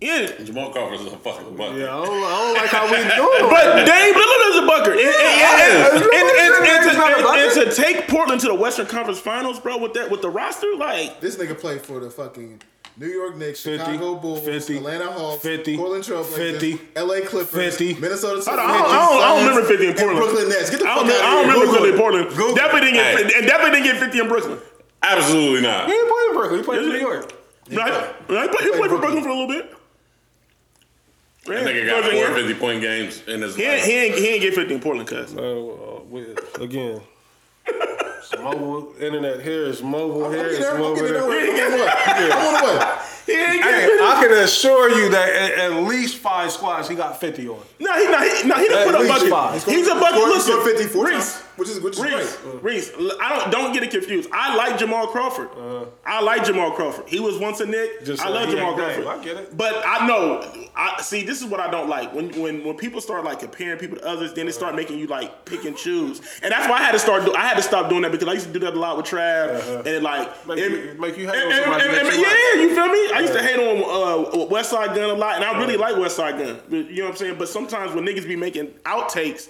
yeah. Jamal Crawford's a fucking bucket. yeah, I don't, I don't like how we doing. But Dame Lillard is a bucker. And, and, and, and, and, and, He's not a and, bucket. and to take Portland to the Western Conference Finals, bro, with that with the roster, like This nigga played for the fucking New York Knicks, 50, Chicago Bulls, 50, Atlanta Hawks, 50, Portland Trailblazers, 50, LA Clippers, 50. Minnesota Timberwolves, I don't- I don't- I don't remember 50 in Portland. Brooklyn Nets. Get the I fuck don't, out I don't of here. remember Google Philly it. Portland. Google Definitely didn't get Hey. 50, and definitely didn't get 50 in Brooklyn. Absolutely not. He ain't playing Brooklyn. He played in New York. No, he, no, he, played, he played for Brooklyn for a little bit. That nigga got Brooklyn, four 50 point games in his He ain't, life. he, ain't, he ain't get 50 in Portland, cuz. Uh, uh, again, mobile internet here is mobile I'm here. getting It's there. I'm mobile there. there. I'm on what? I'm on what? He ain't Hey, get I can assure you that at, at least five squads he got 50 on. No, he, no, he, no, he didn't At put up least bucket. five. He's a bucket. Scored- Listen, scored 54 Reese, times, which is which is Reese, great. Uh-huh. Reese, I don't don't get it confused. I like Jamal Crawford. Uh-huh. I like Jamal Crawford. He was once a Knick. Just I love Jamal. Crawford. I get it. But I know. I see. This is what I don't like when when when people start like comparing people to others. Then they start uh-huh. making you like pick and choose, and that's why I had to start. Do, I had to stop doing that because I used to do that a lot with Trav, and it like Make you- make you hate and- on and- and- you like. yeah, you feel me? I used to hate on uh, Westside Gunn a lot, and I really like Westside Gunn. You know what I'm saying? But sometimes when niggas be making outtakes,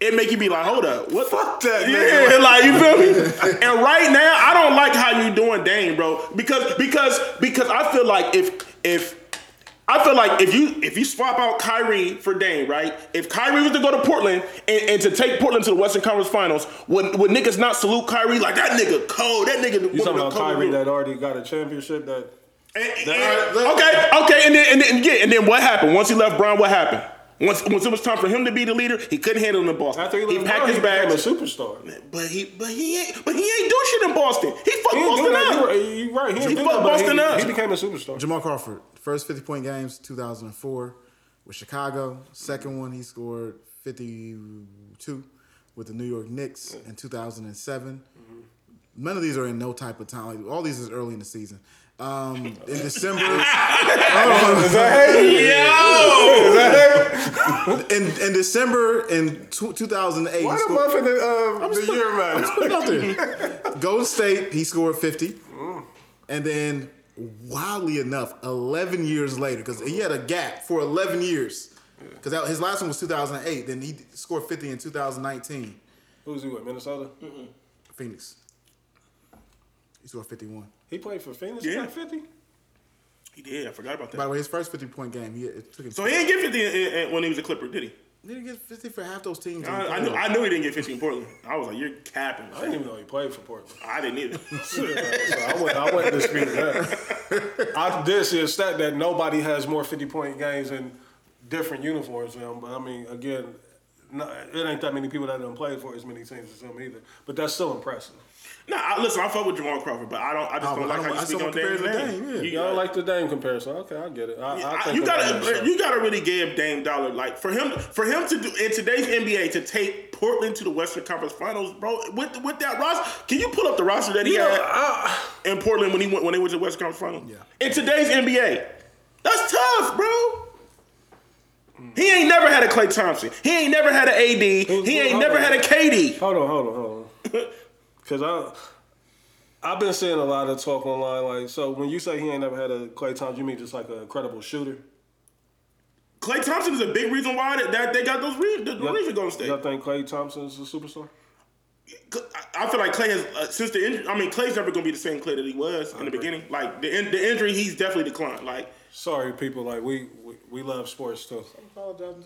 it make you be like, hold up, what? Fuck that Yeah, like you feel me? and right now, I don't like how you doing Dame, bro, because because because I feel like if if I feel like if you if you swap out Kyrie for Dame, right? If Kyrie was to go to Portland and, and to take Portland to the Western Conference Finals, would would niggas not salute Kyrie like that nigga cold? That nigga. You talking about Kyrie that already got a championship that And- and- That- okay, okay, and then and then yeah, and then what happened once he left Bron? What happened? Once once it was time for him to be the leader, he couldn't handle the in Boston. after he, he packed Bron, his he became bags. a superstar. But he but he ain't but he ain't do shit in Boston. He fucked He Boston that. up. You right. Right. He, didn't He fucked that, Boston he, up. he became a superstar. Jamal Crawford, first 50 point games, 2004 with Chicago. Second one, he scored 52 with the New York Knicks in 2007. None of these are in no type of time. Like, all these is early in the season. Um, in December, in, in December in tw 2008, Why he the month in the, uh, the year, man? Put it out there. Golden State, he scored 50. And then wildly enough, 11 years later, because he had a gap for 11 years. Because his last one was 2008. Then he scored 50 in 2019. Who's he with? Minnesota. Phoenix. He scored 51. He played for Phoenix. Yeah. He got fifty. He did. I forgot about that. By the way, his first 50 point game, he it took him. So he didn't get 50 in- in- when he was a Clipper, did he? He didn't get 50 for half those teams. I, I knew. I knew he didn't get 50 in Portland. I was like, you're capping. I didn't even know he played for Portland. I didn't either. so I wouldn't, I wouldn't dispute that. I did see a stat that nobody has more 50 point games in different uniforms than him. But I mean, again, no, it ain't that many people that don't play for as many teams as him either. But that's still impressive. Nah, I, listen, I fuck with Jamal Crawford, but I don't. I just don't don't- like I how you I speak still on compare Dame's name. Dame, yeah. You, don't like the Dame comparison? Okay, I get it. I, I I- think you gotta, you gotta really give Dame Dollar like for him, for him to do in today's NBA to take Portland to the Western Conference Finals, bro. With with that roster, can you pull up the roster that he You know, had I- in Portland when he went when they went to the Western Conference Finals? Yeah. In today's NBA, that's tough, bro. He ain't never had a Klay Thompson. He ain't never had an AD. He ain't never on. had a KD. Hold on, hold on, hold on. Because I, I've been seeing a lot of talk online. Like, so when you say he ain't never had a Klay Thompson, you mean just like a credible shooter? Klay Thompson is a big reason why that, that they got those re- the, the rings at Golden State. Y'all think Klay Thompson is a superstar? I feel like Klay has uh, since the injury. I mean, Klay's never gonna be the same Klay that he was in the beginning. Like the in, the injury, he's definitely declined. Like Sorry, people. Like we we, we love sports too.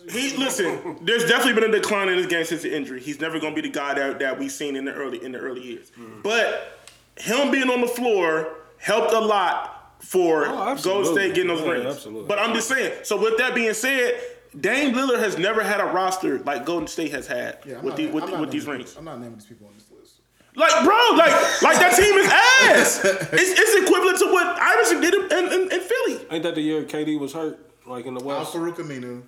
he listen, there's definitely been a decline in his game since the injury. He's never gonna be the guy that, that we've seen in the early in the early years. Mm-hmm. But him being on the floor helped a lot for Oh, absolutely. Golden State getting those Yeah, rings. absolutely. But I'm just saying. So with that being said. Dame Lillard has never had a roster like Golden State has had Yeah, with, not- the, with, I'm with these naming rings. I'm not naming these people on this list. Like, bro, like, like that team is ass. It's, it's equivalent to what Iverson did in, in, in Philly. Ain't that the year KD was hurt? Like in the Al West. Farouq Aminu,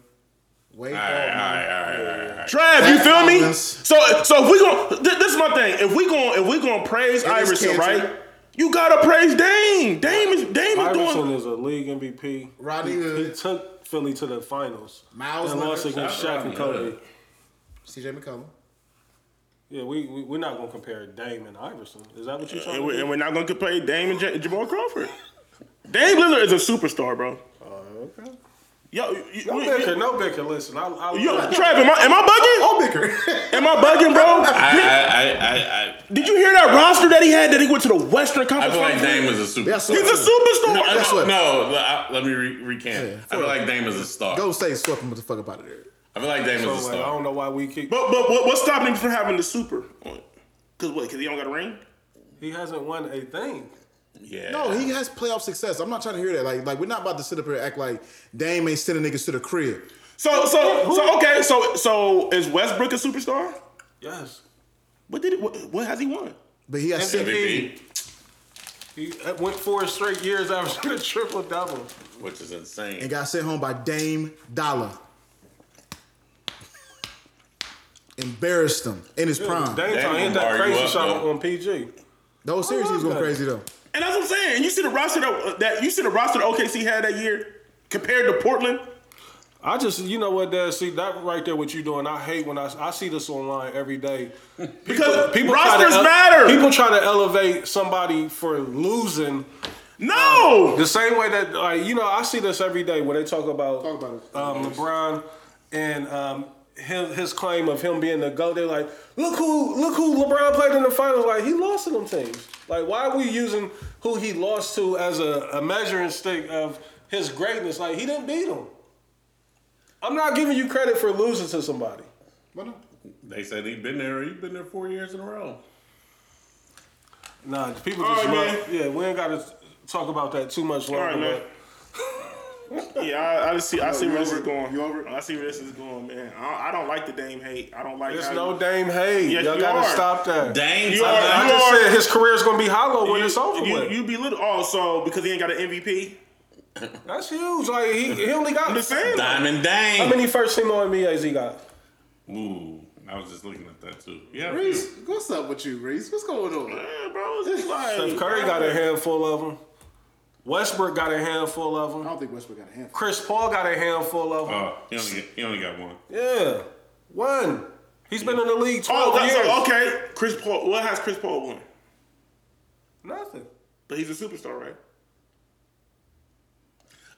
Wade All right, all Baldwin. right, all right, all right, all right. Trav, you feel me? So, so if we going th- this is my thing. If we going if we going to praise Enes Iverson, Kanter. right? You gotta praise Dame. Dame is Dame is Iverson doing. is a league MVP. Rodney he, he took Philly to the finals. Miles and lost against Shout Shaq and Rodney Kobe. CJ McCollum. Yeah, we, we we're not gonna compare Dame and Iverson. Is that what you're talking And we're, and we're not gonna compare Dame and J- Jamal Crawford. Dame Lillard is a superstar, bro. Oh, okay. Yo, you, you, No you- bicker, no bicker. Listen, I, I yo, Trav, am I, am I Oh, Bicker. bugging? Am I bugging, bro? I, I, I, I, I, Did you hear that roster that he had that he went to the Western Conference. I Conference? feel like Finals? Dame is a superstar. That's He's a superstar. No, That's no, no, I- let me re- recant. Yeah, I feel like Dame is a star. Go say swept him the fuck up out of there. I feel like Dame So, is a like, I don't know why we keep. But but what, what's stopping him from having the super? Because what? Because he don't got a ring. He hasn't won a thing. Yeah. No, he has playoff success. I'm not trying to hear that. Like, like we're not about to sit up here and act like Dame ain't sending niggas to the crib. So so so okay. So so is Westbrook a superstar? Yes. What did it, what, what has he won? But he has sent, MVP, He uh, went four straight years averaging a triple double. which is insane. and got sent home by Dame Dollar. Embarrassed him in his prime. Dame Dame trying to that crazy up, shot though. on PG. No, seriously, he was going that. crazy though. And that's what I'm saying. You see the roster that, that you see the roster that OKC had that year compared to Portland. I just, you know what, Dad? See that right there, what you doing? I hate when I, I see this online every day. Because try to rosters ele- matter. People try to elevate somebody for losing No. the same way that, like, you know, I see this every day when they talk about, Talk about. Um, LeBron and um, his, his claim of him being the GOAT. They're like, look who look who LeBron played in the finals. Like, he lost to them teams. Like, why are we using who he lost to as a, a measuring stick of his greatness? Like, he didn't beat them. I'm not giving you credit for losing to somebody. But. They said he's been there. He's been there four years in a row. Nah, people All just right, yeah. We ain't got to talk about that too much All longer. right, man. But- Yeah, I, I just see. I see you where this is going. You over? I see where this is going, man. I, I don't like the Dame hate. I don't like. There's no you- Dame Hate. Yes, Y'all you gotta are. stop that. Dame, You I- are- I you just are- said his career's gonna be hollow when You, it's over you, with. you belittle. Oh, so because he ain't got an MVP. That's huge. Like he, he only got. I'm Diamond Dame. How many first team All NBAs he got? Ooh, I was just looking at that too. Yeah. Reese, what's up with you, Reese? What's going on? Yeah, bro, it's just like Steph Curry got a handful of them. Westbrook got a handful of them. I don't think Westbrook got a handful. Chris Paul got a handful of them. Oh, he only, get- he only got one. yeah, one. He's been in the league twelve Oh, that's years. okay. Chris Paul. What has Chris Paul won? Nothing. But he's a superstar, right?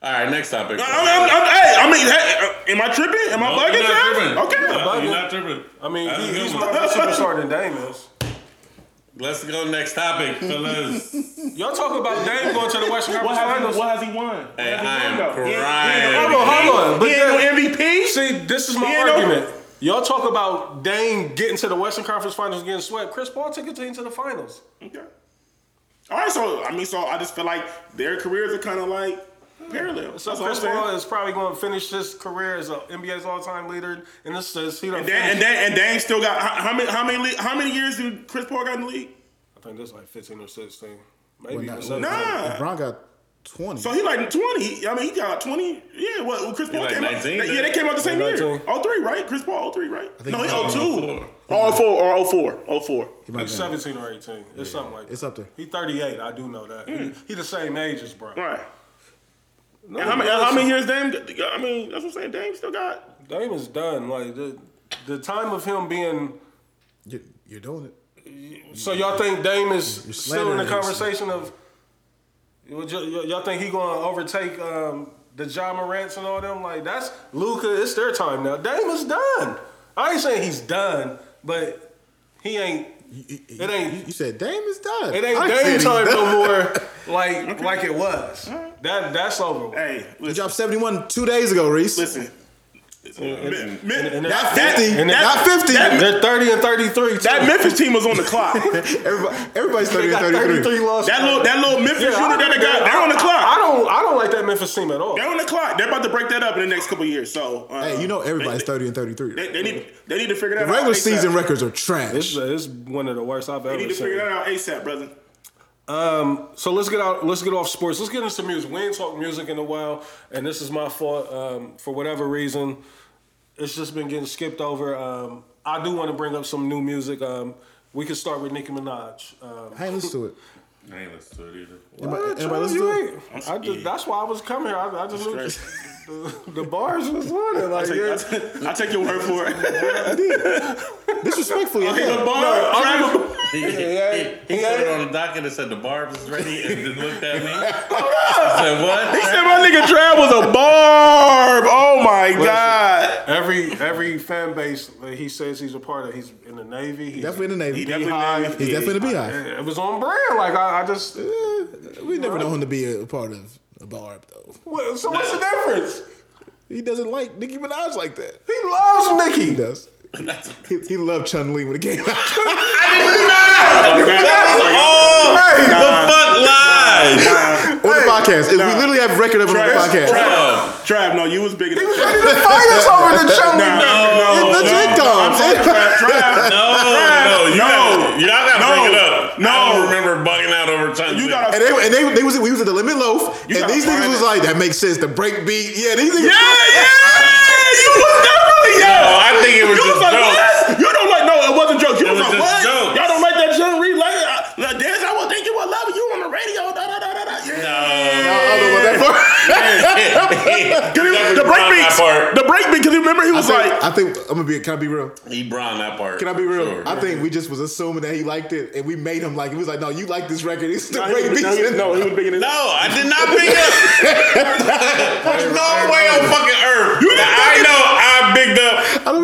All right, next topic. I mean, I'm, I'm, hey, I mean, hey, uh, am I tripping? Am I No, bugging? you're not tripping. Okay. No, you're not tripping. I mean, he, he's one. more of a superstar than Dame is. Let's go to the next topic, fellas. Y'all talk about Dame going to the Western What Conference has, Finals. he, what has he won? Hey, has he I am won, though? Crying. He Hold on, hold on. MVP. But He ain't no MVP. See, this is my He no- argument. Y'all talk about Dame getting to the Western Conference Finals getting swept. Chris Paul took his team to the finals. Okay. All right, so I mean, so I just feel like their careers are kind of like parallel. So That's all I'm Chris. Paul is probably going to finish his career as an NBA's all-time leader in this sense. He done And Dan, and finished- Dan, and Dan still got how, how many how many how many years did Chris Paul got in the league? I think this is like 15 or 16. Maybe Well, even nah, 17. Nah. LeBron got twenty. So he like twenty. I mean, he got twenty. Yeah, what Chris Paul like came 19, out. Yeah, they came out the same year. 19. Oh three, right? Chris Paul, oh three, right? think No, he he's oh two. 04. Oh, oh four or oh four. Oh four. He might Like be- 17 or 18. It's something like that. It's up there. He 38. I do know that. He, he the same age as bro. Right. No, And how many, listen, how many years Dame? I mean, that's what I'm saying. Dame still got. Dame is done. Like the the time of him being. You- You're doing it. So y'all think Dame is still in the conversation of? Would y- y- y'all think he going to overtake um, the Ja Morants and all them? Like that's Luka. It's their time now. Dame is done. I ain't saying he's done, but he ain't. It ain't. You said Dame is done. It ain't I Dame he's time no more. Like like it was. That that's over. with. Hey, He listen. dropped seventy one two days ago, Reese. listen. Mi- mi- and Not that- fifty. and not fifty. that- They're 30 and 33. Too. That Memphis team was on the clock. Everybody, everybody's thirty and got thirty 33 three. That little that little Memphis Yeah, unit that they got, don't- they're on the clock. I clock. don't. I don't like that Memphis team at all. They're on the clock. They're about to break that up in the next couple years. So, uh, Hey, you know everybody's they, thirty and thirty three. They, they need they need to figure that out. Regular ASAP. season records are trash. This is one of the worst I've They ever need to seen. figure that out ASAP, brother. Um, so let's get out. Let's get off sports. Let's get into some music. We ain't talked music in a while, and this is my fault. Um, for whatever reason, it's just been getting skipped over. Um, I do want to bring up some new music. Um, we can start with Nicki Minaj. Um, I ain't listen to it. I ain't listen to it either. Anybody, what, anybody Charles, listen to it? I just, that's why I was coming here. I, I just knew straight. The, the bars was on it. Like, yeah. I take your word for it. Disrespectfully, The yeah. bar, Travis- He, he, he put it on the docket and said the barbs is ready and then looked at me. I said, what? He said my nigga Trav was a barb. Oh my god. Every every fan base that he says he's a part of, he's in the Navy. He's Definitely in the Navy. He definitely Beehive. He's definitely in the beehive. It was on brand. Like I, I just. Uh, we never know him to be a part of a barb though. What, so what's the difference? He doesn't like Nicki Minaj like that. He loves He Nicki. does. He, he loved Chun Li when it came out. Oh, the fuck lies. on the podcast. We literally have record of it on the podcast. Trav, no, you was bigger than He was Trav. ready to fight us over the chummy. No, It's legit no, though. I'm sorry, Trav. Trav, no, no, you No. gotta, y'all gotta No. bring it up. No. I don't remember bugging out over time. You gotta. And they, and they, they was we was at the limit loaf, You and gotta these niggas find was it. like, that makes sense. The break beat, yeah, these niggas. Yeah, yeah, you was definitely No, yeah. I think it was You was just like, jokes. what? You don't like no, it wasn't jokes. You It was, was like, just what? jokes. Y'all don't like that John Reed like uh, dance. I would think you would love it. You on the radio. Da da I that part. He- the break beat. The break beat. Cause you remember he I was think, like. I think I'm gonna be. Can I be real? He brawn that part. Can I be real? Sure. I think we just was assuming that he liked it, and we made him like. It was like, no, you like this record. It's the No, break he beats. no, he, no, he was bigger than No, I did not pick it. There's no way on fucking earth. You that just I fucking- know I bigged up.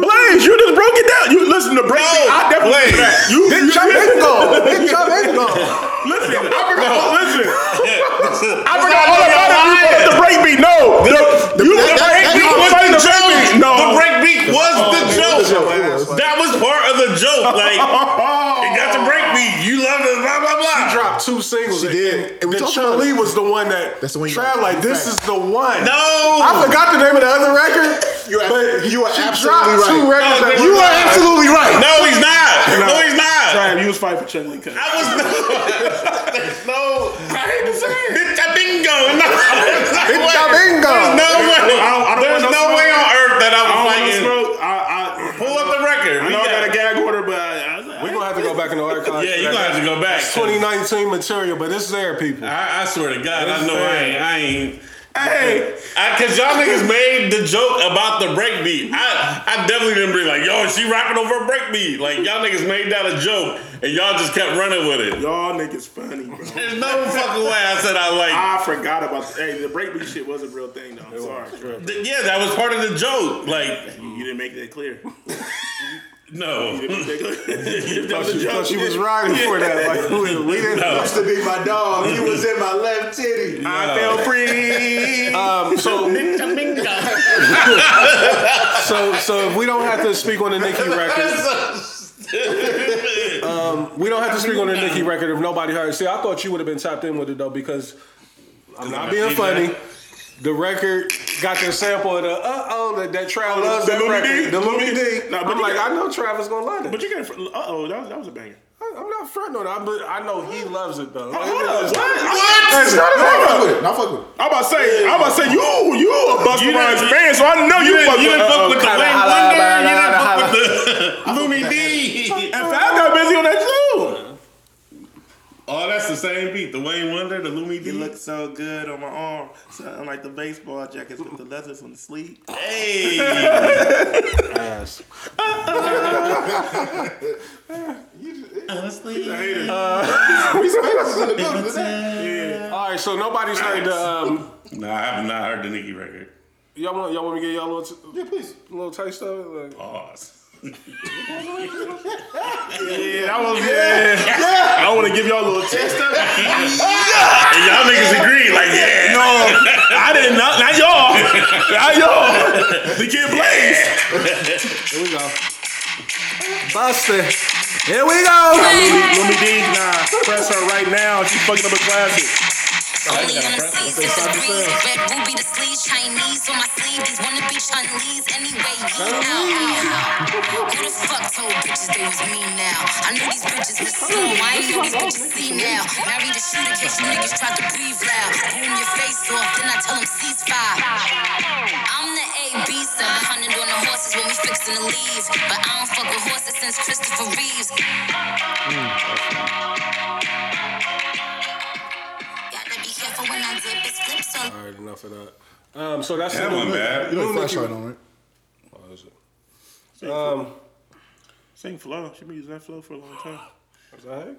Blaze, you just broke it down. You listen to break No, beat. I definitely Blaze. did that. You, Big you, Chum ain't gone. Big Chum ain't gone. listen. I forgot. Listen. I I forgot all about it. You brought the break beat. No, the, you that- the break that- beat was was the the joke. beat. No, The break beat was the oh, joke. Was. That was part of the joke. Like, it got the break beat. You love it, blah, blah, blah. She Dropped two singles. She did. And, And we the Chun about was the one that. That's the one you- Trav like this is the one. No. I forgot the name of the other record. You are- but you are she absolutely dropped Two right. records No, you are absolutely right. No, he's not. No, he's not. Trav, you was fighting for Chun Li. I was There's no. I hate to say it. Bitch, I bingo. No, there's no Bitch, way. Bingo. There's no way. I don't- I don't There's no no way on earth that I I was don't want to fighting. I, I, Pull up the record. I We know I got a gag order, but I, I, We're gonna have to go back in the archives. Yeah, you're gonna have to go back. 2019 material, but it's there, people. I, I swear to God, I know I ain't. I ain't. Hey, Cause y'all niggas made the joke about the breakbeat. I, I definitely didn't be like, yo, is she rapping over a breakbeat. Like y'all niggas made that a joke, and y'all just kept running with it. y'all niggas funny, bro. There's no fucking way I said I like. I forgot about. Hey, the breakbeat shit was a real thing though. I'm sorry, Th- Yeah, that was part of the joke. Like, you didn't make that clear. no. You didn't make that clear. that was a She, joke. she was riding for that. Like we, we didn't. Used to be my dog. He was in my left titty. I felt free. Um, so so so if we don't have to speak on the Nicki record. Um, we don't have to speak on the Nicki record if nobody heard. See, I thought you would have been tapped in with it though because I'm not being funny. The record got the sample of the uh oh that, that Trav loves the that Louis record. D? The Louis D. Nah, but I'm like, got- I know Travis gonna love it. but you got. Uh oh, that was that was a banger. I- I'm not fronting on it, but I know he loves it though. Hold up, what? What? Listen, hold Fuck up. with it. Not fuck with it. I'm about to say, I'm about to say, you, you a Busta You Rhymes didn't- fan, so I know you, You fuck didn't, you with, didn't fuck with the Wayne Wonder. You didn't fuck with the Lumidee. And Fab got busy on that too. Oh, that's the same beat. The Wayne Wonder, the Lumidee. You look so good on my arm, something like the baseball jackets with the leathers on the sleeve. Hey. Ass. Honestly. All right, so nobody's heard the. Um, Nah, I have not heard the Nicki record. y'all want y'all want me to get y'all a little, t- Yeah, please. a little taste of it? Like, Pause. Yeah, that was yeah. I want to give y'all a little test of it. And y'all niggas agree, like, yeah. No, I didn't. Not, not y'all. Not y'all. The kid Blaze. here we go. Buster. Here we go. Let me D, nah, press her right now. She's fucking up a classic. Only seas, six degrees. Red ruby, the sleeves, Chinese on my sleeve. These wanna be Chinese anyway. Yeah, ow, ow. Who the fuck told bitches they was me now? I knew these bitches was slow. I ain't know these bitches see now. Married a shooter, case you niggas tried to breathe loud. Boom your face off, then I tell them ceasefire. I'm the AB 700 on the horses when we fixin' to leave. But I don't fuck with horses since Christopher Reeves. Gotta All right, enough of that. Um, so that's That the wasn't bad. You know New the Nicki- flashlight on, right? Oh, is it? Um, Sing flow. She been using that flow for a long time. is that it?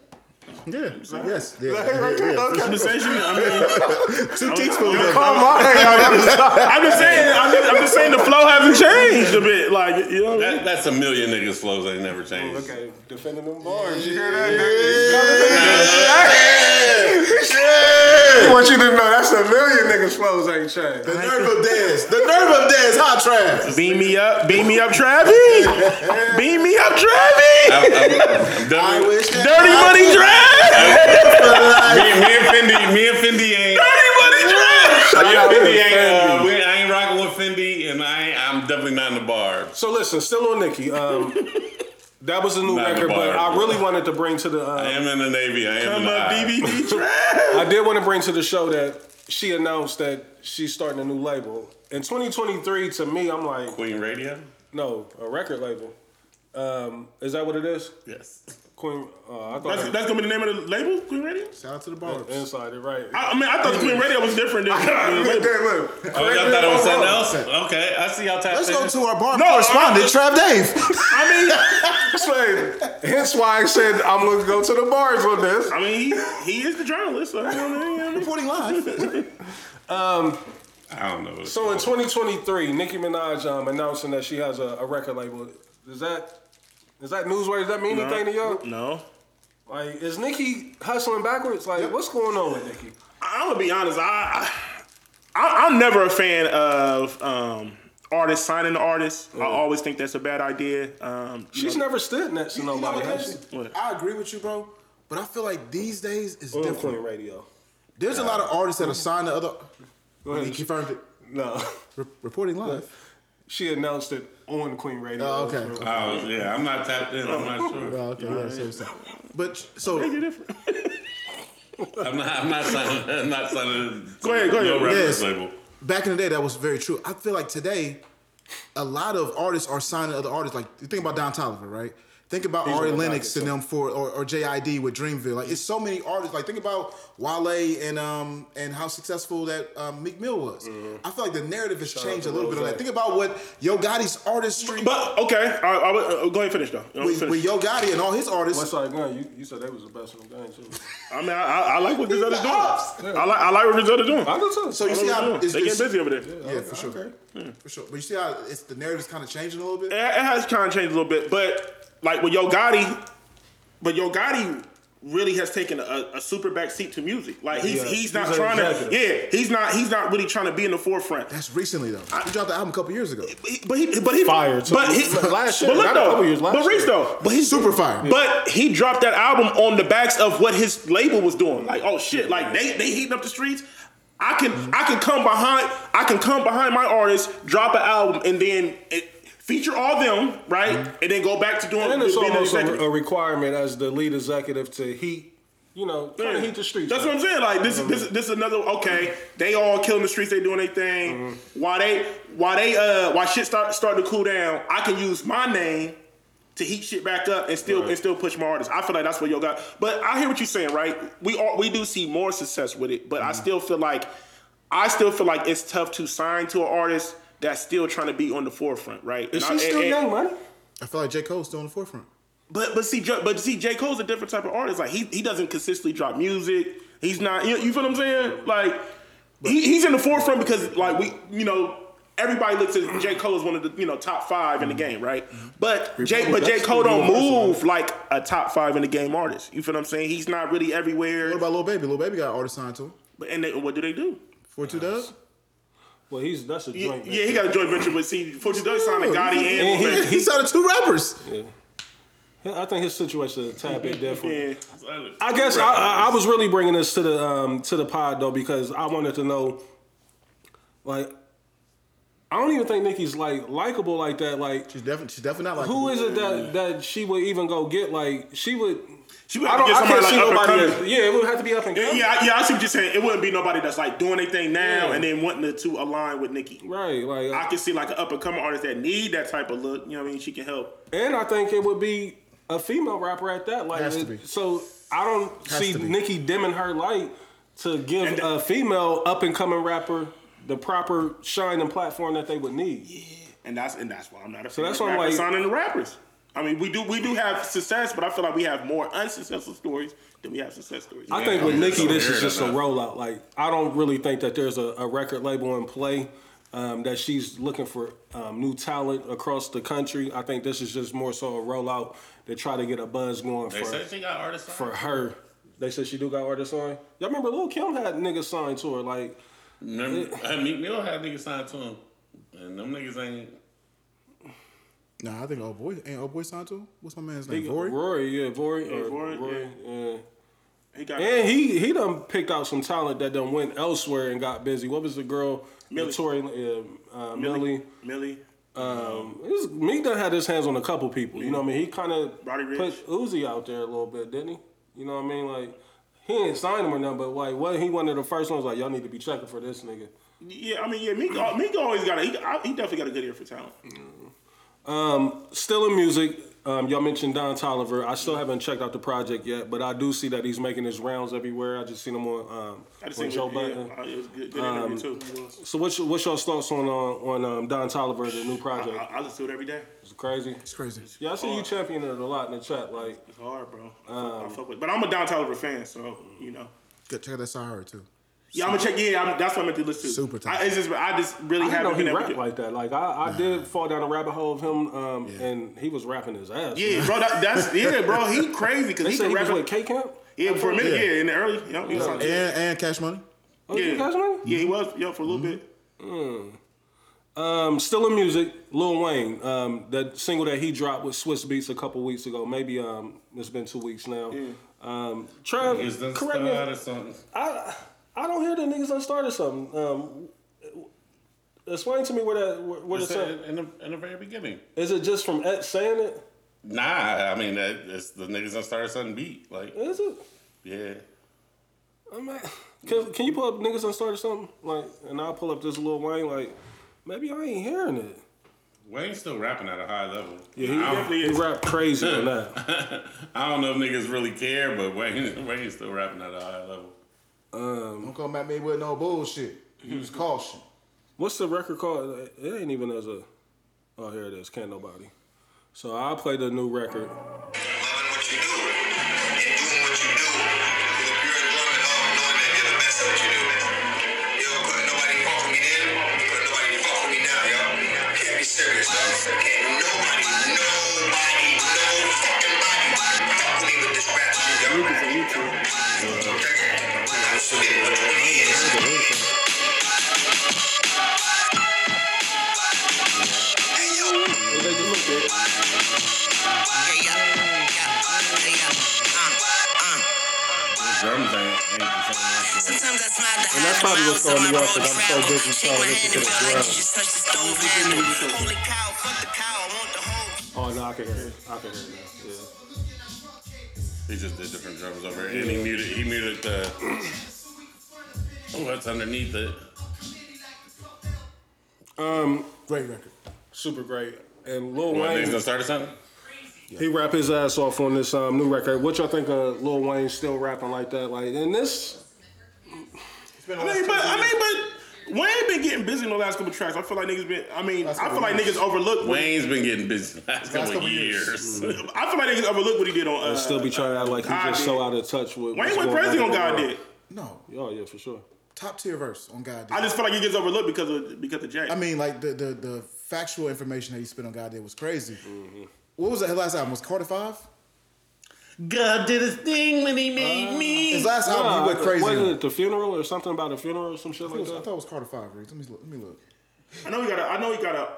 Yeah. Yes. Yeah. right there? yeah. Okay. I'm just saying. She, I mean, Two teaspoons. Come on, hey, yo, that was- I'm just saying. I'm just, I'm just saying the flow hasn't changed a bit. Like you know. What I mean? That, that's a million niggas flows that never changed. Okay, defending them bars. You hear that? I want you to know that's a million niggas flows ain't changed. The nerve of dance. The nerve of dance. Hot trash. Beam me up, beam me up, Travis. beam me up, Travis. I'm, I'm, I'm I wish. Dirty I money, could Travis. me, me and Fendi, me and Fendi ain't. Dirty money, Travis. Me and Fendi ain't. Uh, we, I ain't rocking with Fendi, and I I'm definitely not in the bar. So listen, still on Nicki. Um, that was a new Not the record, but I really wanted to bring to the. I Um, am in the Navy. I am Come in the up. DVD, Travis. I did want to bring to the show that she announced that she's starting a new label in 2023. To me, I'm like, Queen Radio. no, a record label. Um, is that what it is? Yes. Queen. Uh, I thought That's, it that's gonna be the name of the label, Queen Radio. Shout out to the bars. inside it, right? I, I mean, I thought Queen Radio was different than. than the label. look. Oh, y'all thought it was something else? Okay, I see y'all tapped Let's in. go to our bar No, correspondent, I- Trav Dave. I mean, Explain. Hence why I said I'm gonna go to the bars on this. I mean, he, he is the journalist. So, you know what I mean? Reporting live. I don't know. What it's So in 2023, Nicki Minaj um, announcing that she has a, a record label. Does that is that newsworthy? Does that mean anything to y'all? No. Like, is Nicki hustling backwards? Like, what's going on with Nicki? I'm gonna be honest. I, I I'm never a fan of um, artists signing to artists. I always think that's a bad idea. Um, She's know, never stood next to You know nobody, what, has? I agree with you, bro. But I feel like these days is On different. Queen Radio. There's a lot of artists that are signed to other. Go He ahead. confirmed it. No, Re- reporting live. she announced it on Queen Radio. Oh, okay. Oh, yeah, I'm not tapped in. I'm not oh. sure. Oh, okay, yeah, so, so. But so you're different. I'm not. I'm not signing. I'm not signing. Go ahead, go ahead. No record Yes. label. back in the day, that was very true. I feel like today, a lot of artists are signing other artists. Like you think about Don Toliver, right? Think about He's Ari Lennox docket, and them for or, or JID with Dreamville. Like it's so many artists. Like think about Wale and um and how successful that um, Meek Mill was. I feel like the narrative has Mm-hmm. changed a little bit on that. Think about what Yo Gotti's artistry But okay, I, I, would- uh, go ahead and finish though. With, finish. with Yo Gotti and all his artists. Westside Gunn, you, you said they was the best in the game too. I mean, I, I, I like what Griselda's doing. ops. I like I like what Griselda's doing. I do too. So you I see how they're it's, they it's- getting busy over there. yeah, for sure, for sure. But you see how it's the narrative's kind of changing a little bit. It, it has kind of changed a little bit, but like with Yo Gotti, but Yo Gotti really has taken a, a super back seat to music. Like he's Yeah, he's not he's trying to yeah he's not he's not really trying to be in the forefront. That's recently though. He dropped the album a couple years ago. But he but he Fire, too. But he Last year, but look not a though, couple years, last but Reese though, but he's Super fired. But he dropped that album on the backs of what his label was doing. Like, oh shit, like they they heating up the streets. I can I can come behind I can come behind my artist, drop an album, and then it, feature all them, right, and then go back to doing And it's being an almost a, a requirement as the lead executive to heat, you know, kind of heat the streets. That's up. what I'm saying. Like this, this, this is another. Okay, they all killing the streets. They doing their thing. Mm-hmm. While they, while they, uh, while shit start starting to cool down, I can use my name to heat shit back up and still and still push my artists. I feel like that's what yo got. But I hear what you're saying, right? We all we do see more success with it, but Mm-hmm. I still feel like, I still feel like it's tough to sign to an artist that's still trying to be on the forefront, right? Is And she I- still and- young money? I feel like J Cole's still on the forefront. but but see, J- but see, J Cole's a different type of artist. Like he he doesn't consistently drop music. He's not. You, you feel what I'm saying? Like he, he's in the forefront because like we you know everybody looks at J Cole as one of the you know top five in the mm-hmm. game, right? But J but J Cole don't move like a top five in the game artist. You feel what I'm saying? He's not really everywhere. What about Lil Baby? Lil Baby got artist signed to him. But and they, what do they do? Four two Dugg. Well, he's that's a Yeah, joint. yeah, he got a joint venture but see 42 Dugg signed to Gotti and And he- Lil Baby. He signed two rappers. Yeah. I think his situation is a tad bit different. Yeah. I guess I, I, I was really bringing this to the um, to the pod though because I wanted to know, like, I don't even think Nicki's like likable like that. Like, She's definitely she's definitely not like who is it that that she would even go get? Like, she would. She would I don't. get I can't somebody see like up nobody. That, yeah, it would have to be up and coming. yeah, yeah, I see what you're saying. It wouldn't be nobody that's like doing anything now Yeah. and then wanting to, to align with Nicki. Right. Like, uh I can see like an up and coming artist that need that type of look. You know what I mean? She can help. And I think it would be a female rapper at that. Like, it- so I don't Has see Nicki dimming her light to give And- a female up and coming rapper the proper shine and platform that they would need. And that's and that's why I'm not a So that's of why I'm like- signing the rappers. I mean, we do we do have success, but I feel like we have more unsuccessful stories than we have success stories. I think with I'm Nicki, just this is just a rollout. Like, I don't really think that there's a, a record label in play. Um, that she's looking for um, new talent across the country. I think this is just more so a rollout to try to get a buzz going They for said she got artists for her. They said she do got artists on. Y'all remember Lil Kim had niggas signed to her like Remember, uh, Meek Mill had niggas signed to him, and them niggas ain't. Nah, I think old boy ain't old boy signed to him. What's my man's name? Rory, Rory. yeah, Rory, or Rory, Rory, yeah. he got And he he done picked out some talent that done went elsewhere and got busy. What was the girl? Millie. Tori, yeah, uh, Millie. Millie. Um, this, Meek done had his hands on a couple people. You know what I mean? He kind of Roddy Ricch. put Uzi out there a little bit, didn't he? You know what I mean? Like he ain't signed him or nothing, but like what he one of the first ones like y'all need to be checking for this nigga. Yeah, I mean, yeah, uh, Meek always got a, he, he definitely got a good ear for talent. Um, Still in music, um, y'all mentioned Don Toliver. I still haven't checked out the project yet, but I do see that he's making his rounds everywhere. I just seen him on um, I just on Joe yeah, Budden. uh, it was good, good interview too. So what's your, what's your thoughts on uh, on um, Don Toliver, the new project? I, I listen to it every day. It's crazy. It's crazy. Yeah, I see you championing it a lot in the chat. Like, It's hard, bro. I, Um, fuck- I fuck with, but I'm a Don Toliver fan, so you know. Good. Check out that Sahara too. Yeah, I'm gonna check. Yeah, I'm, that's what I meant to listen to. Super I, it's just, I just really I didn't know he been able rap like that. Like, I, I did fall down a rabbit hole of him, um, and he was rapping his ass. Yeah, bro. That, that's yeah, bro. He crazy because he said can he rap. was with K Camp. yeah, for a minute. Yeah. Yeah, in the early. You know, he was on- And and Cash Money. Oh, you yeah, guys know? yeah, he was. Yeah, for a little bit. Um, still in music, Lil Wayne. Um, that single that he dropped with Swizz Beatz a couple weeks ago. Maybe um, it's been two weeks now. Um, Trav, Niggas done correct me. something. I I don't hear that niggas done started something. Um, explain to me where that where, where It's it's at. in, the, in the very beginning. Is it just from Ed saying it? Nah, I mean, that, it's the niggas done started something beat. Like, Is it? yeah. I mean, can, can you pull up niggas done started something like, and I'll pull up this Lil Wayne like, maybe I ain't hearing it. Wayne's still rapping at a high level. Yeah, he, I, don't, definitely he rap crazy on that. I don't know if niggas really care, but Wayne Wayne's still rapping at a high level. Um, Don't come at me with no bullshit. Use caution. What's the record called? It ain't even as a. Oh, here it is. Can't nobody. So I'll play the new record. Probably what's miles throwing on me my off, road 'cause I'm so busy trying to hand listen to the like drums. you just touched the stove. Holy cow, fuck the cow, I want the whole. Oh no, I can hear it. I can hear it now. Yeah. He just did different drums over it, and he muted. He muted the what's underneath it. Um, Great record. Super great. And Lil What, niggas Wayne, gonna start or something? he rap his ass off on this um, new record. What y'all think of Lil Wayne still rapping like that? Like in this, I mean, but I mean, but Wayne been getting busy in the last couple tracks. I feel like niggas been. I mean, Last I feel like years. niggas overlooked. Wayne's been getting busy the last couple couple years. years. I feel like niggas overlooked what he did on. Uh, still be trying to act like he's just so out of touch with. Wayne what's went crazy on on in the God did. No. Oh yeah, for sure. Top tier verse on God. Did. I just feel like he gets overlooked because of because of Jay. I mean, like the, the the factual information that he spit on God did was crazy. Mm-hmm. What was that? Last album was Carter Five. God did his thing when he made uh, me. His last album, he went uh, crazy. Was on. it the funeral or something about a funeral or some shit I, like thought it was, I that? thought it was Carter Five. Reed. Let me look. Let me look. I know he got a. I know he got a.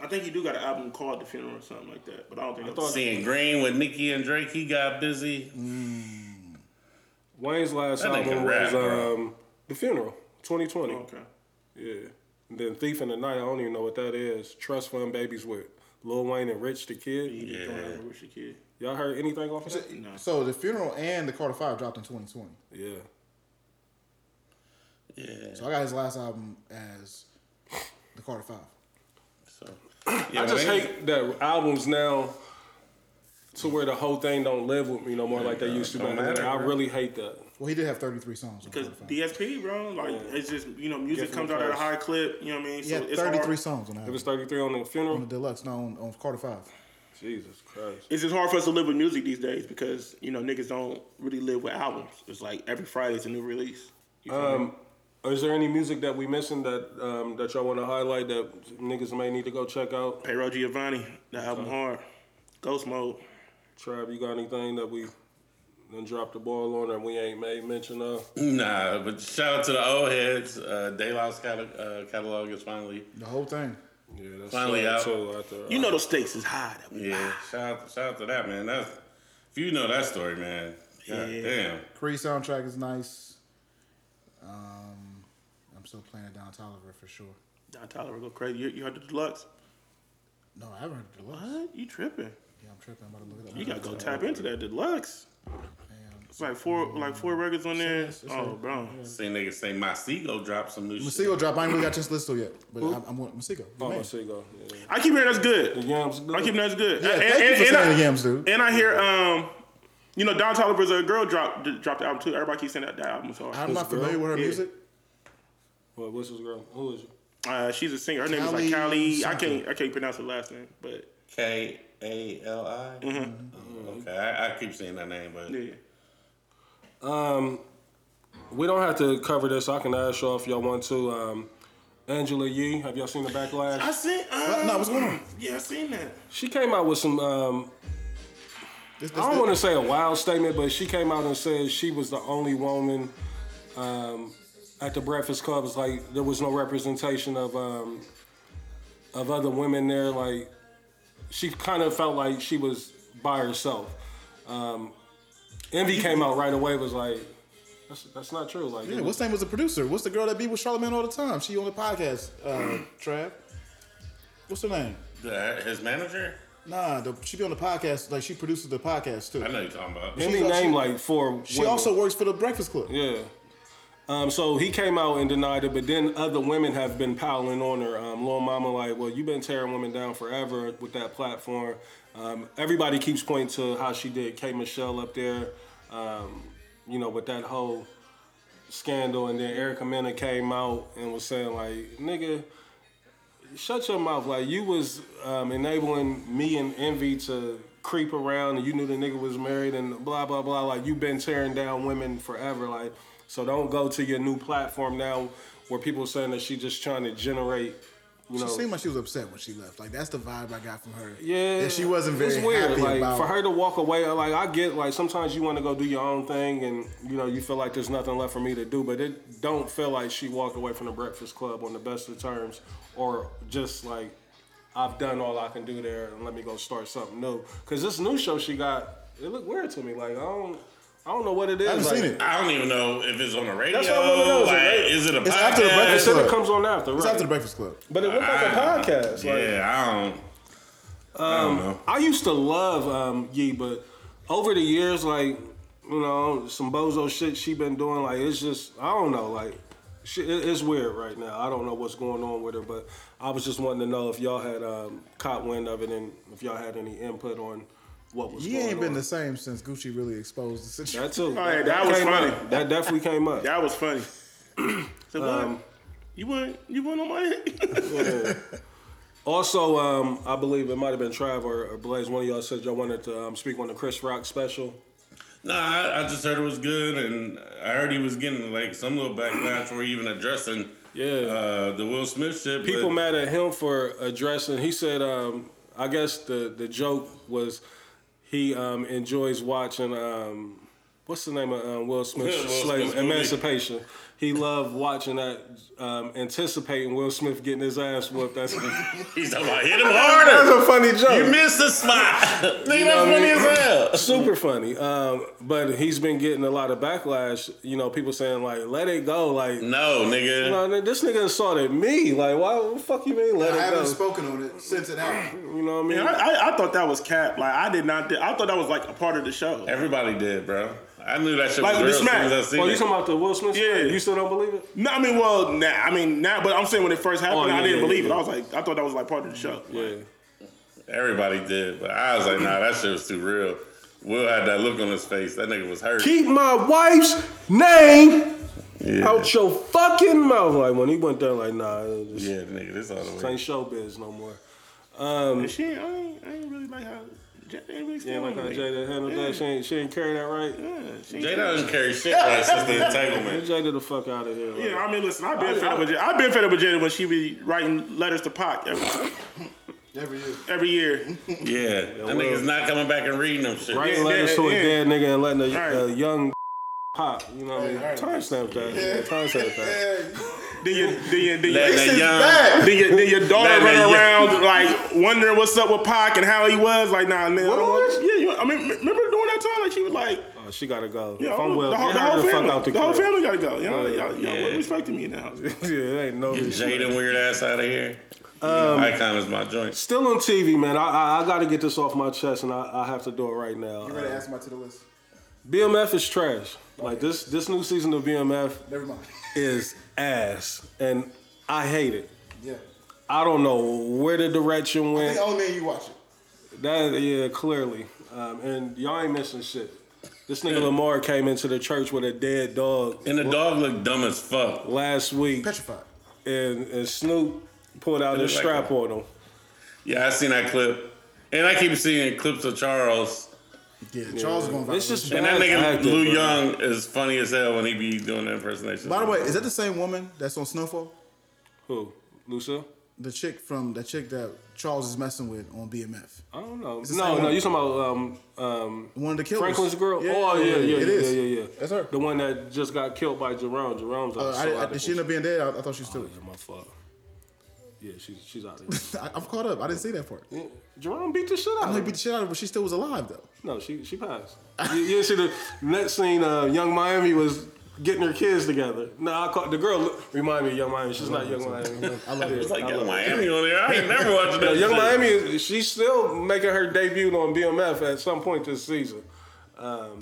I think he do got an album called The Funeral or something like that. But I don't think. I thought Seeing Green with Nicki and Drake, he got busy. Mm. Wayne's last That album rap, was um, the funeral, 2020. Okay. Yeah. And then Thief in the Night, I don't even know what that is. Trust Fund Babies with Lil Wayne and Rich the Kid. He just Yeah. don't the kid. Y'all heard anything off of that? No. So the funeral and the Carter Five dropped in 2020. Yeah. Yeah. So I got his last album as the Carter Five. So, yeah, I just Wayne- hate that albums now to where the whole thing don't live with me no more like they used to. Don't back in the matter. I really hate that. Well, he did have 33 songs. Because DSP, bro, like it's just you know music Give comes out at a high clip. You know what I mean? He had 33 hard. songs on that. It was 33 on the funeral. on the deluxe, no, on, on Carter Five. Jesus Christ. It's just hard for us to live with music these days because you know niggas don't really live with albums. It's like every Friday is a new release. You feel me? Um, is there any music that we missing that um, that y'all want to highlight that niggas may need to go check out? Payroll Giovanni, the album hard. Ghost Mode. Trav, you got anything that we then dropped the ball on that we ain't made mention of? Nah, but shout out to the old heads. Uh, De La's catalog, uh, catalog is finally, The whole thing. Yeah, that's Finally sad, out. too, after, You know the stakes is high. That we yeah. Shout out, shout out to that man. That's if you know that story, man. God Yeah. damn. Creed soundtrack is nice. Um, I'm still playing it down Toliver for sure. Don Toliver go crazy. You, you heard the deluxe? No, I haven't heard the deluxe. What? You tripping? Yeah, I'm tripping. I'm about to look it up. You gotta go tap into that deluxe. Damn. It's like four, like four records on there. It's- it's Oh, right. bro. Seen niggas say Masego dropped some new shit. Masego drop. I ain't really got this list though yet, but I'm, I'm with Masego. Oh, Man. I. Yeah. I keep hearing that's good. The yams good. I keep hearing that's good. Yeah, And- thank and- you for and saying I- the yams, dude. And I hear, um, you know, Don Toliver's a girl dropped dropped the album too. Everybody keeps saying that that album was hard. I'm not girl? familiar with her Yeah. music. What, what's this girl? Who is she? Uh, she's a singer. Her name is like Kali. I can't I can't pronounce her last name, but K A L I. Oh, Okay, I, I keep saying that name, but yeah. We don't have to cover this. I can ask y'all if y'all want to. Um, Angela Yee, have y'all seen the backlash? I seen. What? Uh, No, what's going on? Yeah, I seen that. She came out with some. Um, This, I don't want to say a wild statement, but she came out and said she was the only woman um, at the Breakfast Club. It's like there was no representation of um, of other women there. Like she kind of felt like she was by herself. Um, Envy came out right away. Was like, that's, that's not true. Like, Yeah, what's name was the producer? What's the girl that be with Charlamagne all the time? She on the podcast. Uh, Trav. What's her name? the, his manager. Nah, the, she be on the podcast. Like she produces the podcast too. I know you're talking about. Envy she's- named she- like four. She women. also works for the Breakfast Club. Yeah. Um, so he came out and denied it, but then other women have been piling on her. Um, Lil Mama, like, well, you've been tearing women down forever with that platform. Um, everybody keeps pointing to how she did K Michelle up there, um, you know, with that whole scandal. And then Erica Mena came out and was saying, like, nigga, shut your mouth. Like, you was um, enabling me and Envy to creep around and you knew the nigga was married and blah, blah, blah. Like, you've been tearing down women forever. Like, so don't go to your new platform now where people saying that she just trying to generate, you know. She seemed like she was upset when she left. Like that's the vibe I got from her. Yeah, that she wasn't very It's weird. happy like about. for her to walk away. Like I get, like sometimes you want to go do your own thing, and you know you feel like there's nothing left for me to do. But it don't feel like she walked away from the Breakfast Club on the best of terms, or just like I've done all I can do there, and let me go start something new. Cause this new show she got, it looked weird to me. Like I don't, I don't know what it is. I haven't like, seen it. I don't even know if it's on the radio. That's what I wanna know. Is it Like, radio? is it a It's podcast? after the They Breakfast Club. it comes on after, It's after the Breakfast Club. but it looked like a podcast. Like, Yeah, I don't. I don't know. I used to love um, Yee, but over the years, like you know, some bozo shit she been doing, like it's just I don't know, like she, it- it's weird right now. I don't know what's going on with her, but I was just wanting to know if y'all had um, caught wind of it and if y'all had any input on what was He going ain't been on. the same since Gucci really exposed the situation. that too. Yeah, that was came funny. up. That definitely came up. That was funny. so what? Um, you want you want on my head? Also, um, I believe it might have been Trav or, or Blaze. One of y'all said y'all wanted to um, speak on the Chris Rock special. Nah, I, I just heard it was good, and I heard he was getting like some little backlash for even addressing Yeah. uh, the Will Smith shit. people but mad at him for addressing. He said, um, I guess the the joke was he um, enjoys watching. Um, what's the name of um, Will Smith's Will movie. Emancipation? He loved watching that, um, anticipating Will Smith getting his ass whooped. That's, he's talking about hit him harder. that's harder. a funny joke. You missed the spot. Nigga, know that's what I funny mean? as hell. Super funny, um, but he's been getting a lot of backlash. You know, people saying like, "Let it go." Like, No, nigga. no, this nigga assaulted me. Like, why? What the fuck you mean? Let I it go. I haven't spoken on it since it happened. you know what I mean? I, I, I thought that was cap. Like I did not. I thought that was like a part of the show. Everybody did, bro. I knew that shit Like was the real as soon as I seen Oh, you talking about the Will Smith? Yeah. You still don't believe it? No, I mean, well, now I mean now, but I'm saying when it first happened, Oh, yeah, I didn't yeah, believe yeah. it. I was like, I thought that was like part of the show. Yeah. Everybody did, but I was like, nah, that shit was too real. Will had that look on his face. That nigga was hurt. Keep my wife's name yeah. out your fucking mouth. Like when he went there, like nah, it just, Yeah, nigga, this all the this way. ain't showbiz no more. Um, she, ain't- I ain't, I ain't really like how. Jay ain't really Yeah, stand like on how me. Jada handled Yeah. that. She ain't, she ain't carry that right. Yeah, she ain't- Jay doesn't carry shit right since the entanglement. Get Jada the fuck out of here. like. Yeah, I mean, listen, I've been I- fed up with Jada. I've been fed up with Jada when she be writing letters to Pac every, Every year. every year. Yeah, that nigga's not coming back and reading them shit. Writing Yeah, letters yeah, to a yeah. dead nigga and letting a, Right. a young pop. You know what I mean? Timestamp that. Yeah. Timestamp that. Then your, then your, then your, that is young, then your, then your daughter Let running that around like wondering what's up with Pac and how he was. Like, nah, nigga. I don't yeah, you, I mean, remember during that time, like she was like, Oh, she gotta go. Yeah, if I'm well, the, whole, get the whole the fuck family, out the the whole family gotta go. Y'all, y'all, y'all Yeah. respecting me now. yeah, it ain't no Get respect. Jaden weird ass out of here. Um, Icon is my joint. Still on TV, man. I, I, I got to get this off my chest, and I, I have to do it right now. You ready to add somebody to the list? BMF is trash. Like this, this new season of BMF Never mind. is ass, and I hate it. Yeah. I don't know where the direction I went. think only man you watch it. That yeah, clearly. Um, and y'all ain't missing shit. This nigga Lamar came into the church with a dead dog And the dog looked dumb as fuck. last week, Petrified. and, and Snoop pulled out his Like strap a- on him. Yeah, I seen that clip. And I keep seeing clips of Charles. Yeah, Charles is going viral. It's just And that nigga acting, Lou bro. Young is funny as hell when he be doing the impersonation. By the way, is that the same woman that's on Snowfall? Who? Lucille? The chick from the chick that Charles is messing with on BMF. I don't know. No, no, you talking about um, um, One of the killers. Franklin's girl? Yeah, oh yeah, yeah, it yeah, is. yeah, yeah, yeah. That's her. The one that just got killed by Jerome. Jerome's. Uh, I, I, did she end up being dead? I, I thought she was still. Yeah, my fault. Yeah, she's she's out of here. I, I'm caught up. I didn't see that part. Yeah, Jerome beat the shit out I know of he her. beat the shit out of her, but she still was alive though. No, she she passed. you, you didn't see the next scene? Uh, Young Miami was getting her kids together. No, I caught the girl. Look, remind me of Young Miami. She's not Young Miami. I love it. It's like I Young love it. Miami on there. I ain't never watched Yeah, that. Young shit. Miami, is- she's still making her debut on BMF at some point this season.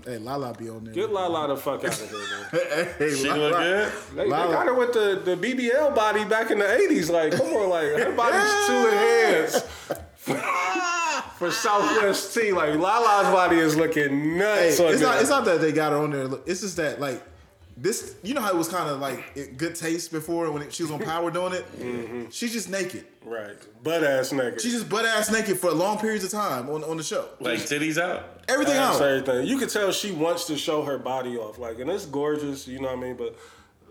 Hey, Lala be on there. Get Lala the fuck out of here, man. Hey, She Lala. look good. They, they Lala. got her with the, the BBL body back in the 80s. Like, come on, like, her body's two enhanced for Southwest T. Like, Lala's body is looking Hey, nuts. it's on not. there. It's not that they got her on there. It's just that like this. You know how it was kind of like it- good taste before when it, she was on Power doing it. Mm-hmm. She's just naked. Right. Butt ass naked. She's just butt ass naked for long periods of time on on the show. Like titties out. Everything out. everything. You can tell she wants to show her body off, like, and it's gorgeous. You know what I mean? But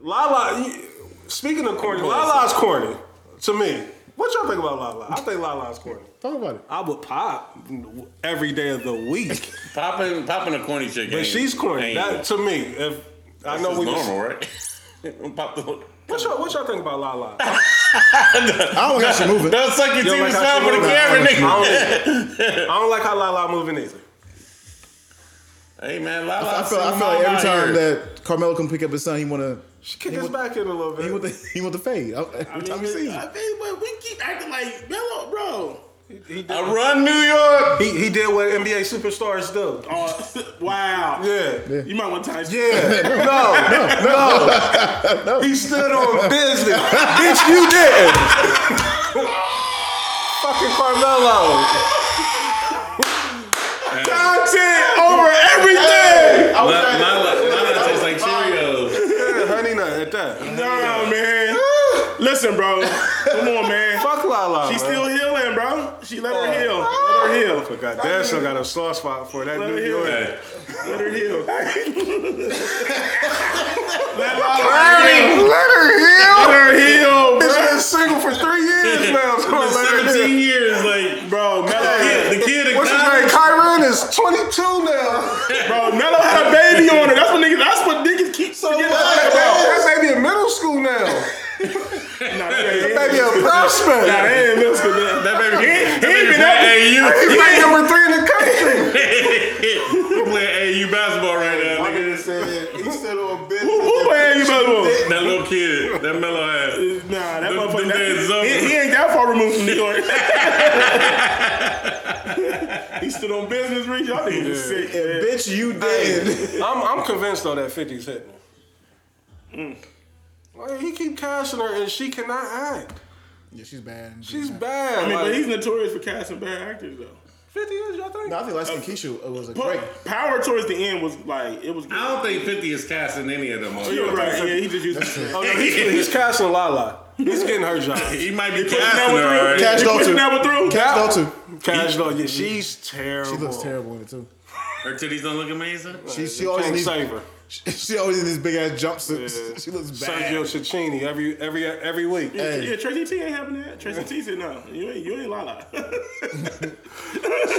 Lala, you- speaking of corny, Lala's corny to me. What y'all think about Lala? I think Lala's corny. Talk about it. I would pop every day of the week, Popping, popping a corny chick. but she's corny. That to me, if I know that's we normal, just, right? Pop the. what y'all what y'all think about Lala? I don't like how she moving. Don't suck your You don't TV like how smile for the moving? camera, I nigga. don't, I don't like how Lala moving either. Hey man, Lala. I feel, I feel like every time here. that Carmelo come pick up his son, he wanna She kick He his back in a little bit. he want the he want the fade every time he sees I it. mean, but we keep acting like Melo, bro. he, did, I run New York. he, he did what NBA superstars do. Oh, wow. Yeah. You might want to time. Yeah, no, no, No. He stood on business. Bitch, you didn't. Fucking Carmelo. Content over everything. Lala, Lala, Lala tastes like Cheerios. Yeah, honey nut at that. No, man. Listen, bro. Come on, man. Fuck Lala. She's man. still healing, bro. She let her oh. heal. Let her oh. heal. Forgot that still got a soft spot for that Let New York. Let her heal. let Let her heal. Let her heal, Bitch bro. been single for three years now. So let her heal. 17 years, like, Bro, Melo, the kid What's his name? Kyron is 22 now. bro, Melo had a baby on her. That's what niggas. That's what niggas keep forgetting That about. baby in middle school now. Nah, that Baby a prospect. Nah, that ain't middle school. That That baby, that he baby been playing AU. He's like number three in the country. He playing AU basketball right now, nigga. He stood on business. Who, who playing you, basketball? That little kid, that mellow ass. Nah, that Them- motherfucker. them that- days is over. he, he ain't that far removed from New York. he stood on business, Reach. Y'all niggas is sick. man. Bitch, you did. I'm, I'm convinced though that 50's hitting her. Like, he keep cashing her and she cannot act. Yeah, she's bad. She's bad. I mean, like, but he's notorious for casting bad actors, though. 50 is, y'all think? No, I think Last Keisha uh, was a great. Power towards the end was like it was. I don't think 50 is casting any of them on. You're right. Yeah, he just used. Oh, no, he's, he's casting Lala. He's getting her job. He might be casting her, through. alright? Cash He doll pushing too. that through. Kash Doll too. Cash though, yeah, she's terrible. She looks terrible in it too. Her titties don't look amazing. She she always Can't needs, save her. she always in this big ass jumpsuit. Yeah. She looks bad. Sergio Cicchini every every every week. Yeah, Hey. yeah, Tracy T ain't having that. Tracy T said no. You ain't you ain't Lala.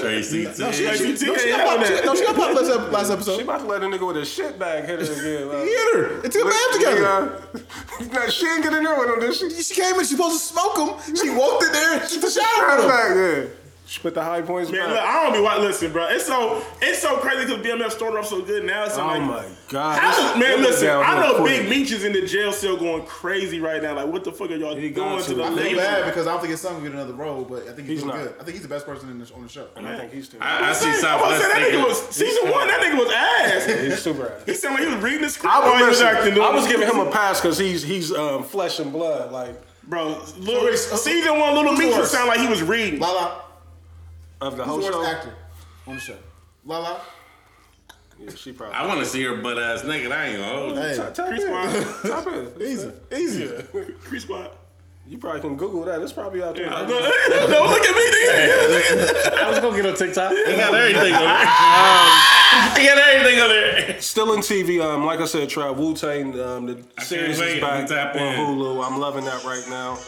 Tracy T. No, she, Tracy she, T no, she ain't got popped. She, that. no, she got popped last, ep- last She about to let a nigga with a shit bag hit her again. Like, He hit her. It took a band together. Yeah. Nah, she ain't getting there with him, did she? She came in. She supposed to smoke him. She walked in there and she took a shower Right with him. back, yeah. She put the high points Man, look, I don't be watching. Listen, bro, it's so it's so crazy because BMF started off so good. Now it's oh like, my god. How, man, listen, I know quick. Big Meech is in the jail cell going crazy right now. Like, what the fuck are y'all He doing to to. the I I feel bad because I don't think his son will get another role, but I think he's, He's doing not. good. I think he's the best person in the, on the show. And I think he's too. I, I see I was Southwest saying, that nigga was season one. That nigga was ass. He's super ass. He sounded like he was reading the script I was, was acting. I was giving him a pass because he's he's um, flesh and blood. Like bro. Little, so- season one, Little who's Meech would sound like he was reading. Lala, of the Oh, whole who's the show. worst actor on the show? Lala. Yeah, she probably. I want to see her butt ass naked. I ain't gonna hold you. Hey, Tap Chris in. Squad. Tap in. easy, easy. Crease squad. You probably can Google that. It's probably out there. Don't look at me, nigga. I was gonna get on TikTok. He got everything on there. he got everything on there. Still in TV. Um, like I said, try Wu Tang. Um, the series is back on in. Hulu. I'm loving that right now.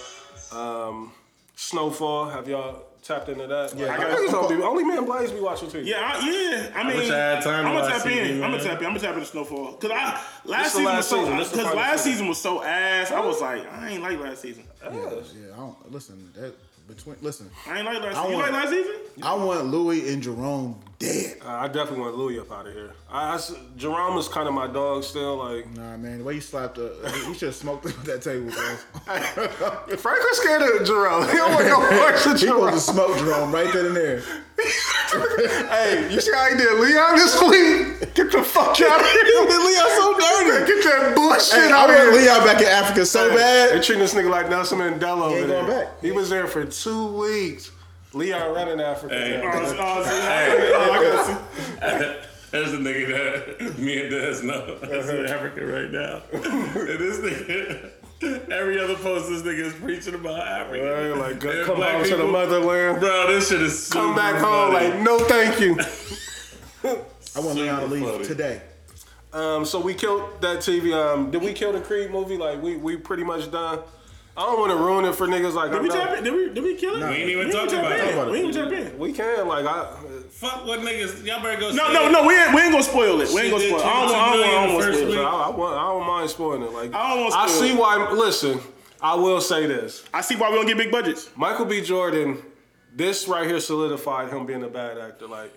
Um, Snowfall. Have y'all tapped into that? Yeah, Like, I I think it's gonna only me and Blaze be watching TV. Yeah, I, yeah. I mean, wish I had time I'm gonna watch tap in. I'm gonna tap in. I'm gonna tap into Snowfall because I last the season last was so season. This the because last season. season was so ass. I was like, I ain't like last season. Yeah, I don't listen. That between listen, I ain't like last. I season. You like last season? I want Louie and Jerome dead. Uh, I definitely want Louie up out of here. I, I Jerome is kind of my dog still. Like Nah, man, the way you slapped, uh, he should have smoked that table, bro. Frank was scared of Jerome. He don't want no parts of He supposed to Jerome. smoke Jerome right then and there. hey, you see how he did Leon this week? Get the fuck out of here. Leon so dirty. Get that bullshit Hey, I out of want here. Leon back in Africa so They bad. They treating this nigga like Nelson Mandela over ain't there. going back. He was there for two weeks. Leon running Africa. Hey. now. Oh, oh, Hey. oh, I gotta. There's a nigga that me and Des know that's in Africa right now. and this nigga, every other post, this nigga is preaching about Africa. Right, like, go- And come black home to the motherland. Bro, this shit is super Come back home funny. like, no thank you. I want Leon to leave funny. today. Um, so we killed that TV. Um, did we kill the Creed movie? Like we we pretty much done. I don't want to ruin it for niggas like I Did we know. tap in? Did we, did we kill it? We ain't even We talking tap about in. it. We ain't even tap in. We can like I. Fuck what niggas. Y'all better go. No, no, no. We ain't, we ain't gonna spoil it. We ain't gonna She did spoil. it. I don't, I don't, I don't want spoil it. I, I want. I don't mind spoiling it. Like I don't wanna I see it. why. Listen, I will say this. I see why we don't get big budgets. Michael B. Jordan, this right here solidified him being a bad actor. Like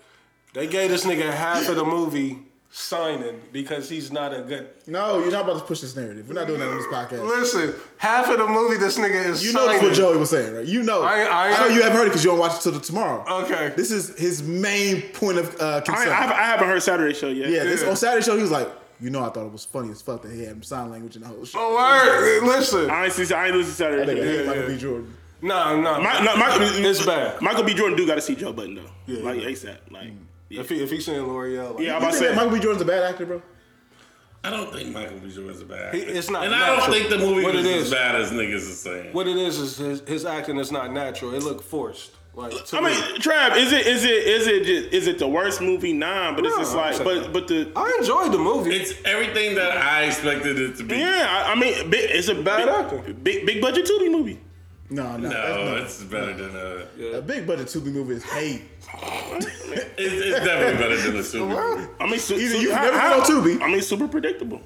they gave this nigga half of the movie signing because he's not a good. No, you're not about to push this narrative. We're not doing that on this podcast. Listen, half of the movie this nigga is You know that's what Joey was saying, right? You know. I- I- know you haven't heard it because you don't watch it till the tomorrow. Okay. This is his main point of uh, I, concern. I, haven't, I haven't heard Saturday show yet. yeah, this Yeah. on Saturday show he was like, you know, I thought it was funny as fuck that he had sign language in the whole show. Oh, word. Listen. I ain't see. I ain't listen to I Saturday. think I show. hate yeah, Michael yeah. B. Jordan. No, no. My, no, Michael, It's bad. Michael B. Jordan do got to see Joe Budden though. Yeah, like yeah. ASAP. Like, yeah, If he if he's saying Lore'l, like, yeah. I'm about to say. Michael B. Jordan's a bad actor, bro? I don't think Michael B. Jordan's a bad. He- actor. it's not and I don't think the movie What was it as bad as niggas is saying. what it is is his, his acting is not natural. It looked forced. Like I me. mean, Trav, is it is it is it just, is it the worst movie? Nah, but it's No, just like, but but the I enjoyed the movie. It's everything that I expected it to be. yeah, I, I mean, it's a Bad big, acting. Big big budget Tubi movie. No, no. No, that's it's better than uh not. A big budget Tubi movie is hate. It's, it's definitely better than the Super movie. I mean, su- Either su- you've how- never been on Tubi. I mean, super predictable.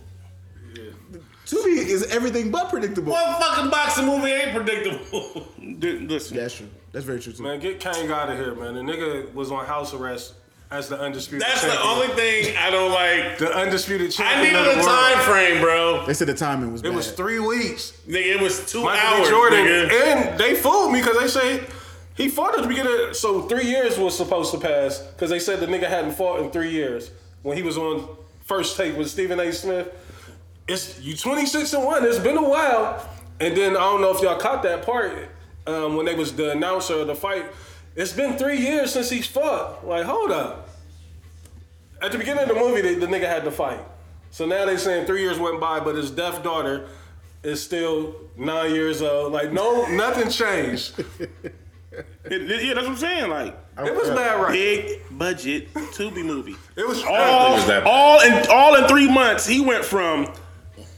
Tubi is everything but predictable. What fucking boxing movie ain't predictable? D- listen, That's true. That's very true too. man, get Kang out of here, man. The nigga was on house arrest as the undisputed. That's the only thing I don't like. The undisputed champion. I needed of the a world. time frame, bro. They said the timing was good. It bad. was three weeks. Nigga, it was two Michael hours. B. Jordan, nigga. and they fooled me because they say he fought at the beginning. So three years was supposed to pass because they said the nigga hadn't fought in three years when he was on first take with Stephen A. Smith. It's you 26 and one. It's been a while, and then I don't know if y'all caught that part um, when they was the announcer of the fight. It's been three years since he's fought. Like, hold up. At the beginning of the movie, they, the nigga had to fight. So now they saying three years went by, but his deaf daughter is still nine years old. Like, no, nothing changed. It- it- yeah, that's what I'm saying. Like, It was bad, right? big budget Tubi movie. It was all, was that bad. all in all in three months, he went from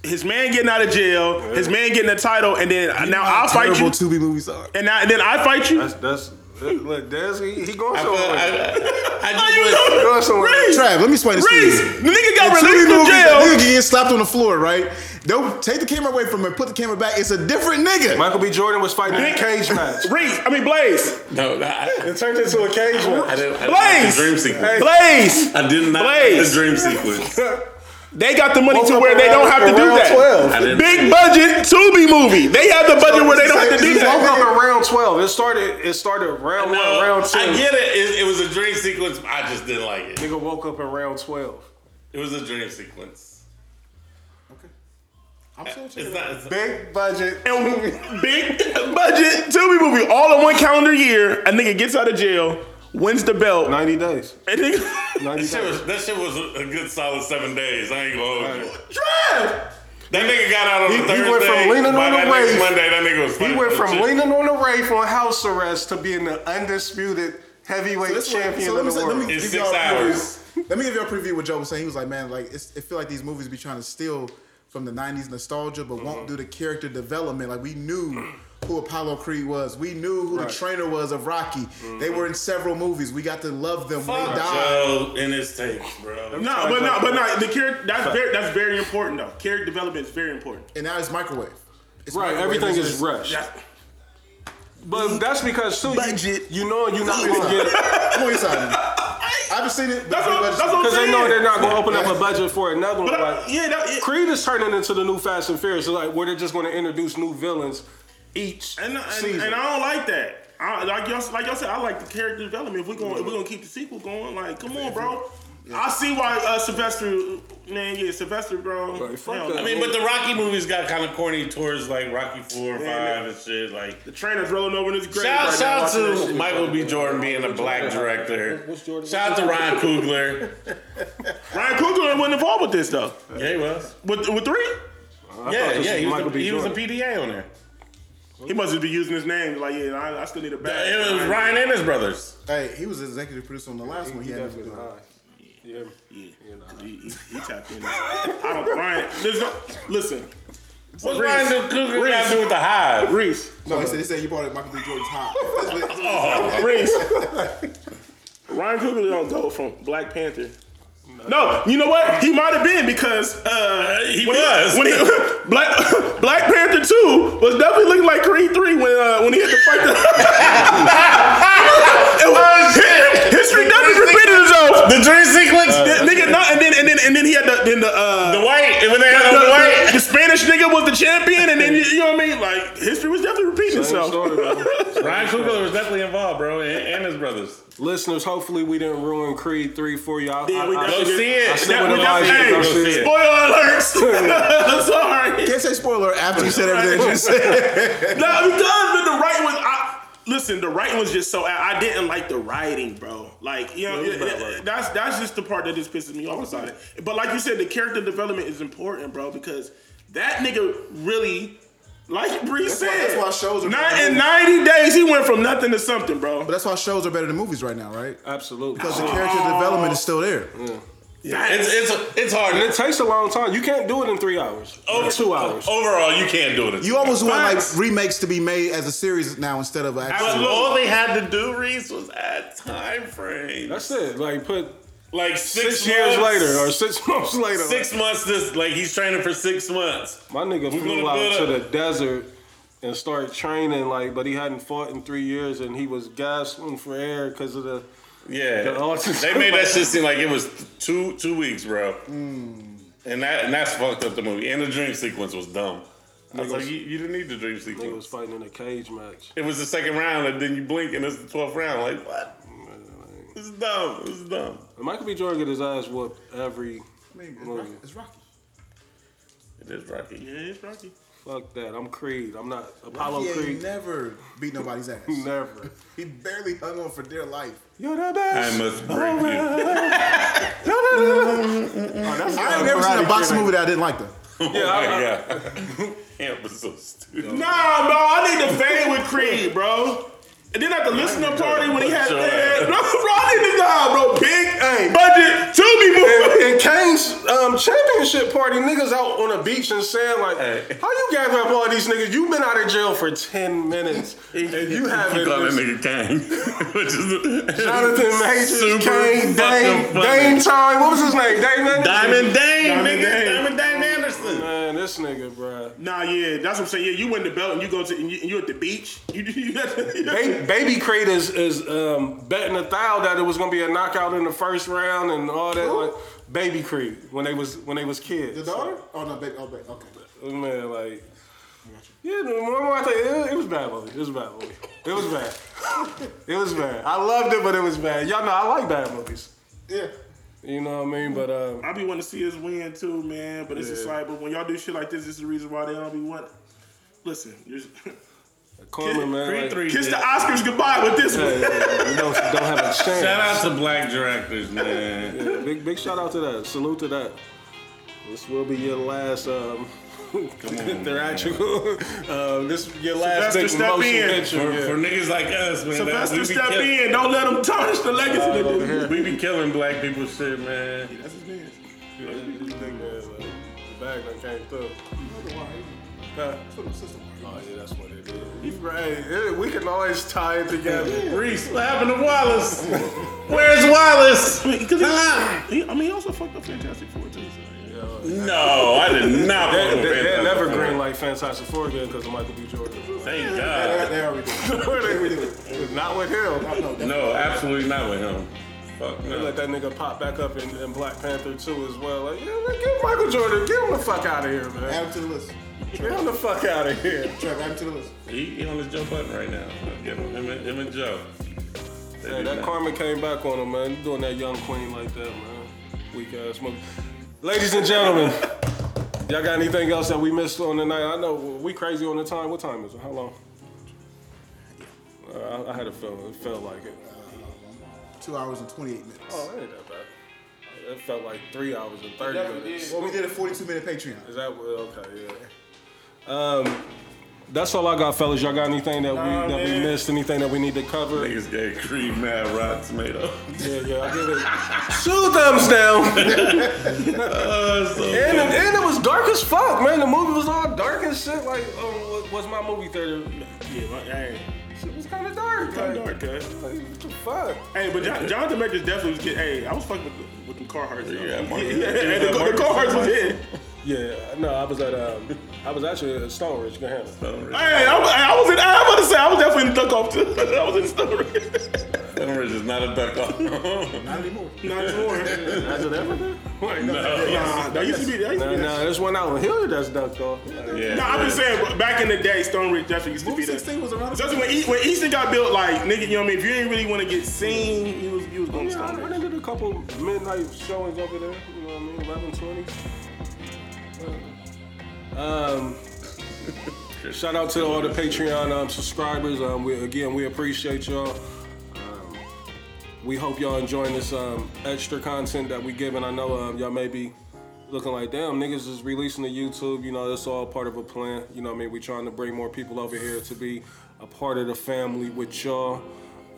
his man getting out of jail, his man getting a title, and then now I'll fight Terrible you, Tubi movies are. and, now, and then I fight you. That's that's look, Des, he, he going I, feel, somewhere. I, I How just you know? Going somewhere. Reese, Trav, let me explain this to you. the nigga got In released from movies, jail. Nigga get slapped on the floor, right? They'll take the camera away from him put the camera back. It's a different nigga. Michael B. Jordan was fighting in a cage match. Reese, I mean Blaze, No, I, It turned into a cage I match. didn't. I didn't Blaze! dream sequence. Blaze. I did not Blaze. the dream sequence. They got the money Woke to where they don't have to do around that. 12. Big budget Tubi movie. They have the budget where they don't have to do He woke up that. at round twelve. It started. It started round No, one, round two. I get it. it. It was a dream sequence. I just didn't like it. Nigga woke up in round twelve. It was a dream sequence. Okay. I'm so It's not. It's, Big budget. And big budget Tubi movie. All in one calendar year. A nigga gets out of jail, wins the belt. Ninety days. And nigga, Ninety that, shit was, that shit was a, a good solid seven days. I ain't gonna hold you. Trav. That nigga got out on He- a he went from leaning on the that. Monday, that nigga was. He went from shit. leaning on the Rafe on house arrest to being the undisputed heavyweight This one- champion so let of me the say- let world. me It's six y'all preview. hours. Let me give you a preview of what Joe was saying. He was like, man, like it's, it feel like these movies be trying to steal from the '90s nostalgia, but Mm-hmm. won't do the character development. Like we knew who Apollo Creed was. We knew who Right. the trainer was of Rocky. Mm-hmm. They were in several movies. We got to love them when they died. Joe in his tapes, bro. No, but no, but no. The character that's very that's very important though. Character development is very important. And now it's microwave. It's Right, microwave. everything It's is rushed. That's, But that's because too, Budget. you, you know you're not gonna get side. I'm on your side. I haven't seen it. That's what- that's what I'm because they know they're not gonna open up a budget for another one. but uh, Like yeah, that, it, Creed is turning into the new Fast and Furious, like where they're just gonna introduce new villains each And, and, season. and I don't like that. I, like y'all, like y'all said, I like the character development. If we going, if we gonna keep the sequel going, like, come on, bro. I see why uh, Sylvester, man, yeah, Sylvester, bro. Right, fuck hell I mean, but the Rocky movies got kind of corny towards like Rocky Four, Yeah, Five, and shit. Like, the trainer's rolling over in his grave. shout, right shout now, to. Michael B. Jordan being a black director. What's Jordan- Shout out to Ryan Coogler. Ryan Coogler wasn't involved with this though. Yeah, he was. With with three, I Yeah, yeah, he was, Michael he was a PDA on there. He must just be using his name. Like, yeah, I, I still need a bag. It was Ryan and his brothers. Hey, he was executive producer on the last one. He, He had to definitely do with it. high. Yeah. Yeah, he, he, he tapped in. I don't. Ryan, there's no, listen, What's Reese. Ryan Coogler got to do with the hive? Reese, No, he said he said he brought it Michael B. Jordan's hot. Oh, Reese. Ryan Coogler don't go from Black Panther. No, you know what? He might have been because uh, He when was. when he, Black Black Panther Two was definitely looking like Creed Three when uh, when he had to fight the. it was, history definitely repeated itself. The dream sequence? Yeah, nigga, not, and then and then and then he had the then the uh, the white. When they had the, the the- white. the Spanish nigga was the champion, and then you, you know what I mean? Like history was definitely repeating Same itself. story. Ryan Coogler was definitely involved, bro, and, and his brothers. Listeners, hopefully we didn't ruin Creed 3 for y'all. Yeah, we I, I, Go definitely see it. I still That- would we advise you to definitely- go Hey, see it. Spoiler alerts. I'm sorry. Can't say spoiler after you said everything you said. No, because but the writing was. I, listen, the writing was just so. I, I didn't like the writing, bro. Like you know, Yeah, it was it- bad it- writing. that's that's just the part that just pisses me off about it. But like you said, the character development is important, bro, because that nigga really. Like Bree That's said, why- that's why shows are Nine- better. in 90 days, he went from nothing to something, bro. But that's why shows are better than movies right now, right? Absolutely. Because the oh. character development is still there. It's it's it's hard. and it takes a long time. You can't do it in three hours. Or two hours. Overall, you can't do it. in You two almost want like remakes to be made as a series now instead of actually. hours. All they had to do, Reese, was add time frame. That's it. Like put like six, six, years later or six months later. Six months. This like he's training for six months. My nigga We're flew gonna out build to up. the desert and started training, like, but he hadn't fought in three years, and he was gasping for air because of the. Yeah, The they made that shit seem like it was two two weeks, bro. And that and that's fucked up the movie. And the dream sequence was dumb. I was Niggas- like, you, you didn't need the dream sequence. He was fighting in a cage match. It was the second round, and then you blink, and it's the twelfth round. Like what? This is dumb. This is dumb. And Michael B. Jordan get his ass whooped every I mean, it's, movie. Rocky. it's Rocky. It is Rocky. Yeah, it's Rocky. Fuck that. I'm Creed. I'm not Apollo He ain't Creed. never beat nobody's ass. Never. He barely hung on for dear life. You're the best. I best. must break you. Oh, I ain't never seen a boxing movie that I didn't like though. Oh Yeah, my I- god. Camp was so stupid. Nah, bro, I need to fade with Creed, bro. And then at the listener party when he had, Sure. bro, bro, I need to bro, big budget Tubi movie. In Kane's um, championship party, niggas out on the beach and saying like, Hey. "How you gather up all these niggas? You been out of jail for ten minutes, and you He haven't." called that this- nigga Kang. Which is Jonathan Majors, super Kane, fucking Dame, funny. Dame Time. What was his name? Dame Anderson. Diamond Dame, Diamond nigga. Dame. Diamond Dame Anderson. Man, this nigga, bruh. Nah, yeah, that's what I'm saying. Yeah, you win the belt and you go to and you, and you at the beach. You, you, got to, you got to- Baby Crate is, is um, betting a thou that it was gonna be a knockout in the first round and all that. Like, Baby Crate when they was when they was kids. The daughter? Oh no, baby. Oh, baby. Okay. Man, like, yeah, the more and more I think it, it was bad movie. It was bad movie. It was bad. it was bad. I loved it, but it was bad. Y'all know I like bad movies. Yeah. You know what I mean? But um, I be wanting to see us win too, man. But it's just Yeah. like, but when y'all do shit like this, this is the reason why they don't be want. Listen, just man, Creed like, three. kiss did. the Oscars goodbye with this hey, one. you don't, don't have a chance. Shout out to black directors, man. Yeah, big big shout out to that. Salute to that. This will be your last um theatrical. um, this is your last Sylvester big step motion in. picture. For, yeah. for niggas like us, man. Sylvester we be step kill- in. Don't let them tarnish the legacy. nigga. We be killing black people shit, man. That's his man. Yeah, this nigga is, uh, the bag done came through. Huh? Oh yeah, that's what it is. He's right. We can always tie it together. Reese, what happened to Wallace? Where's Wallace? Because he, he, I mean, he also fucked up Fantastic Four too. So, yeah. No, I did not They, they, they never green like Fantastic Four again because of Michael B. Jordan. Thank They, God. they already did. Not with him. No, absolutely not with him. Fuck They let that nigga pop back up in, in Black Panther 2 as well. Like, yeah, like, get Michael Jordan, get him the fuck out of here, man. Add man. him to the list. Get him the fuck out of here. Trev, add him to the list. He, he on his Joe Budden right now. Give him him and, him and Joe. They Yeah, do that not- karma came back on him, man. Doing that young queen like that, man. Weak ass movie. Ladies and gentlemen, y'all got anything else that we missed on the night? I know we crazy on the time. What time is it? How long? Uh, I, I had a feeling. It felt like it. Two hours and 28 minutes. Oh, it ain't that bad. It felt like three hours and 30 minutes. Well, we did a 42 minute Patreon. Is that well, okay? Yeah. Um, that's all I got, fellas. Y'all got anything that we Nah, that we missed? Anything that we need to cover? Niggas gave Creed mad rotten tomato. Yeah, yeah. I give it two thumbs down. Oh, so And, and it was dark as fuck, man. The movie was all dark and shit. Like, um, what was my movie theater? Yeah, but, hey, Shit was kind of dark. kind Like, of dark, cuz. like, what the fuck? Hey, but John, Jonathan Majors definitely was getting. Hey, I was fucking with, the, with them Carhartts. though. Yeah, yeah, Marcus- yeah, yeah, the, the Carhartts was in. Yeah, no, I was at um, I was actually at Stone Ridge, New Hampshire. Stone Ridge. Hey, I was, I was in. I was about to say I was definitely in the duck off too. I was in the story. Stone Ridge is not a duck off. Not anymore. Not anymore. Has it ever been? Nah, that used to be. That used to Nah, be. nah, there's one out in Hilliard that's ducked off. yeah. No, I'm just saying. Back in the day, Stone Ridge definitely used to be there. 16 was around. Especially when, e- when Easton got built, like nigga, you know what I mean. If you didn't really want to get seen, you was you was going to Yeah, I, Stone I did a couple midnight showings over there. You know what I mean? Eleven twenties. Um, shout out to all the Patreon um, subscribers. Um, we, again, we appreciate y'all. Um, we hope y'all enjoying this um, extra content that we giving. I know um, y'all may be looking like, damn, niggas is releasing to YouTube. You know, that's all part of a plan. You know what I mean? we trying to bring more people over here to be a part of the family with y'all.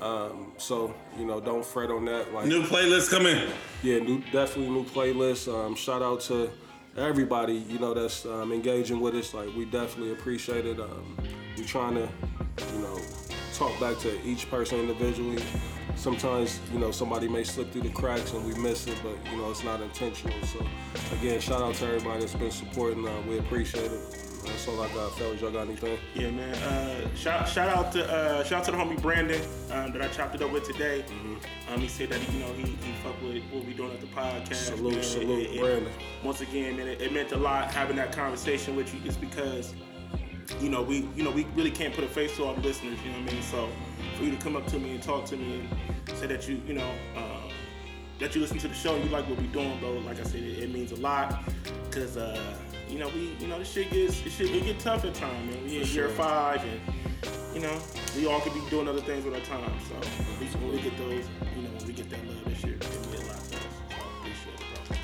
Um, so, you know, don't fret on that. Like, New playlist coming. yeah, new, definitely new playlist. Um, shout out to everybody, you know, that's um, engaging with us. Like, we definitely appreciate it. Um, we trying to, you know, talk back to each person individually. Sometimes, you know, somebody may slip through the cracks and we miss it, but you know, it's not intentional. So, again, shout out to everybody that's been supporting. Uh, we appreciate it. That's all I got, fellas. Y'all got anything? Yeah, man. Uh, shout shout out to uh, shout out to the homie Brandon um, that I chopped it up with today. Mm-hmm. Um, he said that you know he he fuck with what we doing at the podcast. Salute, man. salute, Brandon. Once again, man, it, it meant a lot having that conversation with you, just because you know we you know we really can't put a face to our listeners. You know what I mean? So for you to come up to me and talk to me and say that you you know. Um, that you listen to the show and you like what we doing, bro. Like I said, it, it means a lot because uh, you know we, you know, this shit gets, this shit it get tough at times, man. We in year five, and you know we all could be doing other things with our time. So at least when we get those, you know, when we get that love this year, it means a lot to us. So I appreciate it,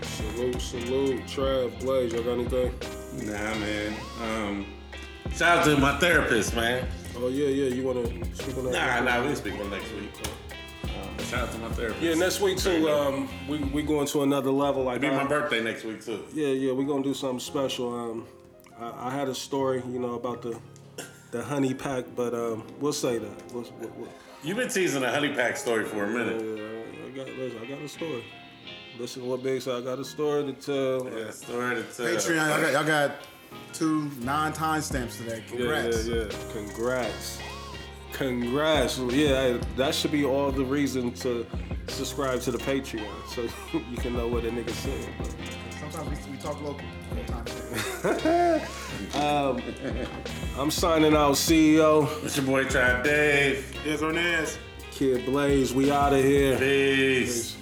bro. Salute, salute. Trav, Blaze, y'all got anything? Nah, man. Um, shout out to my therapist, man. Oh, yeah, yeah. You want to speak on that? Nah, nah, we'll speak on next week. Um, shout out to my therapist. Yeah, next week too. Um, we we going to another level. Like It'll be my I- birthday next week too. Yeah, yeah, we gonna do something special. Um, I, I had a story, you know, about the the honey pack, but um, we'll say that. We'll, we'll, we'll, You've been teasing a honey pack story for a minute. yeah, minute. I got listen, I got a story. Listen to what Big said. I got a story to tell. Yeah, story to tell. Patreon, y'all got, y'all got two non timestamps today. Yeah, Congrats. yeah, yeah. Congrats. Congrats. Yeah, that should be all the reason to subscribe to the Patreon so you can know what a nigga said. But Sometimes we, we talk local. no timestamps. Um, I'm signing out, CEO. It's your boy Trap Dave. Yes, Ernest. Kid Blaze, we out of here. Peace.